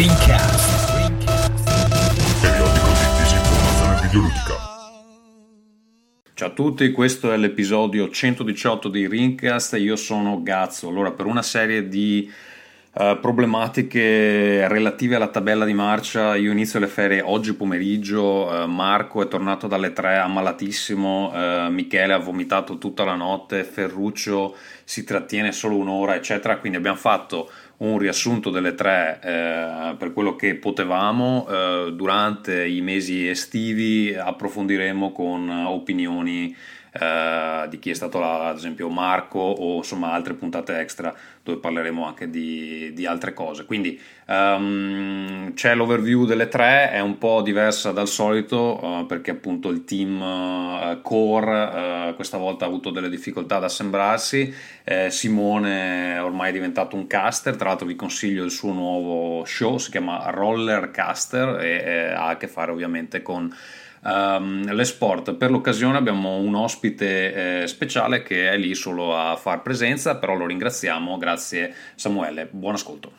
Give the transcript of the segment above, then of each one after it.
Rincast. Periodico di disinformazione videoludica. Ciao a tutti, questo è l'episodio 118 di Rincast. Io sono Gazzo. Allora, per una serie di Uh, problematiche relative alla tabella di marcia. Io inizio le ferie oggi pomeriggio. Uh, Marco è tornato dalle tre ammalatissimo. Uh, Michele ha vomitato tutta la notte. Ferruccio si trattiene solo un'ora, eccetera. Quindi abbiamo fatto un riassunto delle tre eh, per quello che potevamo. Eh, durante i mesi estivi approfondiremo con opinioni eh, di chi è stato là, ad esempio Marco o insomma altre puntate extra dove parleremo anche di, di altre cose. Quindi um, c'è l'overview delle tre, è un po' diversa dal solito uh, perché appunto il team uh, core uh, questa volta ha avuto delle difficoltà ad assembrarsi. Simone ormai è diventato un caster, tra l'altro vi consiglio il suo nuovo show, si chiama Roller Caster e, e ha a che fare ovviamente con um, l'esport. Per l'occasione abbiamo un ospite eh, speciale che è lì solo a far presenza, però lo ringraziamo. Grazie Samuele, buon ascolto.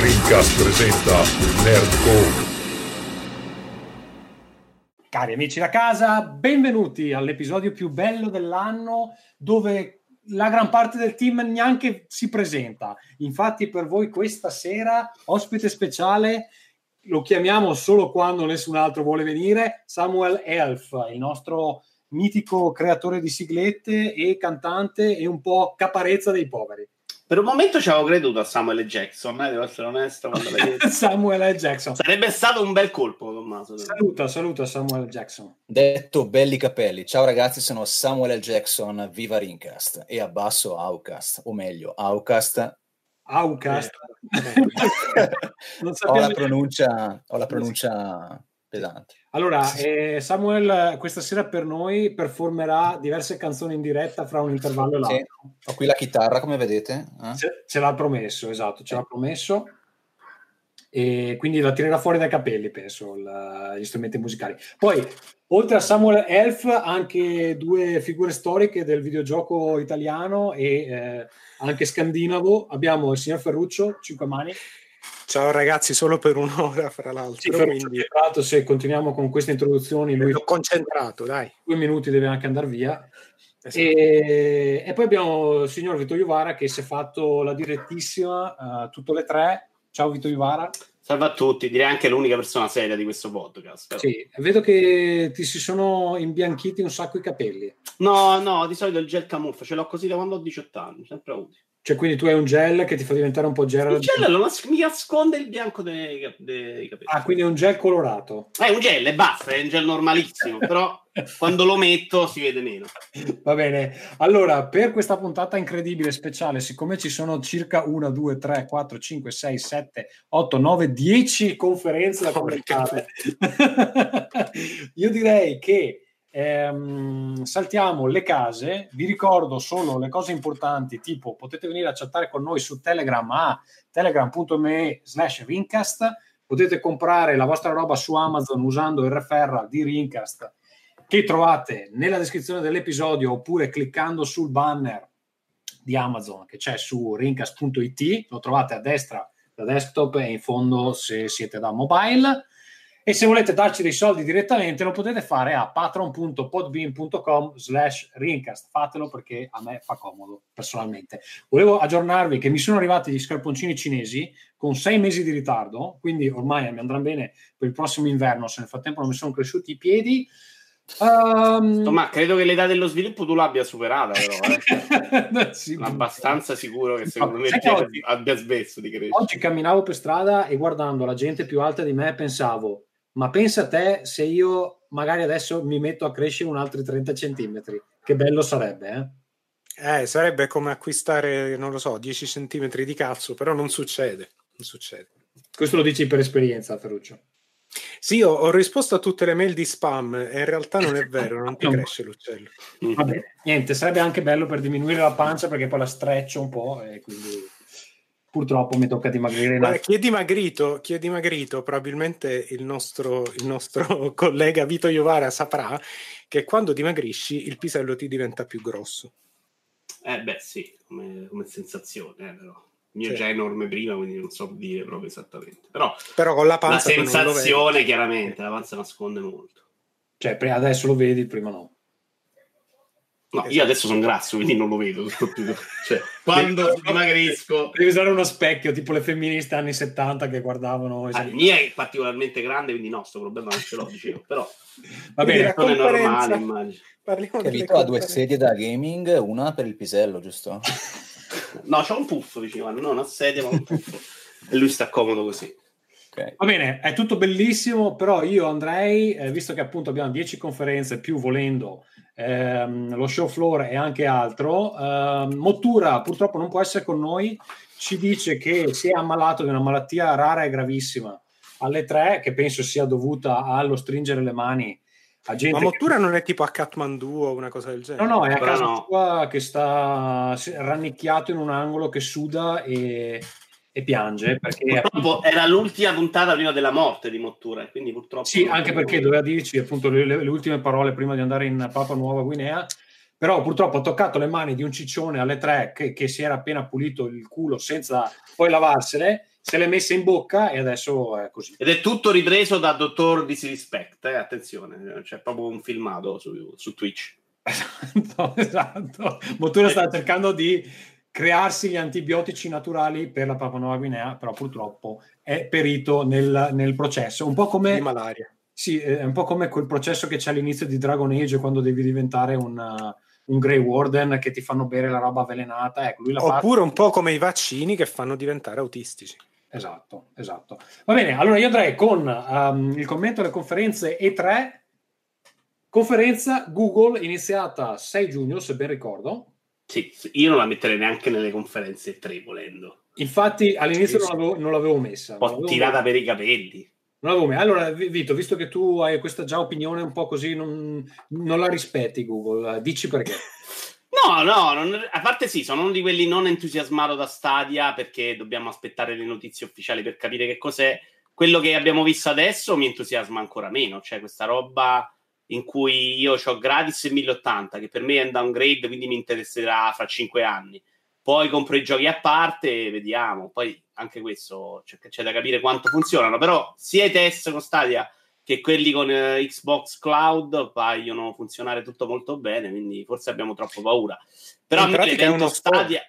Rincast presenta Nerdcore. Cari amici da casa, benvenuti all'episodio più bello dell'anno dove la gran parte del team neanche si presenta. Infatti, per voi questa sera, ospite speciale, lo chiamiamo solo quando nessun altro vuole venire, Samuel Elf, il nostro mitico creatore di siglette e cantante e un po' caparezza dei poveri. Per un momento ci avevo creduto a Samuel Jackson, eh, devo essere onesto. Samuel Jackson. Sarebbe stato un bel colpo, Tommaso. Saluta, saluta Samuel Jackson. Detto belli capelli. Ciao ragazzi, sono Samuel Jackson, viva Rincast e abbasso Aucast, o meglio, Aucast. Aucast. Eh, ho, la pronuncia, ho la pronuncia pesante. Allora, eh, Samuel questa sera per noi performerà diverse canzoni in diretta fra un intervallo e l'altro. Sì. Ho qui la chitarra, come vedete. Eh? Ce, ce, l'ha promesso, esatto, ce l'ha promesso. E quindi la tirerà fuori dai capelli, penso, la, gli strumenti musicali. Poi, oltre a Samuel Elf, anche due figure storiche del videogioco italiano e eh, anche scandinavo. Abbiamo il signor Ferruccio, cinque mani. Ciao ragazzi, solo per un'ora fra l'altro. Sì, quindi... Prato, se continuiamo con queste introduzioni, lui L'ho concentrato, dai. Due minuti deve anche andare via. Esatto. E, e, poi abbiamo il signor Vito Iuvara che si è fatto la direttissima, uh, tutte le tre. Ciao Vito Iuvara. Salve a tutti, direi anche l'unica persona seria di questo podcast. Però. Sì, vedo che ti si sono imbianchiti un sacco i capelli. No, no, di solito il gel camuffo ce l'ho così da quando ho 18 anni, sempre avuti. Cioè, quindi tu hai un gel che ti fa diventare un po' Gerald. Il gel nas- mi nasconde il bianco dei, dei capelli. Ah, quindi è un gel colorato. È un gel e basta, è un gel normalissimo, però quando lo metto si vede meno. Va bene. Allora, per questa puntata incredibile, speciale, siccome ci sono circa 1, 2, 3, 4, 5, 6, 7, 8, 9, 10 conferenze da commentare, io direi che Ehm, saltiamo le case, vi ricordo solo le cose importanti, tipo potete venire a chattare con noi su Telegram a telegram.me slash Rincast, potete comprare la vostra roba su Amazon usando il referral di Rincast che trovate nella descrizione dell'episodio oppure cliccando sul banner di Amazon che c'è su rincast.it, lo trovate a destra da desktop e in fondo se siete da mobile e se volete darci dei soldi direttamente lo potete fare a patron.podbean.com slash rincast fatelo perché a me fa comodo personalmente volevo aggiornarvi che mi sono arrivati gli scarponcini cinesi con sei mesi di ritardo quindi ormai mi andranno bene per il prossimo inverno se nel frattempo non mi sono cresciuti i piedi Um... Ma credo che l'età dello sviluppo tu l'abbia superata, però. Eh. sì, abbastanza sicuro che secondo no, me oggi, abbia smesso di crescere. Oggi camminavo per strada e guardando la gente più alta di me pensavo ma pensa a te se io magari adesso mi metto a crescere un altri 30 centimetri, che bello sarebbe, eh? Eh, sarebbe come acquistare, non lo so, 10 centimetri di cazzo, però non succede, non succede. Questo lo dici per esperienza, Ferruccio. Sì, ho, ho, risposto a tutte le mail di spam e in realtà non è vero, non ti cresce l'uccello. Vabbè, niente, sarebbe anche bello per diminuire la pancia perché poi la streccio un po' e quindi purtroppo mi tocca dimagrire. Guarda, chi, è dimagrito, chi è dimagrito, probabilmente il nostro, il nostro collega Vito Iovara saprà che quando dimagrisci il pisello ti diventa più grosso. Eh beh sì, come, come sensazione, eh, però. Il mio sì. già è enorme prima, quindi non so dire proprio esattamente. Però, però con la panza... La sensazione, chiaramente, la panza nasconde molto. Cioè, adesso lo vedi, prima no. No, esatto. io adesso sono grasso, quindi non lo vedo. cioè, quando dimagrisco... Devi usare uno specchio, tipo le femministe anni 70 che guardavano... Ah, mia è particolarmente grande, quindi no, sto problema non ce l'ho, dicevo. Però... Va bene, non è normale, immagino. Parliamo Capito, ha due sedie da gaming, una per il pisello, giusto? no, c'ho un puffo vicino, non una sedia, ma un puffo. e lui sta comodo così. Okay. Va bene, è tutto bellissimo, però io andrei, eh, visto che appunto abbiamo 10 conferenze più volendo ehm, lo show floor e anche altro, ehm, Mottura purtroppo non può essere con noi, ci dice che si è ammalato di una malattia rara e gravissima alle 3, che penso sia dovuta allo stringere le mani a gente Ma Mottura che... non è tipo a Kathmandu o una cosa del genere? No, no, è a casa no. sua che sta rannicchiato in un angolo che suda e e piange perché purtroppo era l'ultima puntata prima della morte di Mottura quindi purtroppo sì anche perché doveva dirci appunto le, le, ultime parole prima di andare in Papua Nuova Guinea però purtroppo ha toccato le mani di un ciccione alle tre che, che si era appena pulito il culo senza poi lavarsene se l'è messa in bocca e adesso è così ed è tutto ripreso da Dottor Disrespect eh? attenzione c'è proprio un filmato su, su Twitch esatto, esatto. Mottura sta cercando di crearsi gli antibiotici naturali per la Papua Nuova Guinea, però purtroppo è perito nel, nel processo. Un po' come... Di malaria. Sì, è un po' come quel processo che c'è all'inizio di Dragon Age quando devi diventare un, un Grey Warden che ti fanno bere la roba avvelenata. Ecco, Oppure fatto... un po' come i vaccini che fanno diventare autistici. Esatto, esatto. Va bene, allora io andrei con um, il commento alle conferenze E3. Conferenza Google iniziata 6 giugno, se ben ricordo. Sì, io non la metterei neanche nelle conferenze 3 volendo. Infatti all'inizio non l'avevo, non l'avevo messa. Un po' tirata per i capelli. Non l'avevo messa. Allora, Vito, visto che tu hai questa già opinione un po' così, non, non la rispetti Google, dici perché. No, no, non, a parte sì, sono uno di quelli non entusiasmato da Stadia perché dobbiamo aspettare le notizie ufficiali per capire che cos'è. Quello che abbiamo visto adesso mi entusiasma ancora meno, cioè questa roba in cui io ho gratis il 1080, che per me è un downgrade, quindi mi interesserà fra 5 anni. Poi compro i giochi a parte e vediamo. Poi anche questo c'è, c'è, da capire quanto funzionano. Però sia i test con Stadia che quelli con eh, Xbox Cloud paiono funzionare tutto molto bene, quindi forse abbiamo troppo paura. Però in pratica è uno Stadia...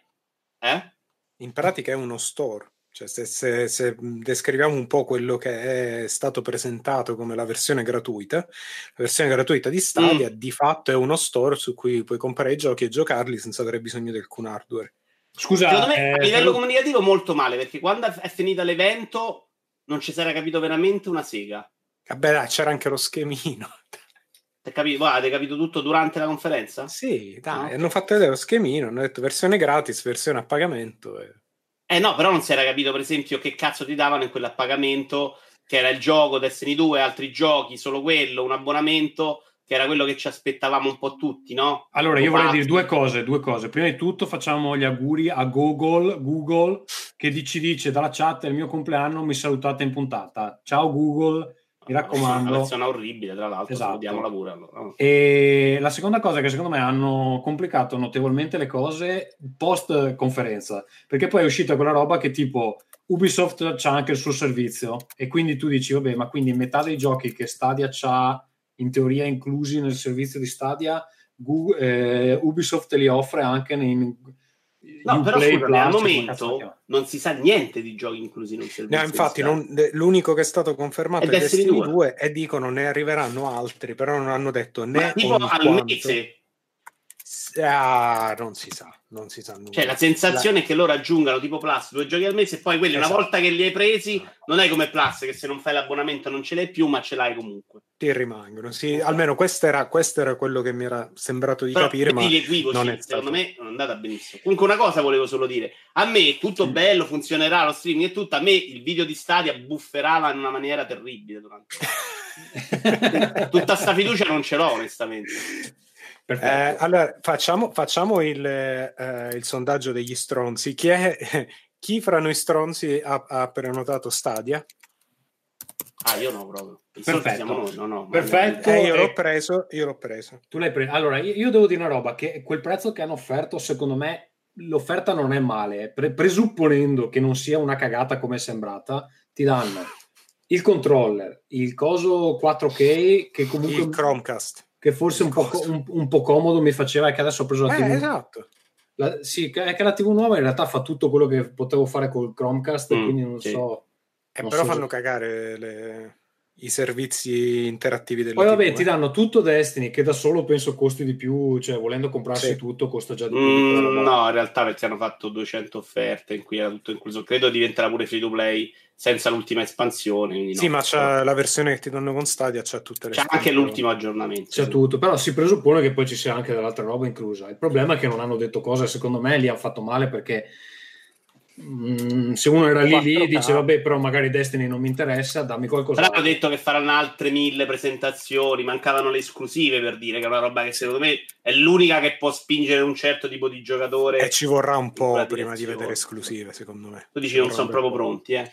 Eh? In pratica è uno store. Cioè, se, se, se, descriviamo un po' quello che è stato presentato come la versione gratuita, la versione gratuita di Stadia mm. di fatto è uno store su cui puoi comprare i giochi e giocarli senza avere bisogno di alcun hardware. Scusa, secondo me eh, a livello però... comunicativo molto male perché quando è finito l'evento non ci era capito veramente una sega. Vabbè, dai, c'era anche lo schemino. Hai capito, hai capito tutto durante la conferenza? Sì, dai, no. hanno fatto vedere lo schemino, hanno detto versione gratis, versione a pagamento. E... Eh no, però non si era capito, per esempio, che cazzo ti davano in quell'appagamento, che era il gioco Destiny 2, altri giochi, solo quello, un abbonamento, che era quello che ci aspettavamo un po' tutti, no? Allora, io vorrei dire due cose, due cose. Prima di tutto facciamo gli auguri a Google, Google che ci dice dalla chat è il mio compleanno, mi salutate in puntata. Ciao Google, mi raccomando. Una persona orribile, tra l'altro, esatto. salutiamola pure. Allora. E la seconda cosa è che secondo me hanno complicato notevolmente le cose post conferenza, perché poi è uscita quella roba che tipo Ubisoft c'ha anche il suo servizio e quindi tu dici, vabbè, ma quindi metà dei giochi che Stadia c'ha in teoria inclusi nel servizio di Stadia, Google, eh, Ubisoft li offre anche nei, No, però scusa, al momento non si sa niente di giochi inclusi nel servizio. No, infatti, non, l'unico che è stato confermato è Destiny 2. 2 e dicono ne arriveranno altri, però non hanno detto né Ma tipo al quanto. mese. Ah, non si sa non si sa nulla. Cioè, la sensazione la... è che loro aggiungano tipo Plus due giochi al mese e poi quelli esatto. una volta che li hai presi non è come Plus che se non fai l'abbonamento non ce l'hai più ma ce l'hai comunque. Ti rimangono, sì. Esatto. Almeno questo era, questo era, quello che mi era sembrato di Però capire, ma non è secondo me non è andata benissimo. Comunque una cosa volevo solo dire. A me tutto mm. bello, funzionerà lo streaming e tutto, a me il video di Stadia bufferava in una maniera terribile durante... Tutta sta fiducia non ce l'ho onestamente. Eh, allora, facciamo, facciamo il, eh, il, sondaggio degli stronzi. Chi, è, chi fra noi stronzi ha, ha prenotato Stadia? Ah, io no proprio. Perfetto. Noi, no, no, Perfetto. Eh, io l'ho preso, io l'ho preso. Tu l'hai preso. Allora, io, io devo dire una roba: che quel prezzo che hanno offerto, secondo me, l'offerta non è male. eh. Pre- presupponendo che non sia una cagata come è sembrata, ti danno il controller, il coso 4K, che comunque Il Chromecast. Che forse un po', un, un po' comodo mi faceva, e che adesso ho preso la TV. Eh, esatto. La- sì, è che la TV nuova in realtà fa tutto quello che potevo fare col Chromecast, Mm, quindi non sì. so. Eh, Non però so fanno se- cagare le- i servizi interattivi della Poi vabbè, TV, ti eh. danno tutto Destiny, che da solo penso costi di più, cioè volendo comprarsi Sì. tutto costa già di più. Mm, no, in realtà perché hanno fatto 200 offerte in cui era tutto incluso. Credo diventerà pure free to play senza l'ultima espansione. quindi Sì, no. ma c'ha la versione che ti danno con Stadia, c'ha tutte le C'è anche l'ultimo aggiornamento. C'è sì. tutto, però si presuppone che poi ci sia anche dell'altra roba inclusa. Il problema è che non hanno detto cosa, secondo me li hanno fatto male perché mm, se uno era lì lì 4K. dice vabbè però magari Destiny non mi interessa, dammi Però qualcosa. hanno detto che faranno altre mille presentazioni, mancavano le esclusive per dire che è una roba che secondo me è l'unica che può spingere un certo tipo di giocatore. E ci vorrà un po' prima di vedere esclusive, secondo me. Tu dici Ci non sono proprio pronti, eh?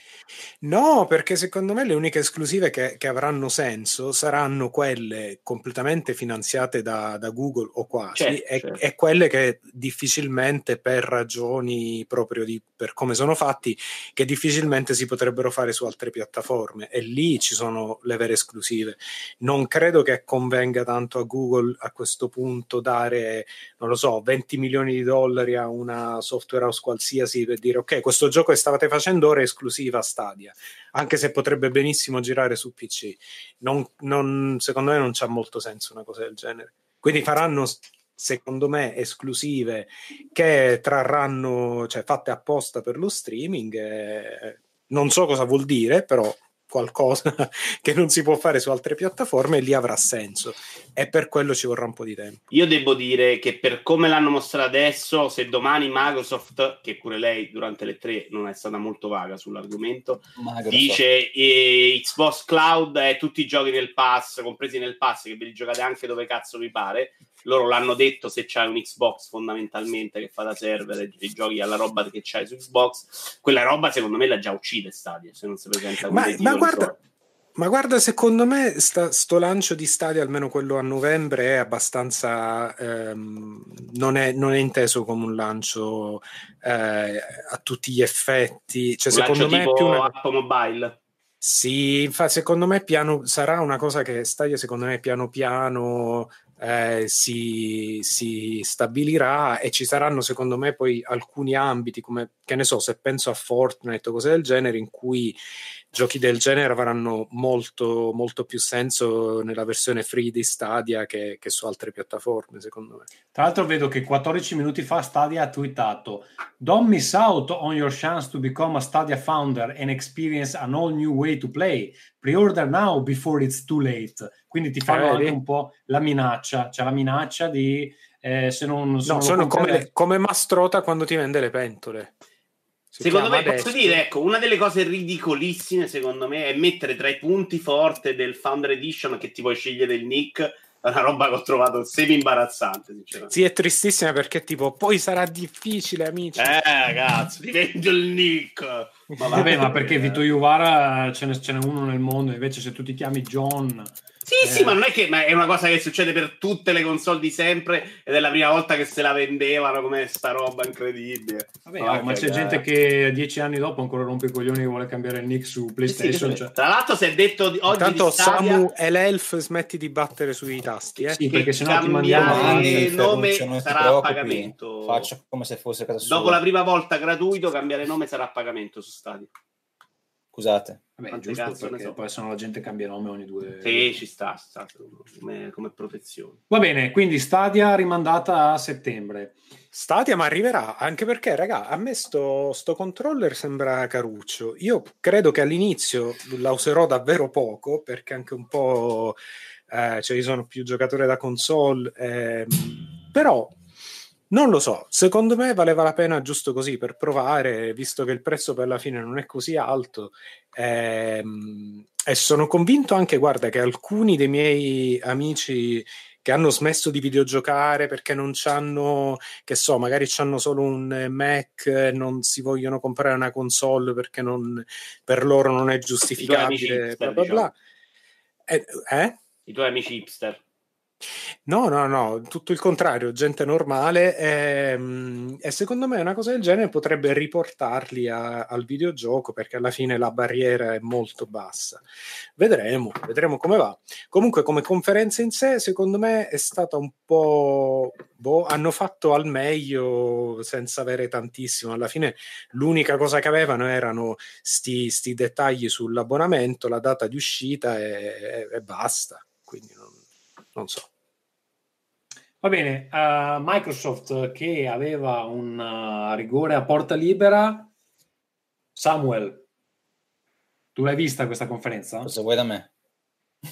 No, perché secondo me le uniche esclusive che, che avranno senso saranno quelle completamente finanziate da, da Google o quasi, Certo, e, certo. e quelle che difficilmente per ragioni proprio di per come sono fatti, che difficilmente si potrebbero fare su altre piattaforme. E lì ci sono le vere esclusive. Non credo che convenga tanto a Google a questo punto dare, non lo so, 20 milioni di dollari a una software house qualsiasi per dire ok, questo gioco che stavate facendo ora è esclusiva Stadia anche se potrebbe benissimo girare su PC. Non, non- secondo me non c'ha molto senso una cosa del genere. Quindi faranno, secondo me, esclusive che trarranno, cioè fatte apposta per lo streaming. e non so cosa vuol dire, però qualcosa che non si può fare su altre piattaforme lì avrà senso e per quello ci vorrà un po' di tempo. Io devo dire che per come l'hanno mostrato adesso, se domani Microsoft, che pure lei durante le tre non è stata molto vaga sull'argomento, Microsoft. dice eh, Xbox Cloud è tutti i giochi nel pass, compresi nel pass, che ve li giocate anche dove cazzo vi pare. Loro l'hanno detto se c'hai un Xbox fondamentalmente che fa da server e i giochi alla roba che c'hai su Xbox, quella roba secondo me la già uccide Stadia se non si presenta come Ma, ma guarda, ma guarda, secondo me sta- sto lancio di Stadia, almeno quello a novembre, è abbastanza. ehm, non, è, non è inteso come un lancio eh, a tutti gli effetti. Cioè, Un secondo me è più una. app mobile. Sì, infatti, secondo me piano, sarà una cosa che Stadia, secondo me, piano piano eh, si, si stabilirà e ci saranno, secondo me, poi alcuni ambiti, come che ne so, se penso a Fortnite o cose del genere, in cui giochi del genere avranno molto, molto più senso nella versione free di Stadia che, che su altre piattaforme, secondo me. Tra l'altro vedo che 14 minuti fa Stadia ha twittato Don't miss out on your chance to become a Stadia founder and experience an all new way to play. Pre-order now before it's too late. Quindi ti fanno Eh, anche un po' la minaccia, c'è la minaccia di eh, se non se No, sono come, adesso- come Mastrota quando ti vende le pentole. Si Secondo me, posso dire, ecco, una delle cose ridicolissime, secondo me, è mettere tra i punti forti del Founder Edition che ti puoi scegliere il nick. È una roba che ho trovato semi imbarazzante, sinceramente. Sì, è tristissima perché tipo poi sarà difficile, amici. Eh, ragazzi, ti vendo il nick. Ma Vabbè, ma eh. perché Vito Iuvara ce n'è, ce n'è uno nel mondo, invece se tu ti chiami John... Sì, Eh. sì, ma non è che ma è una cosa che succede per tutte le console di sempre ed è la prima volta che se la vendevano come sta roba incredibile. Vabbè, Ma oh, ma c'è cagare. gente che dieci anni dopo ancora rompe i coglioni e vuole cambiare il nick su PlayStation. sì, cioè- Tra l'altro si è detto di, oggi Intanto di Stadia, Samu e l'Elf smetti di battere sui tasti, eh? Sì, che perché sennò ti mandiamo avanti. il nome non sarà a pagamento. Faccio come se fosse casa sua. Dopo la prima volta gratuito, cambiare nome sarà a pagamento su Stadia. Scusate. Vabbè, Quante giusto cazzo perché so. poi sennò la gente cambia nome ogni due... Sì, ci sta, sta come, come protezione. Va bene, quindi Stadia rimandata a settembre. Stadia, ma arriverà anche perché, raga, a me sto, sto controller sembra caruccio. Io credo che all'inizio la userò davvero poco perché anche un po' eh, cioè, ci sono più giocatori da console, ehm, però Non lo so, secondo me valeva la pena giusto così per provare, visto che il prezzo per la fine non è così alto. Ehm, e sono convinto anche, guarda, che alcuni dei miei amici che hanno smesso di videogiocare perché non hanno, che so, magari hanno solo un Mac e non si vogliono comprare una console perché non, per loro non è giustificabile, bla bla bla. Diciamo. Eh, eh? I tuoi amici hipster. No, no, no, tutto il contrario, gente normale ehm, e secondo me una cosa del genere potrebbe riportarli a, al videogioco perché alla fine la barriera è molto bassa. Vedremo, vedremo come va. Comunque come conferenza in sé secondo me è stata un po'... Boh, hanno fatto al meglio senza avere tantissimo. Alla fine l'unica cosa che avevano erano sti, sti dettagli sull'abbonamento, la data di uscita e, e, e basta. Non so. Va bene, uh, Microsoft che aveva un uh, rigore a porta libera, Samuel, tu l'hai vista questa conferenza? Cosa vuoi da me?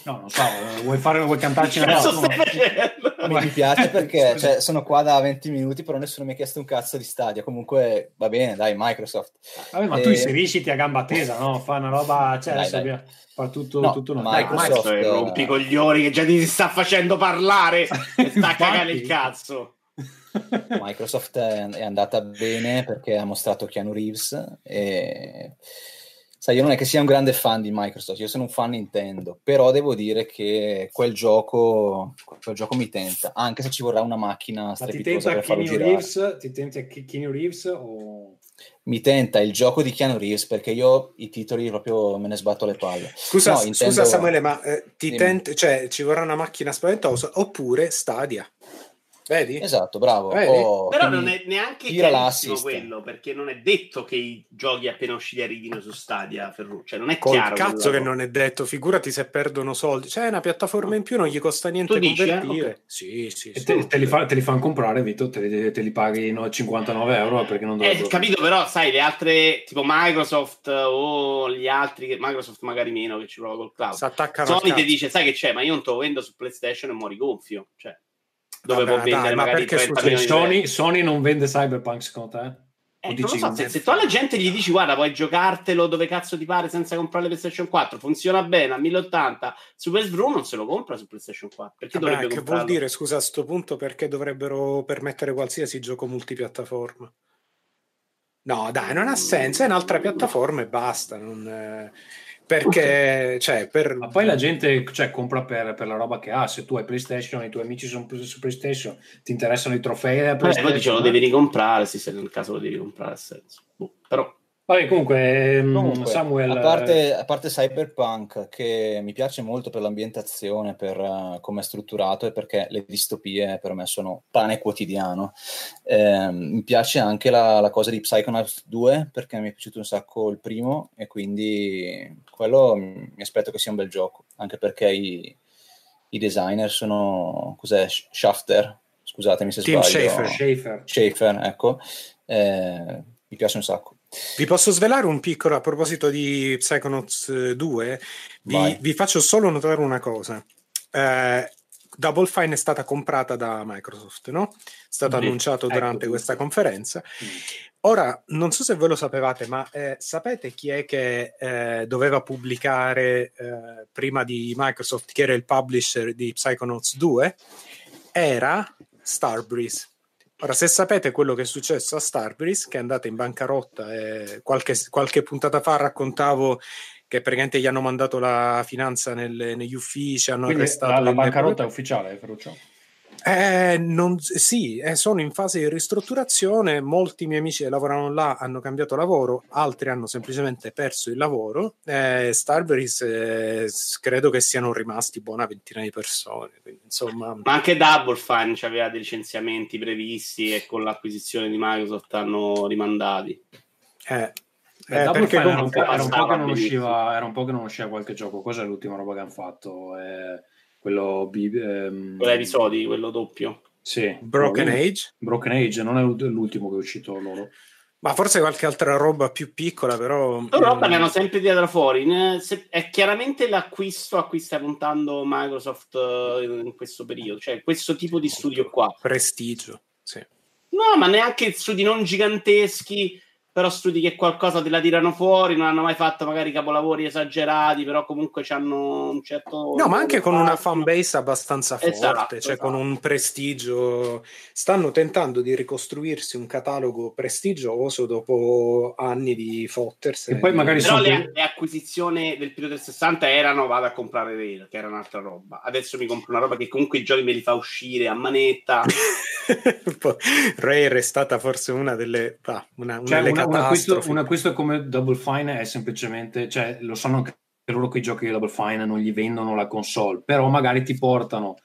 No, non so, vuoi, fare, vuoi cantarci una cosa? No, mi piace perché cioè, sono qua da 20 minuti, però nessuno mi ha chiesto un cazzo di stadia. Comunque va bene, dai, Microsoft. Vabbè, ma e... tu inserisciti a gamba tesa, no? Fa una roba, cioè, dai, dai. fa tutto, no, tutto una Microsoft. Dai, rompi i coglioni che già ti sta facendo parlare e sta cagando il cazzo. Microsoft è andata bene perché ha mostrato Keanu Reeves e sai, io non è che sia un grande fan di Microsoft, io sono un fan Nintendo, però devo dire che quel gioco, quel gioco mi tenta, anche se ci vorrà una macchina strepitosa per farlo girare. Reeves, ti tenti a Keanu Reeves o... Mi tenta il gioco di Keanu Reeves perché io i titoli proprio me ne sbatto le palle. Scusa, no, intendo... scusa Samuele, ma eh, ti tenti, cioè, ci vorrà una macchina spaventosa oppure Stadia? Vedi? Esatto, bravo. Vedi? Oh, Però non è neanche chiarissimo quello, perché non è detto che i giochi appena usciti arrivino su Stadia, Ferruccio. Cioè, non è Col chiaro. cazzo che non è detto, figurati se perdono soldi. C'è una piattaforma in più, non gli costa niente tu convertire. Dici, eh? okay. Sì, sì. E te, te, li fa, te, li fanno comprare, Vito, te li, te li paghi no, 59 euro perché non dovrebbero... Eh, capito, però sai, le altre, tipo Microsoft o gli altri, che Microsoft magari meno che ci prova col cloud. Sony ti dice, sai che c'è, ma io non te lo vendo su PlayStation e muori gonfio. Cioè dove Vabbè, può vendere dai, magari 30 milioni Sony, Sony non vende Cyberpunk secondo te? Eh, lo so, se, se, tu alla gente gli dici guarda puoi giocartelo dove cazzo ti pare senza comprare la PlayStation 4 funziona bene a 1080 su PS non se lo compra su PlayStation 4 perché Vabbè, dovrebbe che comprarlo? vuol dire scusa a sto punto perché dovrebbero permettere qualsiasi gioco multipiattaforma? No dai non ha senso è un'altra piattaforma e basta non, eh perché cioè, per... ma poi la gente cioè, compra per, per, la roba che ha. Se tu hai PlayStation i tuoi amici sono su PlayStation ti interessano i trofei della PlayStation poi dice lo devi ricomprare sì, se nel caso lo devi comprare boh, però Vabbè, comunque, ehm, comunque Samuel... a, parte, a parte, Cyberpunk, che mi piace molto per l'ambientazione, per uh, come è strutturato e perché le distopie per me sono pane quotidiano, eh, mi piace anche la, la, cosa di Psychonauts 2, perché mi è piaciuto un sacco il primo e quindi quello mi aspetto che sia un bel gioco, anche perché i, i designer sono... cos'è? Shafter? Scusatemi se Team sbaglio. Schaefer. Schaefer. Schaefer, ecco. Eh, mi piace un sacco. Vi posso svelare un piccolo a proposito di Psychonauts 2? Vi, vi faccio solo notare una cosa. Eh, Double Fine è stata comprata da Microsoft, no? È stato sì, annunciato ecco durante questa conferenza. Mm. Ora, non so se voi lo sapevate, ma eh, sapete chi è che eh, doveva pubblicare eh, prima di Microsoft, chi era il publisher di Psychonauts 2? Era Starbreeze. Ora, se sapete quello che è successo a Starbreeze, che è andata in bancarotta, e qualche, qualche puntata fa raccontavo che praticamente gli hanno mandato la finanza nel, negli uffici, hanno Quindi arrestato... La, la bancarotta è ufficiale, Ferruccio? Eh, non, sì, eh, sono in fase di ristrutturazione. Molti miei amici che lavorano là hanno cambiato lavoro, altri hanno semplicemente perso il lavoro. Eh, Starbreeze eh, credo che siano rimasti buona ventina di persone. Quindi, insomma... Ma anche Double Fine aveva dei licenziamenti previsti e con l'acquisizione di Microsoft hanno rimandati. Eh, eh, perché era un, era, un usciva, era un, po che non usciva, qualche gioco. Cos'è l'ultima roba che hanno fatto? Eh, quello ehm... episodi, quello doppio. Sì. Broken Age? Broken Age non è l'ultimo che è uscito loro. Ma forse qualche altra roba più piccola, però. Roba ne hanno sempre dietro fuori. È chiaramente l'acquisto a cui sta puntando Microsoft eh, in questo periodo, cioè questo tipo di studio qua. Prestigio, sì. No, ma neanche studi non giganteschi però studi che qualcosa te la tirano fuori, non hanno mai fatto magari capolavori esagerati, però comunque hanno un certo... No, ma anche con una fan base abbastanza forte, esatto, cioè esatto. con un prestigio. Stanno tentando di ricostruirsi un catalogo prestigioso dopo anni di fottersi. E poi magari però le, le, acquisizioni del periodo del 60 erano vado a comprare Rare, che era un'altra roba. Adesso mi compro una roba che comunque i giochi me li fa uscire a manetta. Rare è stata forse una delle... Ah, una, una cioè, delle un, acquisto, un acquisto come Double Fine è semplicemente, cioè lo sanno anche loro che i giochi di Double Fine non gli vendono la console, però magari ti portano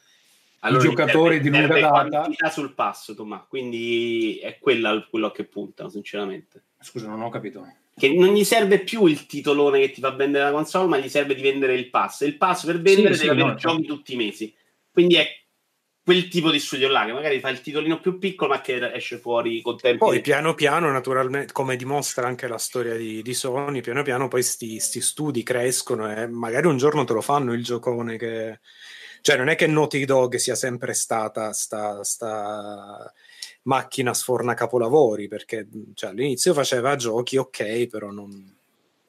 allora, i giocatori di lunga data sul passo, Tomà, quindi è quella quello che puntano, sinceramente. Scusa, non ho capito. Che non gli serve più il titolone che ti fa vendere la console, ma gli serve di vendere il pass. Il pass per vendere sì, deve sì, avere no, giochi tutti i mesi. Quindi è quel tipo di studio là che magari fa il titolino più piccolo ma che esce fuori con tempo poi piano piano naturalmente come dimostra anche la storia di, di Sony piano piano poi sti, sti, studi crescono e magari un giorno te lo fanno il giocone che cioè non è che Naughty Dog sia sempre stata sta, sta macchina sforna capolavori perché cioè, all'inizio faceva giochi ok però non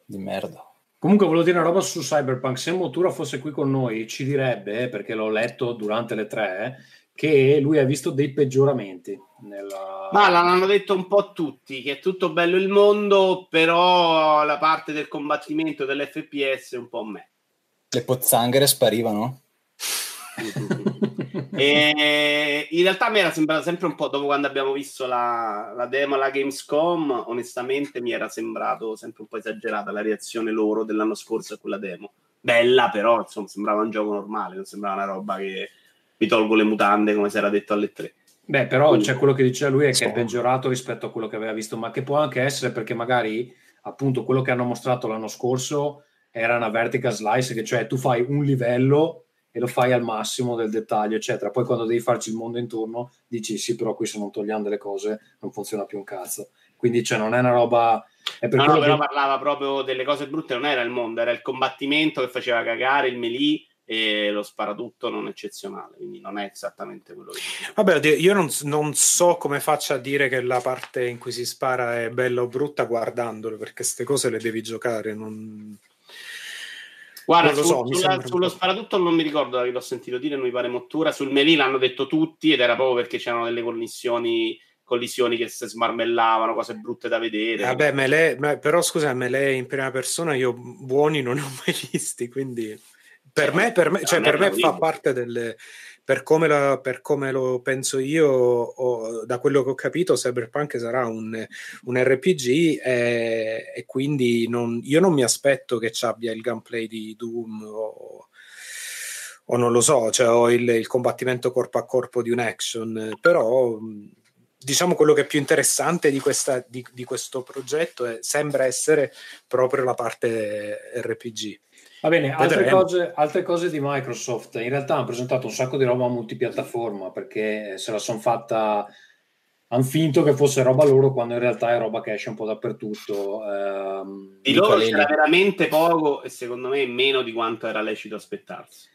di merda Comunque volevo dire una roba su Cyberpunk, se Motura fosse qui con noi ci direbbe, perché l'ho letto durante le tre, che lui ha visto dei peggioramenti. Nella... Ma l'hanno detto un po' tutti, che è tutto bello il mondo, però la parte del combattimento dell'FPS è un po' me. Le pozzanghere sparivano? e in realtà mi era sembrato sempre un po' dopo quando abbiamo visto la, la demo alla Gamescom onestamente mi era sembrato sempre un po' esagerata la reazione loro dell'anno scorso a quella demo. Bella però insomma sembrava un gioco normale non sembrava una roba che mi tolgo le mutande come si era detto alle tre. Beh però Quindi, c'è quello che diceva lui è che è peggiorato rispetto a quello che aveva visto ma che può anche essere perché magari appunto quello che hanno mostrato l'anno scorso era una vertical slice che cioè tu fai un livello e lo fai al massimo del dettaglio, eccetera. Poi quando devi farci il mondo intorno, dici sì, però qui se non togliamo delle cose non funziona più un cazzo. Quindi cioè, non è una roba... È per no, no, però che... parlava proprio delle cose brutte, non era il mondo, era il combattimento che faceva cagare, il melee e lo sparatutto non eccezionale, quindi non è esattamente quello che... Vabbè, io non, non, so come faccia a dire che la parte in cui si spara è bella o brutta guardandolo, perché queste cose le devi giocare, non... Guarda, su, so, sulla, sullo sparatutto non mi ricordo che l'ho sentito dire, non mi pare Mottura. Sul Melì l'hanno detto tutti ed era proprio perché c'erano delle connessioni collisioni che si smarmellavano, cose brutte da vedere. Vabbè, Melee, però scusa, Melee in prima persona io buoni non ne ho mai visti, quindi per me, per me, cioè, per me fa parte delle, per come, la, per come, lo penso io, o, da quello che ho capito, Cyberpunk sarà un, un RPG e, e quindi non, io non mi aspetto che ci abbia il gameplay di Doom o, o non lo so, cioè ho il, il, combattimento corpo a corpo di un action, però diciamo quello che è più interessante di, questa, di, di questo progetto è, sembra essere proprio la parte RPG Va bene, altre cose, altre cose, di Microsoft. In realtà hanno presentato un sacco di roba multipiattaforma perché se la sono fatta. Hanno finto che fosse roba loro quando in realtà è roba che esce un po' dappertutto. Ehm, di loro c'era veramente poco e secondo me meno di quanto era lecito aspettarsi.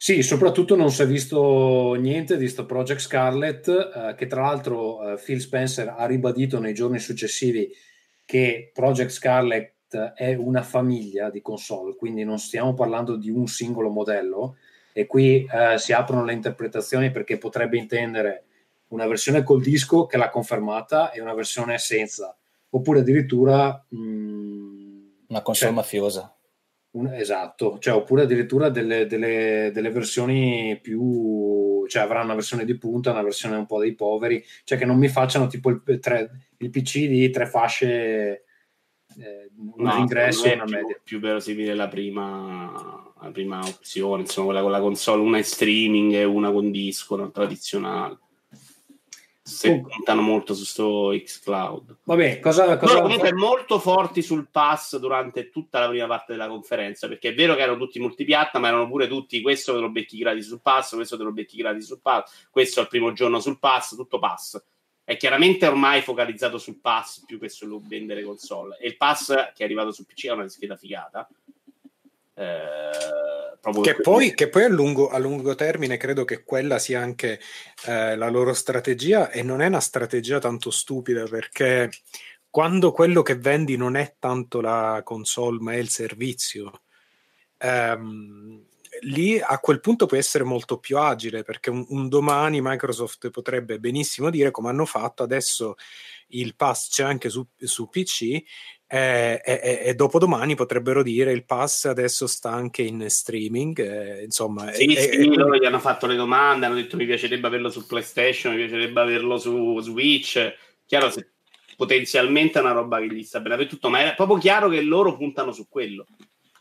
Sì, soprattutto non si è visto niente di sto Project Scarlet, eh, che tra l'altro eh, Phil Spencer ha ribadito nei giorni successivi che Project Scarlet è una famiglia di console, quindi non stiamo parlando di un singolo modello. E qui eh, si aprono le interpretazioni perché potrebbe intendere una versione col disco che l'ha confermata e una versione senza, oppure addirittura mh, mm, una console cioè, mafiosa. Un, esatto, cioè, oppure addirittura delle, delle, delle, versioni più, cioè avranno una versione di punta, una versione un po' dei poveri, cioè che non mi facciano tipo il, tre, il PC di tre fasce eh, un no, ingresso e una più, media. Più verosimile la prima, la prima opzione, insomma, quella con la console, una in streaming e una con disco, una tradizionale. Se oh. puntano molto su sto xCloud. Vabbè, cosa, cosa Loro comunque molto forti sul pass durante tutta la prima parte della conferenza, perché è vero che erano tutti multipiatta, ma erano pure tutti questo te lo becchi gratis sul pass, questo te lo becchi gratis sul pass, questo il primo giorno sul pass, tutto pass è chiaramente ormai focalizzato sul pass più che sul vendere console. E il pass che è arrivato su PC è una scheda figata. Eh, che, poi, che poi a, lungo, a lungo, termine credo che quella sia anche eh, la loro strategia e non è una strategia tanto stupida perché quando quello che vendi non è tanto la console ma è il servizio, ehm, lì a quel punto puoi essere molto più agile perché un, un, domani Microsoft potrebbe benissimo dire come hanno fatto adesso il pass c'è anche su, su PC e, e, e dopodomani potrebbero dire il pass adesso sta anche in streaming eh, insomma sì, e, sì, loro gli hanno fatto le domande hanno detto mi piacerebbe averlo su PlayStation mi piacerebbe averlo su Switch chiaro se potenzialmente è una roba che gli sta bene tutto ma è proprio chiaro che loro puntano su quello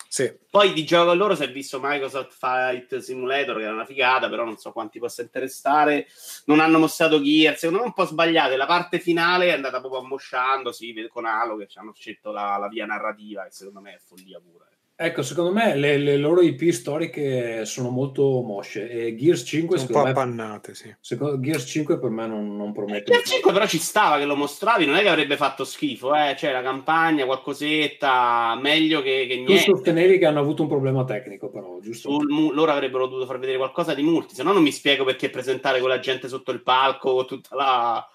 sì. Poi di gioco a loro si è visto Microsoft Fight Simulator, che era una figata, però non so quanti possa interessare. Non hanno mostrato Gear, secondo me un po' sbagliate. La parte finale è andata proprio ammosciando, sì, con Halo che ci hanno scelto la, la via narrativa, che secondo me è follia pura. Ecco, secondo me le, le, loro IP storiche sono molto mosce e Gears 5 sono un po' appannate, sì. Secondo, Gears 5 per me non, non promette. Gears 5 però ci stava che lo mostravi, non è che avrebbe fatto schifo, eh? cioè la campagna, qualcosetta, meglio che, che niente. Tu sostenevi che hanno avuto un problema tecnico però, giusto? Sul, loro avrebbero dovuto far vedere qualcosa di multi, se no non mi spiego perché presentare quella gente sotto il palco con tutta la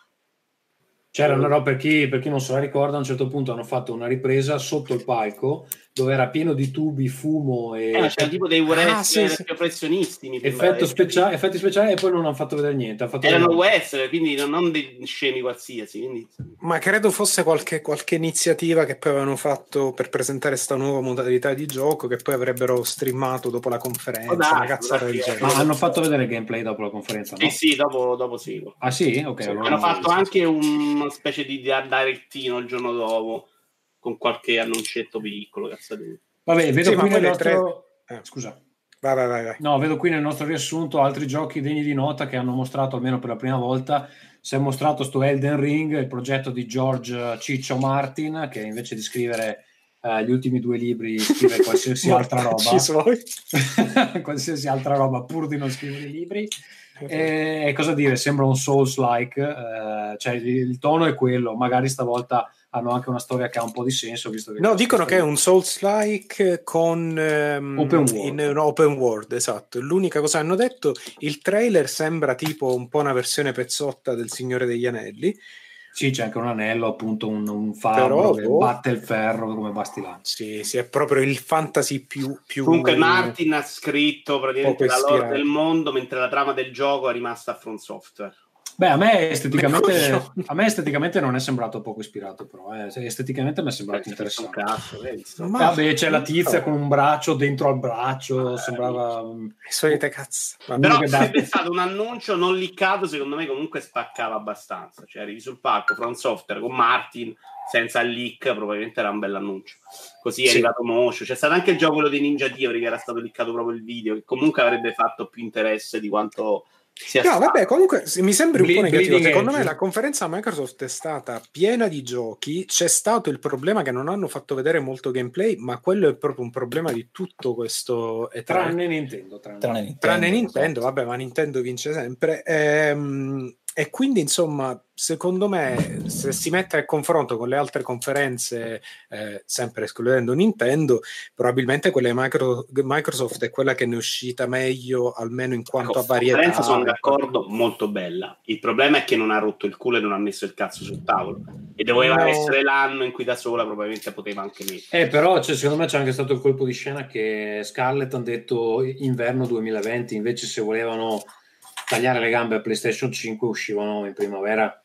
c'era, no, per chi, per chi non se la ricorda, a un certo punto hanno fatto una ripresa sotto il palco dove era pieno di tubi, fumo e... Eh, c'era tipo dei wrestler ah, sì, sì. professionisti. Effetto speciale, effetti speciali e poi non hanno fatto vedere niente. Fatto Erano vedere... wrestler, quindi non dei scemi qualsiasi. Quindi... Ma credo fosse qualche, qualche, iniziativa che poi avevano fatto per presentare questa nuova modalità di gioco che poi avrebbero streamato dopo la conferenza. Oh, dai, dai, Ma hanno fatto vedere gameplay dopo la conferenza? Sì, no? sì, dopo, dopo sì. Ah sì? Ok. Sì, allora hanno fatto anche una specie di direttino il giorno dopo con qualche annuncetto piccolo. Cazzate. Vabbè, vedo sì, qui nel nostro... Tre... Eh. Scusa. Vai, vai, vai, vai. No, vedo qui nel nostro riassunto altri giochi degni di nota che hanno mostrato almeno per la prima volta. Si è mostrato sto Elden Ring, il progetto di George Ciccio Martin, che invece di scrivere uh, gli ultimi due libri scrive qualsiasi altra roba. qualsiasi altra roba pur di non scrivere i libri. E cosa dire, sembra un Souls-like, eh, cioè il, il, tono è quello, magari stavolta hanno anche una storia che ha un po' di senso. Visto che no, dicono che è un Souls-like con um, open, world. In, open world, esatto. L'unica cosa che hanno detto, il trailer sembra tipo un po' una versione pezzotta del Signore degli Anelli. Sì, c'è anche un anello, appunto un, un fabbro che boh, batte il ferro come Bastilano. Sì, sì, è proprio il fantasy più... più Comunque Martin ha scritto praticamente la lore del mondo, mentre la trama del gioco è rimasta a Front Software. Beh, a me esteticamente, a me esteticamente non è sembrato poco ispirato, però eh. esteticamente mi è sembrato Beh, interessante. Cazzo, Ma vabbè, c'è la tizia con un braccio dentro al braccio, ah, sembrava solite cazzo. Però sarebbe stato un annuncio non liccato, secondo me comunque spaccava abbastanza. Cioè, arrivi sul palco, Front Software con Martin senza il leak, probabilmente era un bel annuncio. Così è sì. arrivato Moscio. C'è stato anche il gioco di Ninja Theory che era stato liccato proprio il video, che comunque avrebbe fatto più interesse di quanto no, vabbè, comunque mi sembra un po' negativo. Secondo me la conferenza Microsoft è stata piena di giochi. C'è stato il problema che non hanno fatto vedere molto gameplay, ma quello è proprio un problema di tutto questo. E tranne Nintendo. Tranne, tranne Nintendo, tranne Nintendo esatto. vabbè, ma Nintendo vince sempre. Ehm, e quindi, insomma, secondo me, se si mette a confronto con le altre conferenze, eh, sempre escludendo Nintendo, probabilmente quella di Micro, Microsoft è quella che ne è uscita meglio, almeno in quanto a varietà. La conferenza sono d'accordo, molto bella. Il problema è che non ha rotto il culo e non ha messo il cazzo sul tavolo. E doveva no. essere l'anno in cui da sola probabilmente poteva anche mettere. Eh, però cioè, secondo me c'è anche stato il colpo di scena che Scarlett ha detto inverno 2020, invece se volevano tagliare le gambe a PlayStation 5 uscivano in primavera.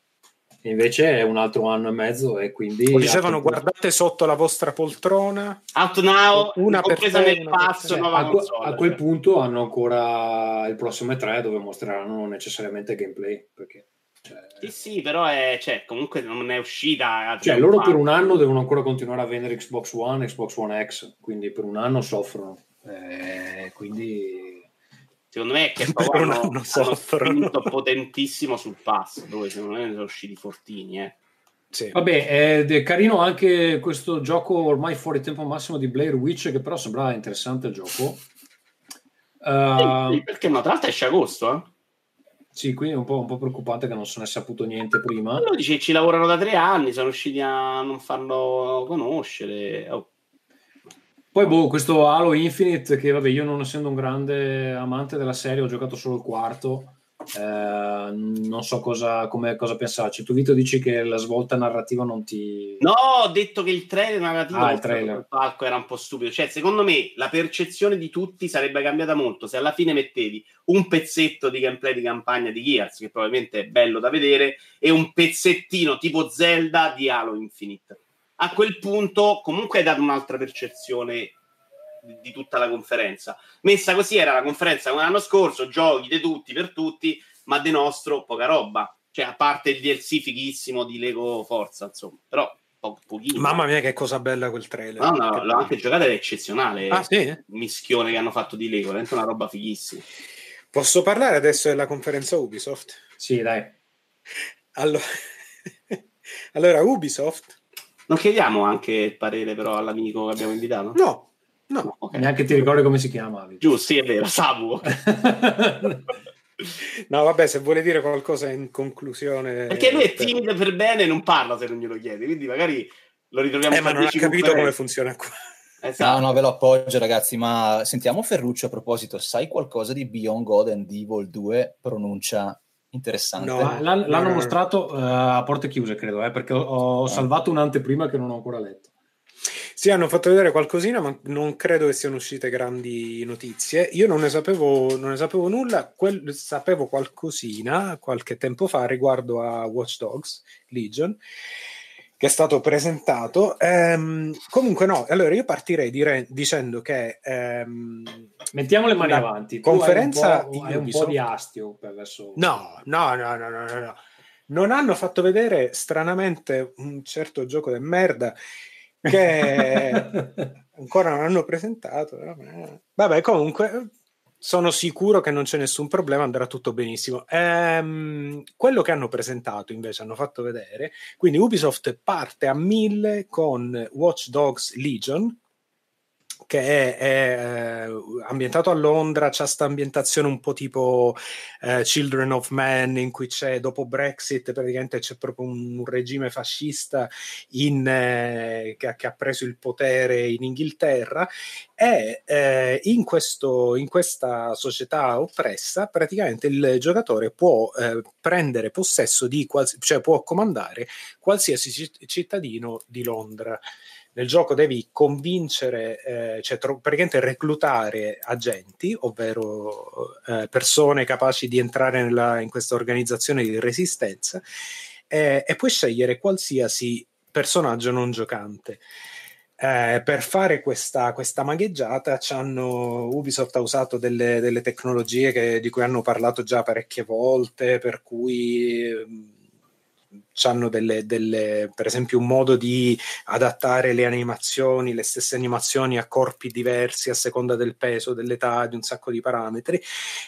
Invece è un altro anno e mezzo e quindi... O dicevano guardate sotto la vostra poltrona. Out now, una presa nel passo. Per... A, console, a, quel cioè. punto hanno ancora il prossimo E3 dove mostreranno necessariamente gameplay. Perché, cioè... Sì, sì, però è, cioè, comunque non è uscita. Cioè, loro per un anno devono ancora continuare a vendere Xbox One, Xbox One X, quindi per un anno soffrono. Eh, quindi Secondo me è che proprio hanno, hanno spinto potentissimo sul pass, dove secondo me ne sono usciti fortini, eh. Sì. Vabbè, è carino anche questo gioco ormai fuori tempo massimo di Blair Witch, che però sembrava interessante il gioco. Uh, sì, perché no? Tra l'altro esce agosto, eh? Sì, quindi è un po', un po', preoccupante che non se ne è saputo niente prima. Lo dice ci lavorano da tre anni, sono riusciti a non farlo conoscere. Oh. Poi, boh, questo Halo Infinite, che vabbè, io non essendo un grande amante della serie, ho giocato solo il quarto. Eh, non so cosa, come, cosa pensarci. Tu, Vito, dici che la svolta narrativa non ti. No, ho detto che il trailer narrativo ah, il trailer. palco era un po' stupido. Cioè, secondo me la percezione di tutti sarebbe cambiata molto se alla fine mettevi un pezzetto di gameplay di campagna di Gears, che probabilmente è bello da vedere, e un pezzettino tipo Zelda di Halo Infinite a quel punto comunque hai dato un'altra percezione di, di tutta la conferenza. Messa così era la conferenza come l'anno scorso, giochi di tutti per tutti, ma di nostro poca roba. Cioè, a parte il DLC fighissimo di Lego Forza, insomma, però po- pochino. Mamma mia, che cosa bella quel trailer. No, no, l'ho anche giocato ed è eccezionale. Ah, sì? Il mischione che hanno fatto di Lego, è una roba fighissima. Posso parlare adesso della conferenza Ubisoft? Sì, dai. Allora, allora Ubisoft non chiediamo anche il parere però all'amico che abbiamo invitato? No, no. Okay. Neanche ti ricordi come si chiama. Giusto, sì, è vero, Samu. no, vabbè, se vuole dire qualcosa in conclusione... Perché lui è timido per bene e non parla se non glielo chiedi, quindi magari lo ritroviamo eh, ma non ha capito come funziona qua. Esatto. No, no, ve lo appoggio ragazzi, ma sentiamo Ferruccio a proposito, sai qualcosa di Beyond God and Evil 2 pronuncia interessante. No, l'hanno, no, no, mostrato uh, a porte chiuse, credo, eh, perché ho, ho ah. salvato un'anteprima che non ho ancora letto. Sì, hanno fatto vedere qualcosina, ma non credo che siano uscite grandi notizie. Io non ne sapevo, non ne sapevo nulla, quel, sapevo qualcosina qualche tempo fa riguardo a Watch Dogs Legion che è stato presentato. Ehm, comunque, no, allora io partirei dire, dicendo che ehm, mettiamo le mani avanti. Conferenza tu un, po', un po' di astio verso. No, no, no, no, no, no. Non hanno fatto vedere stranamente un certo gioco di merda che ancora non hanno presentato. Vabbè, comunque sono sicuro che non c'è nessun problema, andrà tutto benissimo. Ehm, quello che hanno presentato invece, hanno fatto vedere, quindi Ubisoft parte a mille con Watch Dogs Legion, che è, è uh, ambientato a Londra, c'è questa ambientazione un po' tipo uh, Children of Man, in cui c'è dopo Brexit praticamente c'è proprio un, un regime fascista in, eh, che, che, ha preso il potere in Inghilterra. E eh, in, questo, in, questa società oppressa praticamente il giocatore può eh, prendere possesso di, quals- cioè può comandare qualsiasi cittadino di Londra nel gioco devi convincere, eh, cioè tro- praticamente reclutare agenti, ovvero eh, persone capaci di entrare nella, in questa organizzazione di resistenza, eh, e puoi scegliere qualsiasi personaggio non giocante. Eh, per fare questa, questa magheggiata Ubisoft ha usato delle, delle tecnologie che, di cui hanno parlato già parecchie volte, per cui hanno delle, delle, per esempio un modo di adattare le animazioni, le stesse animazioni a corpi diversi a seconda del peso, dell'età, di un sacco di parametri.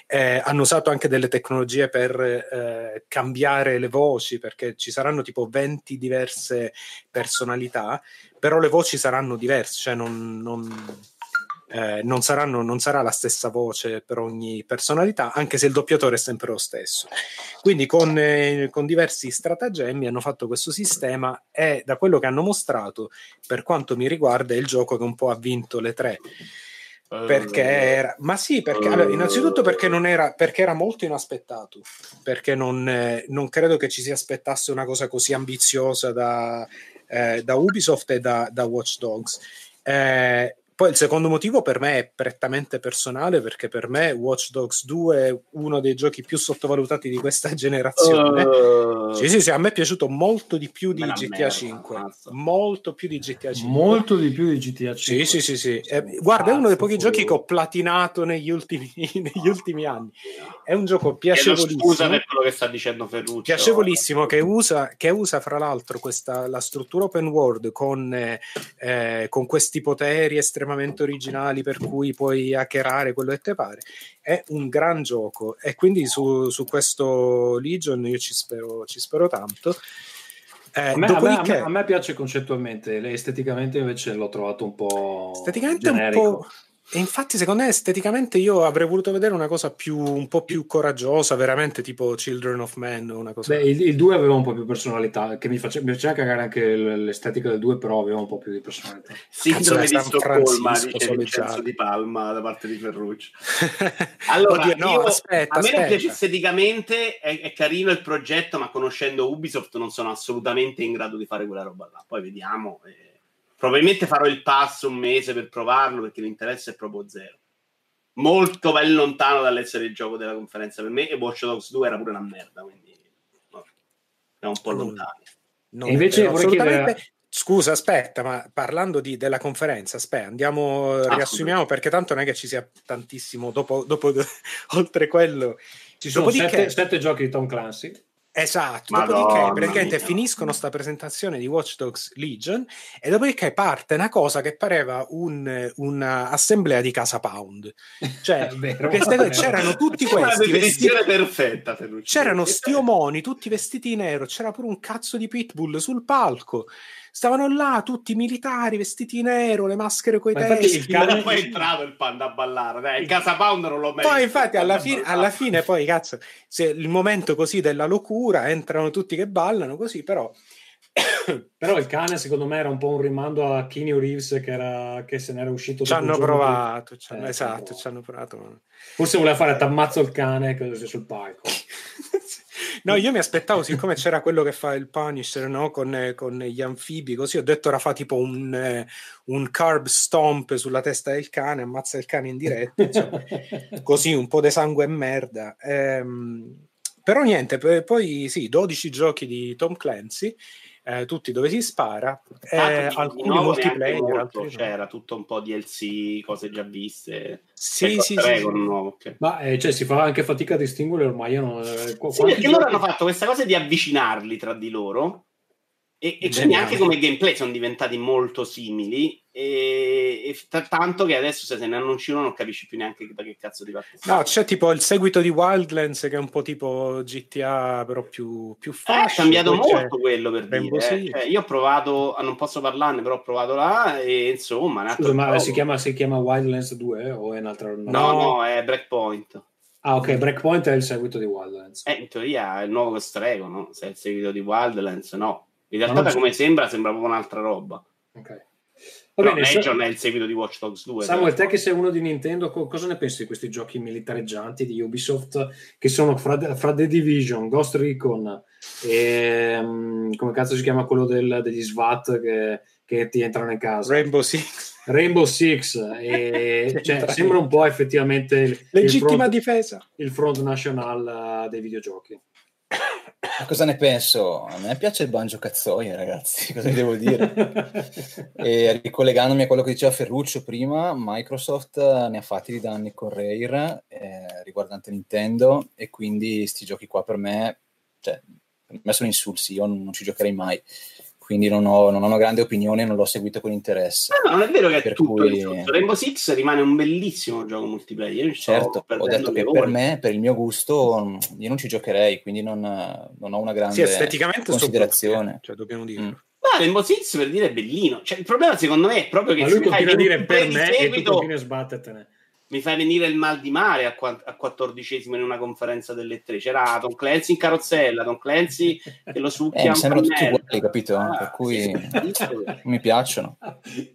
Eh, hanno usato anche delle tecnologie per eh, cambiare le voci, perché ci saranno tipo 20 diverse personalità, però le voci saranno diverse, cioè non, non eh, non, saranno, non, sarà la stessa voce per ogni personalità, anche se il doppiatore è sempre lo stesso. Quindi con, eh, con, diversi stratagemmi hanno fatto questo sistema e da quello che hanno mostrato, per quanto mi riguarda, è il gioco che un po' ha vinto le tre. Perché era, ma sì, perché allora, innanzitutto perché non era, perché era molto inaspettato, perché non, eh, non credo che ci si aspettasse una cosa così ambiziosa da, eh, da Ubisoft e da, da Watch Dogs. Eh, poi il secondo motivo per me è prettamente personale, perché per me Watch Dogs 2 è uno dei giochi più sottovalutati di questa generazione. Uh, sì, sì, sì, a me è piaciuto molto di più di GTA merda, 5. Mazza. Molto più di GTA 5. Molto di più di GTA 5. Sì, sì, sì. sì. Eh, guarda, è uno dei pochi fuori. giochi che ho platinato negli ultimi, negli ultimi anni. È un gioco piacevolissimo. Scusa per quello che sta dicendo Ferruccio. Piacevolissimo, che usa, che usa fra l'altro questa, la struttura open world con, eh, con questi poteri estremamente estremamente originali per cui puoi hackerare quello che ti pare. È un gran gioco e quindi su, su questo Legion io ci spero, ci spero tanto. Eh, a, me, dopodiché... a, me, a, me, piace concettualmente, esteticamente invece l'ho trovato un po'. Esteticamente generico. un po'. E infatti, secondo me, esteticamente io avrei voluto vedere una cosa più, un po' più coraggiosa, veramente tipo Children of Men. Una cosa... Beh, il, 2 aveva un po' più personalità, che mi, face, mi faceva cagare anche l'estetica del 2, però aveva un po' più di personalità. Sindrome di Stoccolma, dice Vincenzo di Palma da parte di Ferruccio. allora, Oddio, no, io, aspetta, a me non piace esteticamente, è, è, carino il progetto, ma conoscendo Ubisoft non sono assolutamente in grado di fare quella roba là. Poi vediamo. Eh Probabilmente farò il passo un mese per provarlo perché l'interesse è proprio zero. Molto ben lontano dall'essere il gioco della conferenza per me e Watch Dogs 2 era pure una merda, quindi no, siamo un po' lontani. No, invece assolutamente... Chiedere... Scusa, aspetta, ma parlando di, della conferenza, aspetta, andiamo, ah, riassumiamo perché tanto non è che ci sia tantissimo dopo, dopo oltre quello. Ci sono sette, sette giochi di Tom Clancy. Esatto, Madonna dopodiché praticamente mia. finiscono sta presentazione di Watch Dogs Legion e dopodiché parte una cosa che pareva un, un'assemblea di Casa Pound. Cioè, c'erano tutti questi vestiti perfetta. C'erano stiomoni tutti vestiti in nero, c'era pure un cazzo di pitbull sul palco. Stavano là tutti militari vestiti in nero, le maschere coi testi. Il cane poi è entrato il panda a ballare, dai, il Casa Pound non l'ho mai Poi infatti alla, fi- alla fine poi cazzo, se il momento così della locura, entrano tutti che ballano così, però però il cane secondo me era un po' un rimando a Keanu Reeves che, era, che se n'era uscito ci hanno provato di... eh, esatto ci hanno provato forse voleva fare t'ammazzo il cane così sul palco No, io mi aspettavo, siccome c'era quello che fa il Punisher no? con, con, gli anfibi, così ho detto ora fa tipo un, eh, un, carb stomp sulla testa del cane, ammazza il cane in diretta, insomma, così un po' di sangue e merda. Ehm, però niente, poi sì, 12 giochi di Tom Clancy eh, tutti dove si spara, eh, alcuni multiplayer, molto, altri c'era no. tutto un po' DLC, cose già viste. Sì, ecco, sì, sì, nuovo, okay. Ma eh, cioè, si fa anche fatica a distinguere ormai. Io non, eh, sì, perché loro hanno fatto questa cosa di avvicinarli tra di loro e, e quindi anche come gameplay sono diventati molto simili e, e t- tanto che adesso se se ne annunci uno non capisci più neanche da che cazzo di parte no c'è tipo il seguito di Wildlands che è un po' tipo GTA però più, più facile è cambiato molto quello per Rainbow dire eh. cioè, io ho provato non posso parlarne però ho provato là e insomma Scusa, ma si chiama, si chiama, Wildlands 2 o è un'altra no, no, no è Breakpoint Ah, ok, Breakpoint è il seguito di Wildlands. Eh, in teoria è il nuovo Strego, no? Se è il seguito di Wildlands, no. In realtà, da come sembra, sembra proprio un'altra roba. Ok. Va bene, Legion è il seguito di Watch Dogs 2. Samuel, te che sei uno di Nintendo, cosa ne pensi di questi giochi militareggianti di Ubisoft che sono fra, fra The Division, Ghost Recon e um, come cazzo si chiama quello del, degli SWAT che, che, ti entrano in casa? Rainbow Six. Rainbow Six. E, cioè, sembra un po' effettivamente legittima il front, difesa. Il front national uh, dei videogiochi. Cosa ne penso? A me piace il banjo cazzoia, ragazzi, cosa devo dire? e ricollegandomi a quello che diceva Ferruccio prima, Microsoft ne ha fatti di danni con Rare eh, riguardante Nintendo e quindi sti giochi qua per me, cioè, per me sono insulsi, io non, non ci giocherei mai quindi non ho, non ho, una grande opinione, non l'ho seguito con interesse. Ah, no, non è vero che è tutto cui... Rainbow Six rimane un bellissimo gioco multiplayer. certo, ho detto che per me, per il mio gusto, io non ci giocherei, quindi non, non ho una grande sì, esteticamente considerazione. Cioè, dobbiamo dirlo. Mm. Ma Rainbow Six per dire è bellino. Cioè, il problema secondo me è proprio che... Ma lui continua a dire per me seguito... e tu continui a sbattertene mi fai venire il mal di mare a, qu- a quattordicesimo in una conferenza delle tre. C'era Tom Clancy in carrozzella, Tom Clancy che lo succhia. Eh, mi sembrano tutti uguali, capito? Ah, per cui mi piacciono.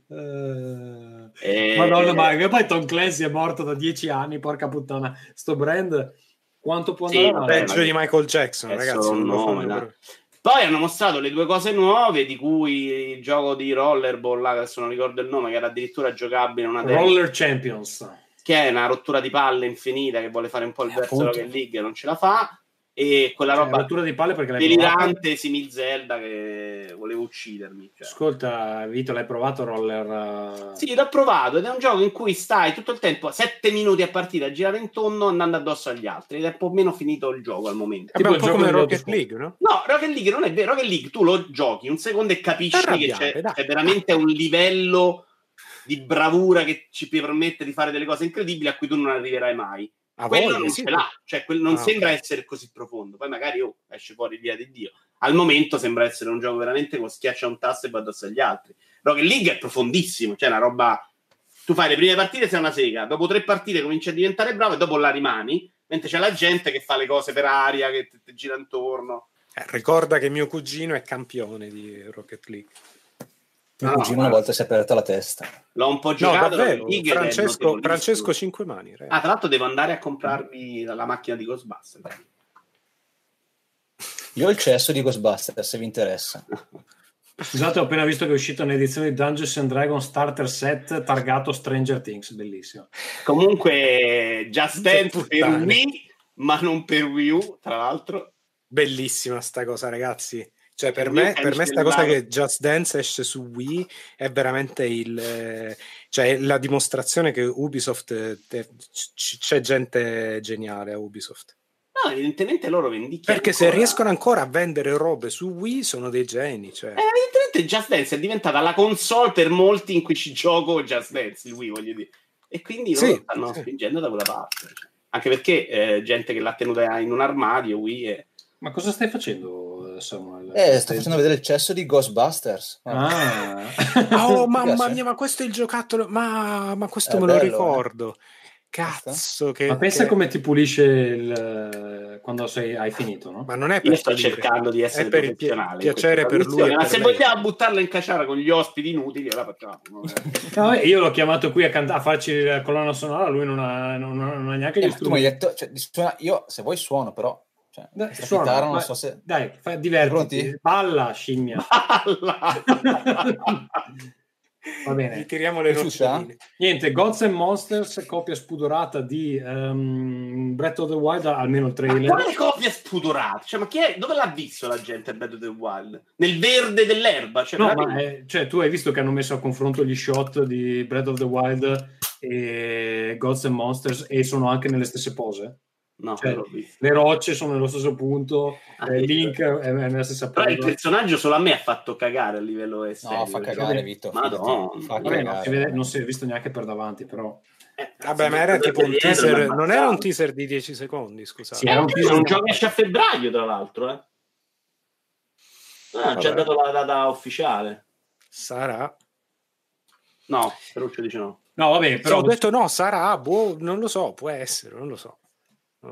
Uh, eh, Madonna, ma che poi Tom Clancy è morto da dieci anni, porca puttana. Sto brand, quanto può andare? Sì, peggio di Michael Jackson, ragazzi. Nome, poi hanno mostrato le due cose nuove, di cui il gioco di Rollerball, adesso non ricordo il nome, che era addirittura giocabile. Una Roller Champions che è una rottura di palle infinita che vuole fare un po' il verso Rocket League e non ce la fa e quella cioè, roba rottura di palle perché delirante simil Zelda che voleva uccidermi cioè. ascolta Vito l'hai provato roller uh... sì l'ho provato ed è un gioco in cui stai tutto il tempo 7 minuti a partita a girare in tondo andando addosso agli altri ed è un po' meno finito il gioco al momento. Tipo un po' come Rocket League no? no Rocket League non è vero Rocket League tu lo giochi un secondo e capisci che c'è, c'è veramente un livello di bravura che ci permette di fare delle cose incredibili a cui tu non arriverai mai. A quello voglia, non sì. ce l'ha, cioè quel, non ah, sembra okay. essere così profondo. Poi magari oh, esce fuori via di Dio. Al momento sembra essere un gioco veramente con schiaccia un tasto e va addosso agli altri. Rocket League è profondissimo, cioè una roba tu fai le prime partite sei una sega, dopo tre partite cominci a diventare bravo e dopo la rimani, mentre c'è la gente che fa le cose per aria, che ti, ti gira intorno. Eh, ricorda che mio cugino è campione di Rocket League. Mio no, cugino una volta si è aperta la testa. L'ho un po' giocato. No, Francesco, Francesco 5 mani. Ah, tra l'altro devo andare a comprarmi la macchina di Ghostbusters. Io ho il cesso di Ghostbusters, se vi interessa. Scusate, ho appena visto che è uscita un'edizione di Dungeons and Dragons Starter Set targato Stranger Things, bellissimo. Comunque, Just Dance per Wii, ma non per Wii U, tra l'altro. Bellissima sta cosa, ragazzi. Cioè, per me, per me sta cosa che Just Dance esce su Wii è veramente il, cioè, la dimostrazione che Ubisoft, eh, c- c'è gente geniale a Ubisoft. No, evidentemente loro vendicchiano. Perché ancora. se riescono ancora a vendere robe su Wii sono dei geni. Cioè. Eh, evidentemente Just Dance è diventata la console per molti in cui ci gioco Just Dance, il Wii, voglio dire. E quindi loro sì, stanno sì. spingendo da quella parte. Cioè. Anche perché eh, gente che l'ha tenuta in un armadio, Wii è... Ma cosa stai facendo, Samuel? Eh, sto facendo vedere il cesso di Ghostbusters. Ah. oh, mamma mia, ma questo è il giocattolo. Ma, ma questo è me bello, lo eh. ricordo. Eh. Cazzo, che, ma pensa che... come ti pulisce il... quando sei... hai finito, no? Ma non è per Io sto dire. cercando di essere per professionale. piacere per lui. Ma per se lei. vogliamo buttarla in cacciara con gli ospiti inutili, allora facciamo. no, io l'ho chiamato qui a, cant- a, farci la colonna sonora, lui non ha, non, non ha neanche gli eh, strumenti. Detto, cioè, suona, io se vuoi suono, però. Cioè, dai, suona, chitarra, non so se... dai fai, divertiti. Balla, scimmia. Balla. Va bene. Gli tiriamo le noccioline. Niente, Gods and Monsters, copia spudorata di um, Breath of the Wild, almeno il trailer. Ma quale copia spudorata? Cioè, ma chi è, dove l'ha visto la gente Breath of the Wild? Nel verde dell'erba? Cioè, no, ma è, cioè, tu hai visto che hanno messo a confronto gli shot di Breath of the Wild e Gods and Monsters e sono anche nelle stesse pose? No, cioè, le rocce sono nello stesso punto, ah, eh, Link è, nella stessa Però il personaggio solo a me ha fatto cagare a livello estetico. No, fa cagare Vito. Madonna. Fa Vabbè, non, si vede, non si è visto neanche per davanti, però... Eh, Vabbè, ma era tipo un teaser, non era un teaser di 10 secondi, scusate. Sì, era un teaser, un gioco esce a febbraio, tra l'altro, eh. Ah, ci ha dato la data ufficiale. Sarà. No, Ferruccio dice no. No, vabbè, però... Ho detto no, sarà, boh, non lo so, può essere, non lo so.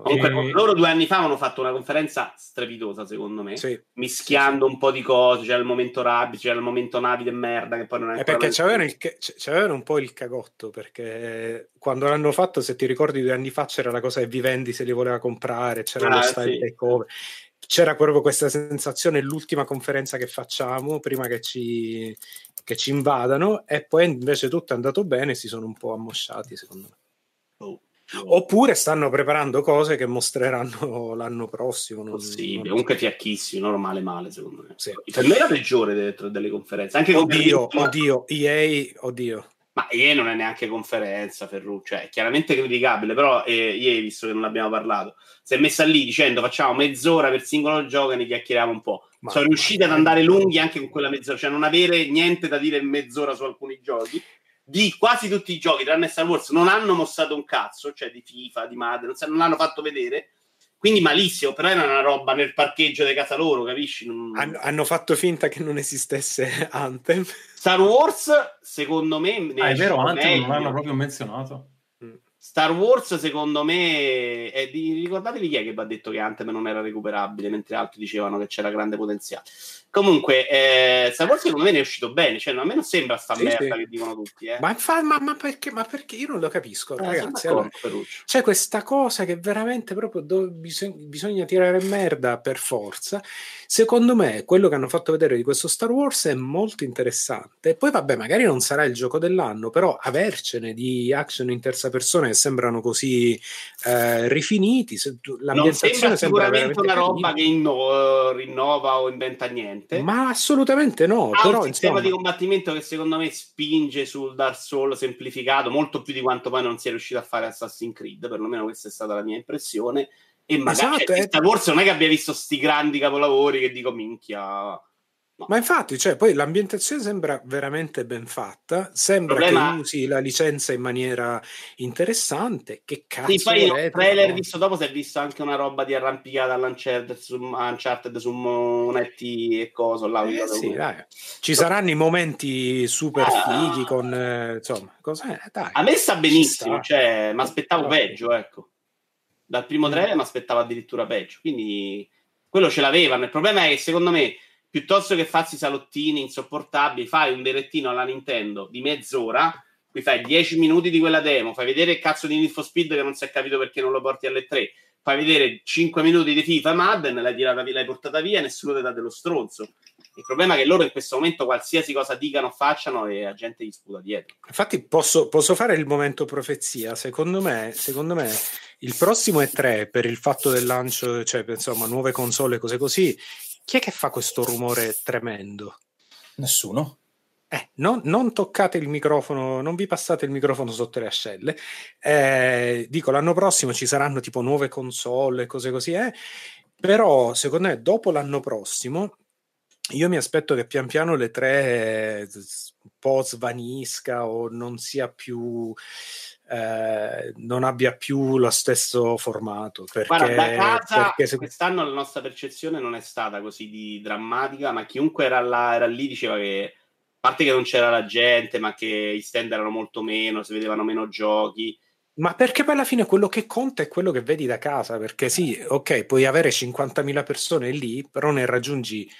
Comunque, e... loro due anni fa hanno fatto una conferenza strepitosa, secondo me, sì. mischiando un po' di cose. C'era il momento Rabbi, c'era il momento Navi e merda. Che poi non è, è perché c'avevano, il, c'avevano, un po' il cagotto. Perché quando l'hanno fatto, se ti ricordi, due anni fa c'era la cosa che Vivendi se li voleva comprare, c'era ah, lo style sì. takeover. C'era proprio questa sensazione, l'ultima conferenza che facciamo prima che ci, che ci invadano, e poi invece tutto è andato bene. Si sono un po' ammosciati, secondo me. Oppure stanno preparando cose che mostreranno l'anno prossimo. Non, Possibile, comunque fiacchissimo, normale male secondo me. Sì. Per me è la peggiore delle, delle conferenze. Anche oddio, con... oddio, EA, oddio. Ma EA non è neanche conferenza, Ferruccio, cioè, è chiaramente criticabile, però eh, EA, visto che non abbiamo parlato, si è messa lì dicendo facciamo mezz'ora per singolo gioco e ne chiacchieriamo un po'. Ma Sono riusciti ad andare lunghi anche con quella mezz'ora, cioè non avere niente da dire in mezz'ora su alcuni giochi di quasi tutti i giochi, tranne Star Wars, non hanno mostrato un cazzo, cioè di FIFA, di Madden, non, l'hanno fatto vedere. Quindi malissimo, però era una roba nel parcheggio di casa loro, capisci? Non... Hanno, hanno, fatto finta che non esistesse Anthem. Star Wars, secondo me... Ah, è vero, Anthem meglio. non l'hanno proprio menzionato. Star Wars, secondo me, è di... ricordatevi chi è che vi ha detto che Anthem non era recuperabile, mentre altri dicevano che c'era grande potenziale. Comunque, eh, Star Wars secondo me ne è uscito bene, cioè a me non sembra sta sì, merda sì. che dicono tutti. Eh. Ma, fa, ma, ma, perché, ma, perché, Io non lo capisco, eh, ragazzi. Allora, c'è questa cosa che veramente proprio do, bisog- bisogna tirare merda per forza. Secondo me, quello che hanno fatto vedere di questo Star Wars è molto interessante. Poi, vabbè, magari non sarà il gioco dell'anno, però avercene di action in terza persona che sembrano così eh, rifiniti. L'ambientazione sembra sicuramente una roba che inno- rinnova o inventa niente niente. Ma assolutamente no. Ha però, un sistema insomma... di combattimento che secondo me spinge sul Dark Souls semplificato molto più di quanto poi non sia riuscito a fare Assassin's Creed. Perlomeno questa è stata la mia impressione. E magari esatto, cioè, eh. Star Wars non è che abbia visto sti grandi capolavori che dico minchia. Ma infatti, cioè, poi l'ambientazione sembra veramente ben fatta, sembra Problema... che usi la licenza in maniera interessante. Che cazzo sì, poi il trailer no? visto dopo si è visto anche una roba di arrampicata all'Uncharted su, Uncharted su monetti e coso. Là, eh, sì. Ci saranno i momenti super ah. fighi con... Eh, insomma, cos'è? Dai, A me sta benissimo, cioè, mi aspettavo peggio, ecco. Dal primo mm. trailer mi aspettavo addirittura peggio, quindi quello ce l'avevano. Il problema è che secondo me piuttosto che farsi salottini insopportabili, fai un direttino alla Nintendo di mezz'ora, qui fai 10 minuti di quella demo, fai vedere il cazzo di Need Speed che non si è capito perché non lo porti alle 3, fai vedere 5 minuti di FIFA Madden, l'hai, tirata, l'hai portata via e nessuno ti dà dello stronzo. Il problema è che loro in questo momento qualsiasi cosa dicano o facciano e la gente gli sputa dietro. Infatti posso, posso fare il momento profezia. Secondo me, secondo me il prossimo E3 per il fatto del lancio, cioè insomma nuove console e cose così, chi è che fa questo rumore tremendo? Nessuno. Eh, non, non, toccate il microfono, non vi passate il microfono sotto le ascelle. Eh, dico, l'anno prossimo ci saranno tipo nuove console e cose così, eh? però secondo me dopo l'anno prossimo io mi aspetto che pian piano le tre un po' svanisca o non sia più eh, non abbia più lo stesso formato. Perché, Guarda, da casa perché se... quest'anno la nostra percezione non è stata così di drammatica, ma chiunque era, là, era lì diceva che, a parte che non c'era la gente, ma che i stand erano molto meno, si vedevano meno giochi. Ma perché poi alla fine quello che conta è quello che vedi da casa, perché sì, ok, puoi avere 50.000 persone lì, però ne raggiungi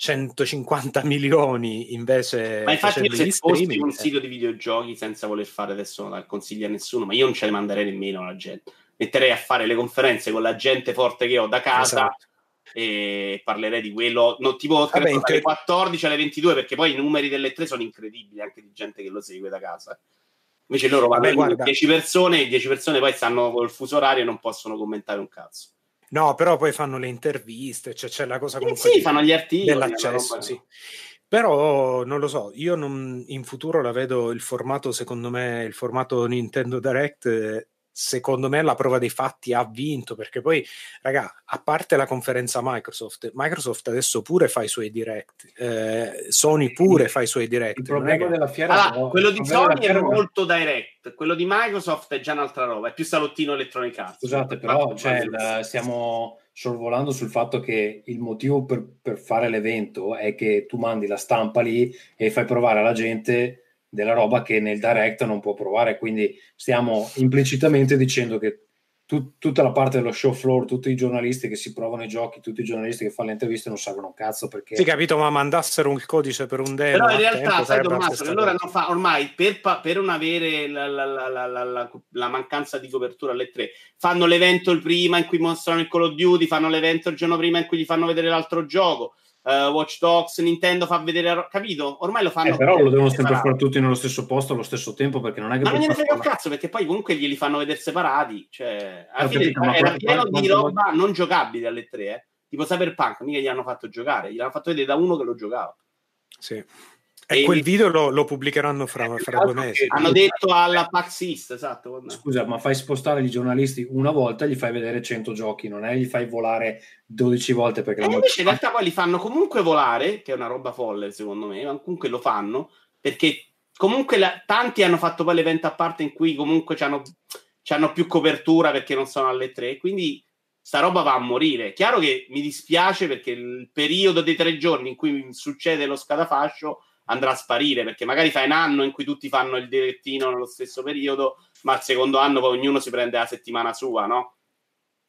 150 milioni invece ma infatti io se fossi un sito di videogiochi senza voler fare adesso non consigli a nessuno ma io non ce ne manderei nemmeno alla gente. Metterei a fare le conferenze con la gente forte che ho da casa esatto. e parlerei di quello non tipo Vabbè, dalle te... 14 alle 22 perché poi i numeri delle tre sono incredibili anche di gente che lo segue da casa. Invece loro vanno Vabbè, 10 persone e 10 persone poi stanno col fuso orario e non possono commentare un cazzo No, però poi fanno le interviste, cioè c'è la cosa eh comunque... Eh sì, fanno gli articoli. Dell'accesso, sì. Però non lo so, io non, in futuro la vedo il formato, secondo me, il formato Nintendo Direct secondo me la prova dei fatti ha vinto perché poi raga a parte la conferenza Microsoft Microsoft adesso pure fa i suoi direct eh, Sony pure fa i suoi direct il problema della fiera allora, no, quello di Sony è molto direct quello di Microsoft è già un'altra roba è più salottino Electronic Arts. Scusate però cioè, la, stiamo sorvolando sul fatto che il motivo per, per fare l'evento è che tu mandi la stampa lì e fai provare alla gente della roba che nel direct non può provare. Quindi stiamo implicitamente dicendo che tu, tutta la parte dello show floor, tutti i giornalisti che si provano i giochi, tutti i giornalisti che fanno le interviste non servono un cazzo perché... Sì, capito, ma mandassero un codice per un demo. Però in realtà, sai Tommaso, allora non fa, ormai per, per non avere la, la, la, la, mancanza di copertura alle tre, fanno l'evento il prima in cui mostrano il Call of Duty, fanno l'evento il giorno prima in cui gli fanno vedere l'altro gioco uh, Watch Dogs, Nintendo fa vedere, capito? Ormai lo fanno. Eh, però lo devono sempre fare tutti nello stesso posto allo stesso tempo perché non è che. Ma non gliene frega un cazzo perché poi comunque glieli fanno vedere separati. Cioè, alla fine capito, era pieno di roba non giocabile alle tre, eh. tipo Cyberpunk, mica gli hanno fatto giocare, gli hanno fatto vedere da uno che lo giocava. Sì. E, quel video lo, lo pubblicheranno fra, fra due mesi. Hanno detto alla PAX East, esatto. Scusa, ma fai spostare i giornalisti una volta e gli fai vedere 100 giochi, non è gli fai volare 12 volte perché... E eh, invece in realtà poi li fanno comunque volare, che è una roba folle secondo me, ma comunque lo fanno, perché comunque la, tanti hanno fatto poi l'evento a parte in cui comunque hanno più copertura perché non sono alle 3, quindi sta roba va a morire. Chiaro che mi dispiace perché il periodo dei tre giorni in cui succede lo scatafascio andrà a sparire perché magari fai un anno in cui tutti fanno il direttino nello stesso periodo, ma il secondo anno poi ognuno si prende la settimana sua, no?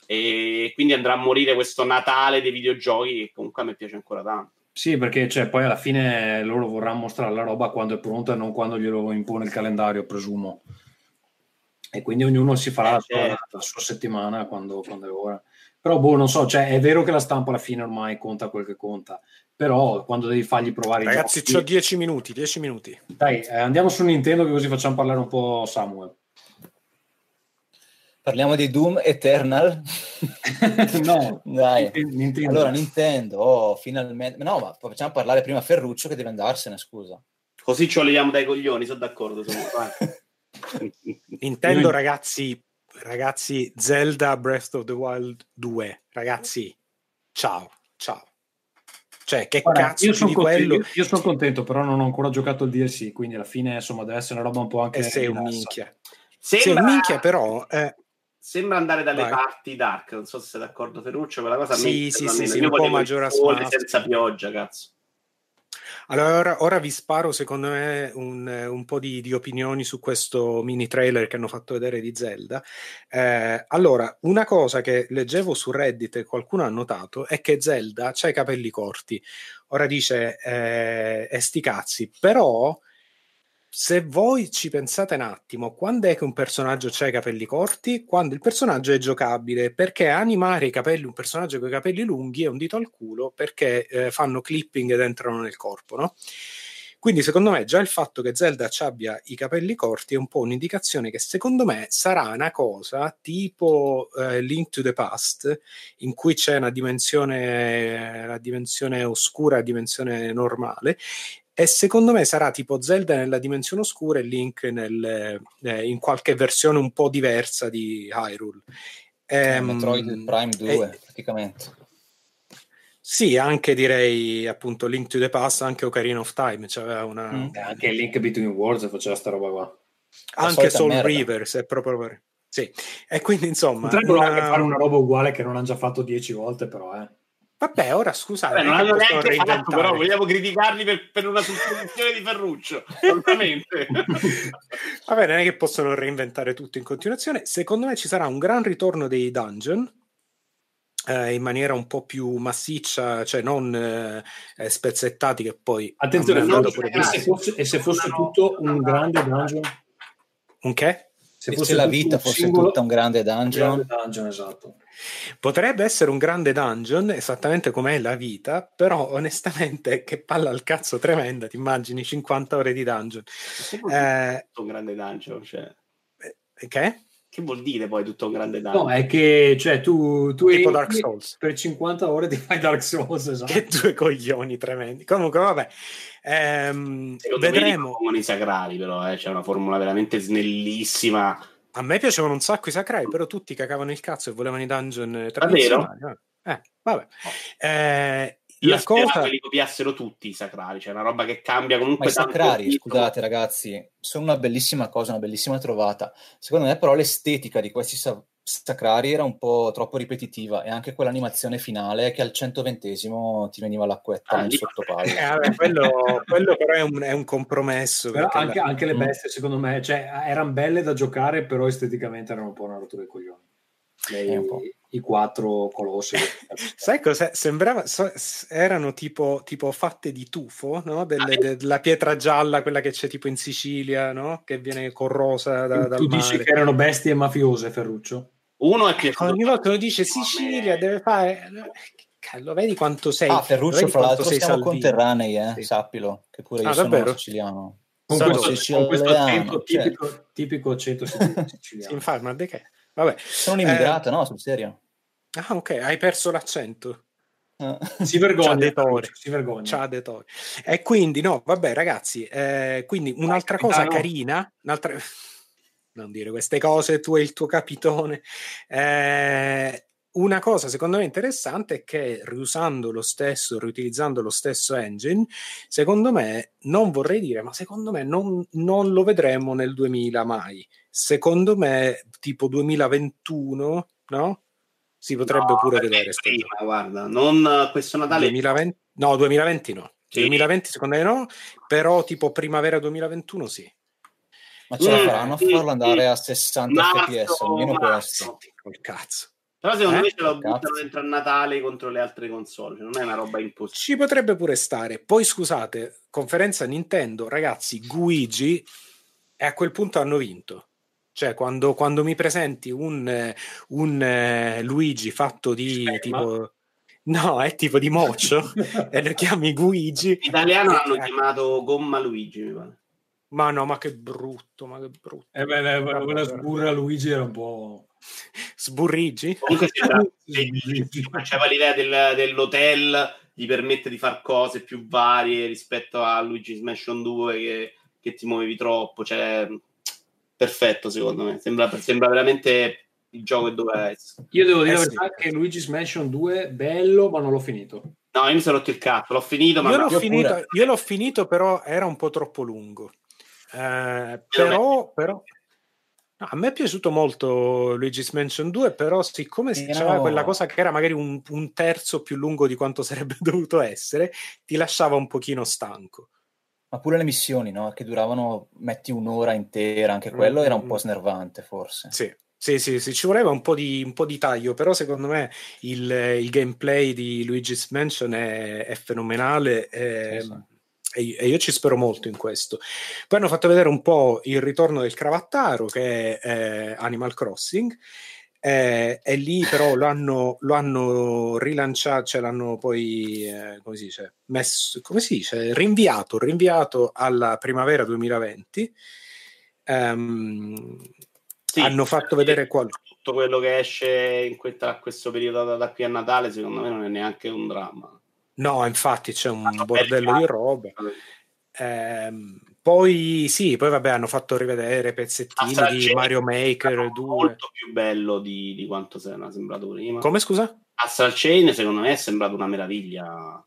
E quindi andrà a morire questo Natale dei videogiochi che comunque a me piace ancora tanto. Sì, perché cioè, poi alla fine loro vorranno mostrare la roba quando è pronta e non quando glielo impone il calendario, presumo. E quindi ognuno si farà eh, la, sua, certo. la, sua, settimana quando, quando è ora. Però, boh, non so, cioè, è vero che la stampa alla fine ormai conta quel che conta, però quando devi fargli provare Ragazzi, ho 10 minuti, 10 minuti. Dai, eh, andiamo su Nintendo che così facciamo parlare un po' Samuel. Parliamo di Doom Eternal? no, dai. Nintendo. Allora, Nintendo, oh, finalmente... No, ma facciamo parlare prima Ferruccio che deve andarsene, scusa. Così ci oliamo dai coglioni, sono d'accordo. Sono... Nintendo, ragazzi, ragazzi, Zelda Breath of the Wild 2, ragazzi, ciao, ciao. Cioè, che Guarda, cazzo io sono quello... Io, io sono contento, però non ho ancora giocato il DLC, quindi alla fine, insomma, deve essere una roba un po' anche... E sei un minchia. Sembra... Sei un minchia, però... Eh... Sembra andare dalle Vai. parti dark, non so se sei d'accordo Ferruccio, quella cosa sì, sì, sì, sì, un po' maggiore senza pioggia, cazzo. Allora, ora vi sparo secondo me un, un po' di, di, opinioni su questo mini trailer che hanno fatto vedere di Zelda. Eh, allora, una cosa che leggevo su Reddit e qualcuno ha notato è che Zelda ha i capelli corti. Ora dice, eh, sti cazzi, però se voi ci pensate un attimo, quando è che un personaggio ha i capelli corti? Quando il personaggio è giocabile, perché animare i capelli, un personaggio con i capelli lunghi è un dito al culo perché eh, fanno clipping ed entrano nel corpo, no? Quindi secondo me già il fatto che Zelda abbia i capelli corti è un po' un'indicazione che secondo me sarà una cosa tipo eh, Link to the Past, in cui c'è una dimensione, una dimensione oscura, una dimensione normale, e secondo me sarà tipo Zelda nella dimensione oscura e Link nel, eh, in qualche versione un po' diversa di Hyrule. Eh, Metroid Prime 2 eh, praticamente. Sì, anche direi appunto Link to the Past, anche Ocarina of Time, cioè una... mm. anche Link Between Worlds faceva sta roba qua. Anche Soul merda. River, se proprio... Sì, e quindi insomma... Potrebbero una... anche fare una roba uguale che non hanno già fatto dieci volte, però, eh. Vabbè, ora scusate, Vabbè, non hanno neanche fatto, però vogliamo criticarli per, per una supposizione di Ferruccio. Assolutamente. Vabbè, non è che possono reinventare tutto in continuazione. Secondo me ci sarà un gran ritorno dei dungeon. Eh, in maniera un po' più massiccia, cioè non eh, spezzettati che poi attenzione non pure e, se fosse, e se fosse tutto un grande dungeon un che? Se, fosse la vita fosse singolo, tutta un grande dungeon, un grande dungeon esatto. Potrebbe essere un grande dungeon, esattamente come è la vita, però onestamente che palla al cazzo tremenda, ti immagini 50 ore di dungeon. Eh, un grande dungeon, cioè... Eh, che? Che vuol dire poi tutto un grande dungeon? No, è che cioè, tu, tu tipo Dark Souls. per 50 ore ti fai Dark Souls, esatto. Che due coglioni tremendi. Comunque, vabbè. Ehm, vedremo. I sacrali, però, eh? c'è una formula veramente snellissima a me piacevano un sacco i Sakurai, però tutti cacavano il cazzo e volevano i dungeon tradizionali. Eh, vabbè. Eh, io la cosa... che li copiassero tutti i sacrari, cioè una roba che cambia comunque. Ma i sacrari, scusate ragazzi, sono una bellissima cosa, una bellissima trovata. Secondo me però l'estetica di questi sa- Sacrari era un po' troppo ripetitiva e anche quell'animazione finale che al 120esimo ti veniva l'acquetta ah, nel sottopalla. Eh, vabbè, quello, quello, però è un, è un compromesso. Anche, la... anche, le mm. bestie, secondo me, cioè, erano belle da giocare, però esteticamente erano un po' una rottura dei coglioni. Lei, I quattro colossi. Sai cosa? Sembrava, so, erano tipo, tipo, fatte di tufo, no? Delle, ah, della pietra gialla, quella che c'è tipo in Sicilia, no? Che viene corrosa da, dal Tu dici mare. che erano bestie mafiose, Ferruccio? Uno è piaciuto. Ogni volta lo dice Sicilia, deve fare. Lo vedi quanto sei. Ah, Ferruccio, fra l'altro, siamo salvino. conterranei, eh? sì. sappilo, che pure io ah, sono davvero? siciliano. Con questo, con questo accento cioè. tipico, tipico accento siciliano. sì, infatti, ma de che? Vabbè. Sono un immigrato, eh, no? Sul serio. Ah, ok, hai perso l'accento. si vergogna, si vergogna. Ciao E quindi, no, vabbè, ragazzi, eh, quindi un'altra cosa carina, un'altra non dire queste cose, tu e il tuo capitone. Eh, una cosa secondo me interessante è che riusando lo stesso, riutilizzando lo stesso engine, secondo me, non vorrei dire, ma secondo me non, non lo vedremo nel 2000 mai. Secondo me, tipo 2021, no? Si potrebbe no, pure vedere. Prima, guarda, non questo Natale. 2020, no, 2020 no. Sì. 2020 secondo me no, però tipo primavera 2021 sì. Ma ce la mm, faranno a farlo andare a 60 marzo, fps, almeno questo. Col cazzo. Però secondo eh? me ce lo buttano dentro a Natale contro le altre console, cioè non è una roba impossibile. Ci potrebbe pure stare. Poi scusate, conferenza Nintendo, ragazzi, Guigi e a quel punto hanno vinto. Cioè, quando, quando mi presenti un, un uh, Luigi fatto di Sperma. tipo... No, è tipo di moccio e lo chiami Guigi. In italiano l'hanno eh, chiamato Gomma Luigi, mi pare. Ma no, ma che brutto, ma che brutto. Eh beh, beh, beh quella sburra Luigi era un po'... Sburrigi? Comunque faceva l'idea del, dell'hotel, gli permette di fare cose più varie rispetto a Luigi Smashon 2 che, che ti muovevi troppo, cioè perfetto secondo me, sembra, sembra veramente il gioco che doveva essere. Io devo dire eh sì. che Luigi Mansion 2 bello, ma non l'ho finito. No, io mi sono rotto il cazzo, l'ho finito, ma io l'ho, finito, io l'ho finito, però era un po' troppo lungo. Eh, però, però no, a me è piaciuto molto Luigi's Mansion 2, però siccome eh, c'era no. quella cosa che era magari un, un, terzo più lungo di quanto sarebbe dovuto essere, ti lasciava un pochino stanco. Ma pure le missioni, no? Che duravano, metti un'ora intera, anche quello mm-hmm. era un po' snervante forse. Sì. Sì, sì, sì, ci voleva un po' di, un po di taglio, però secondo me il, il, gameplay di Luigi's Mansion è, è fenomenale e, sì, sì. e, io ci spero molto in questo. Poi hanno fatto vedere un po' il ritorno del cravattaro che è eh, Animal Crossing eh, e lì però lo hanno, lo hanno rilanciato, cioè l'hanno poi, eh, come si dice, messo, come si dice, rinviato, rinviato alla primavera 2020. Um, ehm, sì, hanno fatto vedere qual- tutto quello che esce in questa, questo periodo da, da, qui a Natale, secondo me non è neanche un dramma. No, infatti c'è un ah, bordello di roba. Eh, poi sì, poi vabbè, hanno fatto rivedere pezzettini Astral di Chain Mario Maker 2. Molto più bello di, di quanto era sembrato prima. Come scusa? Astral Chain secondo me è sembrato una meraviglia.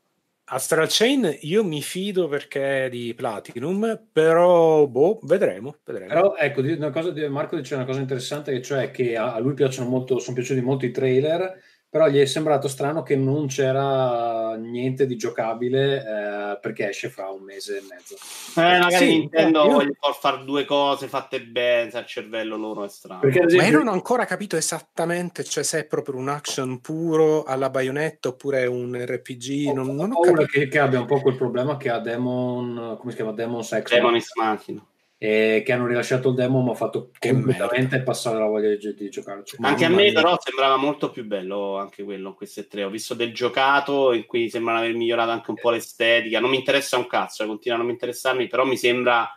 Astral Chain io mi fido perché è di Platinum, però boh, vedremo, vedremo. Però ecco, una cosa, Marco dice una cosa interessante, cioè che a lui piacciono molto, sono piaciuti molto i trailer però gli è sembrato strano che non c'era niente di giocabile eh, perché esce fra un mese e mezzo. Eh, magari sì, Nintendo io... vuole fare due cose fatte bene, il cervello loro è strano. Perché, esempio... Ma io non ho ancora capito esattamente cioè, se è proprio un action puro alla baionetta oppure un RPG. Ho, non, non ho, capito. Che, che abbia un po' quel problema che ha Demon, come si chiama? Demon Sex. Demon X Machina e che hanno rilasciato il demo mi ha fatto completamente passare la voglia di, di giocarci. Anche a me però sembrava molto più bello anche quello, queste tre. Ho visto del giocato in cui sembrano aver migliorato anche un po' l'estetica. Non mi interessa un cazzo, eh, continua a non interessarmi, però mi sembra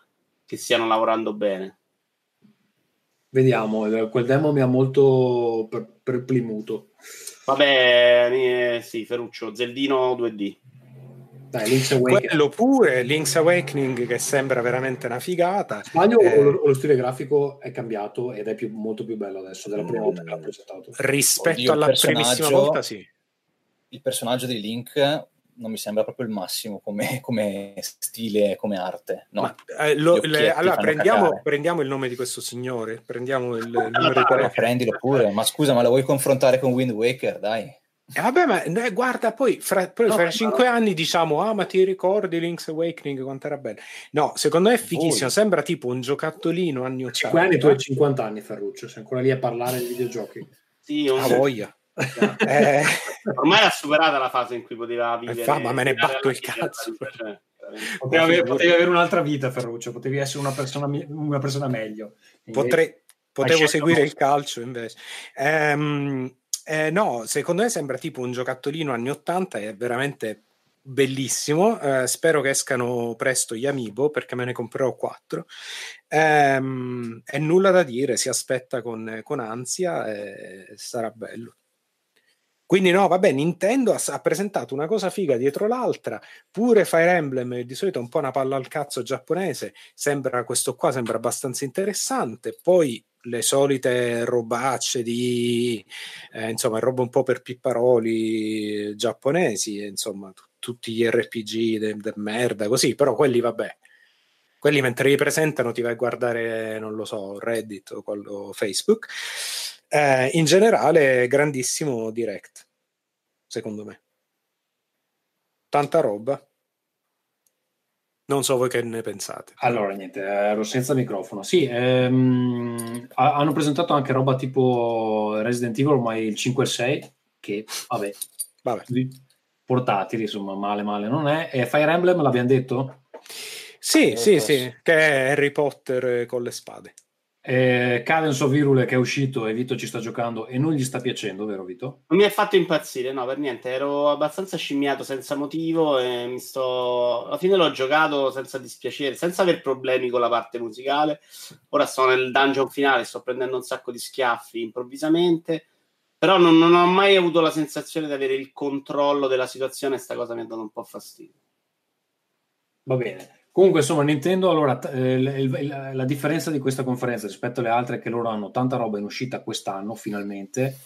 che stiano lavorando bene. Vediamo, eh, quel demo mi ha molto perplimuto. Vabbè, eh, sì, Ferruccio, Zeldino 2D. Dai, Link's Awakening. Quello pure, Link's Awakening che sembra veramente una figata. Sbaglio eh, o, lo, stile grafico è cambiato ed è più, molto più bello adesso della prima volta che l'ha presentato? Rispetto Oddio, alla primissima volta, sì. Il personaggio di Link non mi sembra proprio il massimo come, come stile, come arte. No. Ma, eh, lo, le, allora prendiamo, prendiamo, il nome di questo signore, prendiamo il, il numero di telefono. Prendilo pure, ma scusa, ma lo vuoi confrontare con Wind Waker? Dai. E eh, vabbè, ma eh, guarda, poi fra, poi no, fra cinque anni diciamo, ah, ma ti ricordi Link's Awakening quanto era bello? No, secondo me è fighissimo, sembra tipo un giocattolino anni 80. 5 anni, tu hai 50 anni, Ferruccio, sei ancora lì a parlare di videogiochi. Sì, ho voglia. eh. Ormai era superata la fase in cui poteva vivere. Fa, ma me ne batto il cazzo. Cioè, potevi, avere, potevi avere un'altra vita, Ferruccio, potevi essere una persona, una persona meglio. Potrei, potevo seguire il calcio invece. Ehm, eh, no, secondo me sembra tipo un giocattolino anni 80, è veramente bellissimo. Eh, spero che escano presto gli Amiibo perché me ne comprerò quattro. Ehm, è nulla da dire, si aspetta con, con ansia e sarà bello. Quindi no, vabbè, Nintendo ha, ha, presentato una cosa figa dietro l'altra, pure Fire Emblem, di solito un po' una palla al cazzo giapponese, sembra questo qua sembra abbastanza interessante, poi le solite robacce di eh, insomma roba un po' per pipparoli giapponesi insomma t- tutti gli RPG de, de merda così però quelli vabbè quelli mentre li presentano ti vai a guardare non lo so Reddit o, quello, Facebook. Eh, in generale grandissimo direct secondo me. Tanta roba non so voi che ne pensate. Allora, niente, ero senza microfono. Sì, ehm, hanno presentato anche roba tipo Resident Evil, ormai il 5 e 6, che vabbè, vabbè. portatili, insomma, male male non è. E Fire Emblem l'abbiamo detto? Sì, eh, sì, sì, che è Harry Potter con le spade. Eh, Cadence of Virule che è uscito e Vito ci sta giocando e non gli sta piacendo, vero Vito? Non mi ha fatto impazzire, no, per niente. Ero abbastanza scimmiato senza motivo e mi sto... Alla fine l'ho giocato senza dispiacere, senza aver problemi con la parte musicale. Ora sto nel dungeon finale, sto prendendo un sacco di schiaffi improvvisamente, però non, non ho mai avuto la sensazione di avere il controllo della situazione e sta cosa mi ha dato un po' fastidio. Va bene. Comunque, insomma, Nintendo, allora, eh, la, differenza di questa conferenza rispetto alle altre è che loro hanno tanta roba in uscita quest'anno, finalmente,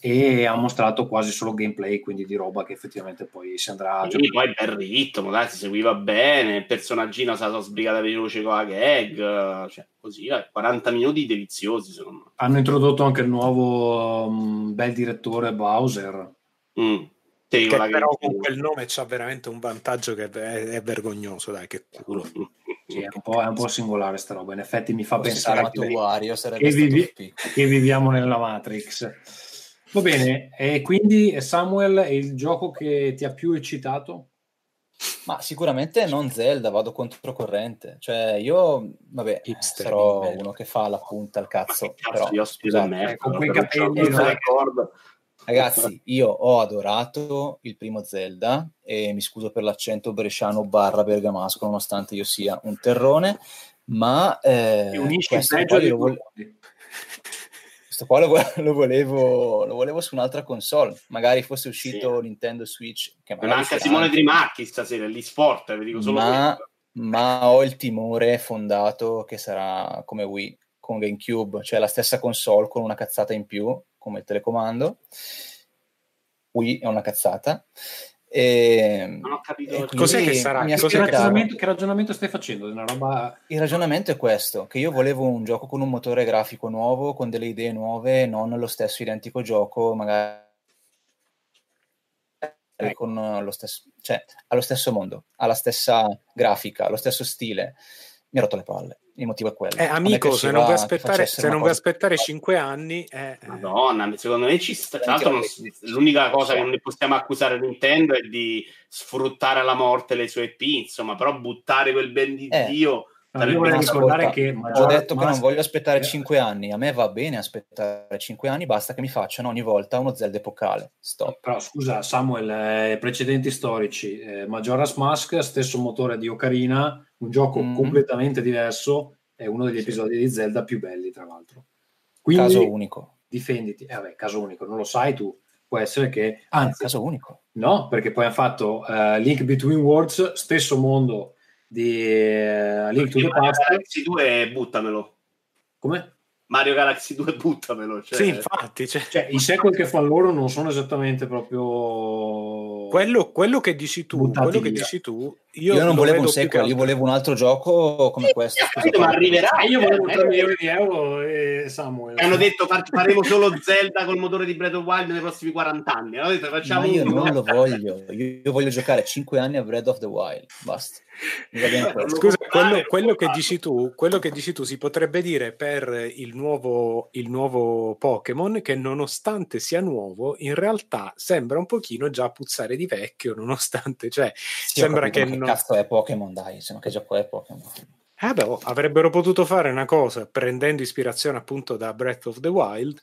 e ha mostrato quasi solo gameplay, quindi di roba che effettivamente poi si andrà a sì, poi bel ritmo, dai, si seguiva bene, il personaggino si è sbrigata veloce con la gag, cioè così, 40 minuti deliziosi secondo me. Hanno introdotto anche il nuovo um, bel direttore Bowser. Mm. Che però con quel nome c'ha veramente un vantaggio che è, è vergognoso, dai, che culo. Sì, è, un po', è un po' singolare sta roba, in effetti mi fa Forse pensare che, Wario, che, vivi, che viviamo nella Matrix. Va bene, e quindi Samuel è il gioco che ti ha più eccitato? Ma sicuramente non Zelda, vado controcorrente. Cioè, io, vabbè, Hipster, sarò uno che fa la punta al cazzo. però, io scusate, me, con quei capelli non ricordo. Ragazzi, io ho adorato il primo Zelda e mi scuso per l'accento bresciano barra bergamasco, nonostante io sia un terrone, ma eh, unisce il peggio di vo- questo qua lo, lo, volevo, lo, volevo, su un'altra console, magari fosse uscito sì. Nintendo Switch. Che manca Simone Trimacchi stasera, lì sport, vi dico solo ma, ma ho il timore fondato che sarà come Wii con GameCube, cioè la stessa console con una cazzata in più come telecomando. Wii è una cazzata. E, non ho capito cos'è che sarà che, ragionamento, che, ragionamento, stai facendo? Roba... il ragionamento è questo che io volevo un gioco con un motore grafico nuovo con delle idee nuove non lo stesso identico gioco magari con lo stesso cioè allo stesso mondo alla stessa grafica allo stesso stile mi ha rotto le palle il motivo è quello. Eh, amico, se non vuoi aspettare, se non vuoi aspettare 5 anni... Eh, eh, Madonna, secondo me ci sta... Tra l'altro non, l'unica cosa che non possiamo accusare Nintendo è di sfruttare alla morte le sue IP, insomma, però buttare quel ben di eh. Dio... No, io vorrei ricordare che ho detto che non voglio aspettare 5 anni. A me va bene aspettare 5 anni, basta che mi facciano ogni volta uno Zelda epocale. Stop. Però scusa, Samuel, eh, precedenti storici, eh, Majora's Mask, stesso motore di Ocarina, un gioco mm-hmm. completamente diverso, è uno degli episodi di Zelda più belli, tra l'altro. Quindi, caso unico. Difenditi. Eh, vabbè, caso unico, non lo sai tu. Può essere che... Anzi, caso unico. No, perché poi hanno fatto uh, Link Between Worlds, stesso mondo di uh, Link to the Past. Galaxy 2 buttamelo. Come? Mario Galaxy 2 buttamelo. Cioè... Sì, infatti. Cioè... Cioè, I sequel che fanno loro non sono esattamente proprio... Quello, quello che dici tu, quello che dici tu io, io non volevo un sequel, io volevo un altro gioco come questo. Capito, ma arriverà. Io volevo 3 milioni di euro e Samuel. Hanno detto faremo solo Zelda col motore di Breath of Wild nei prossimi 40 anni. Hanno detto facciamo ma io un... non lo voglio. Io, io, voglio giocare 5 anni a Breath of the Wild. Basta. Scusa, quello, quello, che dici tu, quello che dici tu si potrebbe dire per il nuovo, il nuovo Pokémon che nonostante sia nuovo, in realtà sembra un pochino già puzzare di vecchio, nonostante, cioè, sì, sembra capito, che... non... cazzo è Pokémon, dai, insomma, che gioco è Pokémon? Eh beh, oh, avrebbero potuto fare una cosa prendendo ispirazione appunto da Breath of the Wild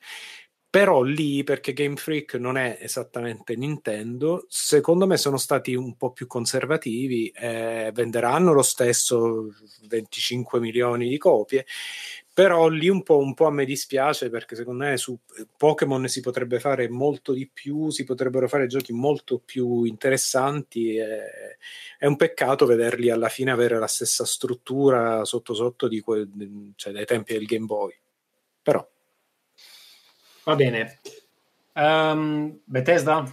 però lì perché Game Freak non è esattamente Nintendo secondo me sono stati un po' più conservativi eh, venderanno lo stesso 25 milioni di copie però lì un po', un po', a me dispiace perché secondo me su Pokémon si potrebbe fare molto di più, si potrebbero fare giochi molto più interessanti. E è un peccato vederli alla fine avere la stessa struttura sotto sotto que- cioè dai tempi del Game Boy. Però Va bene. Um, Bethesda?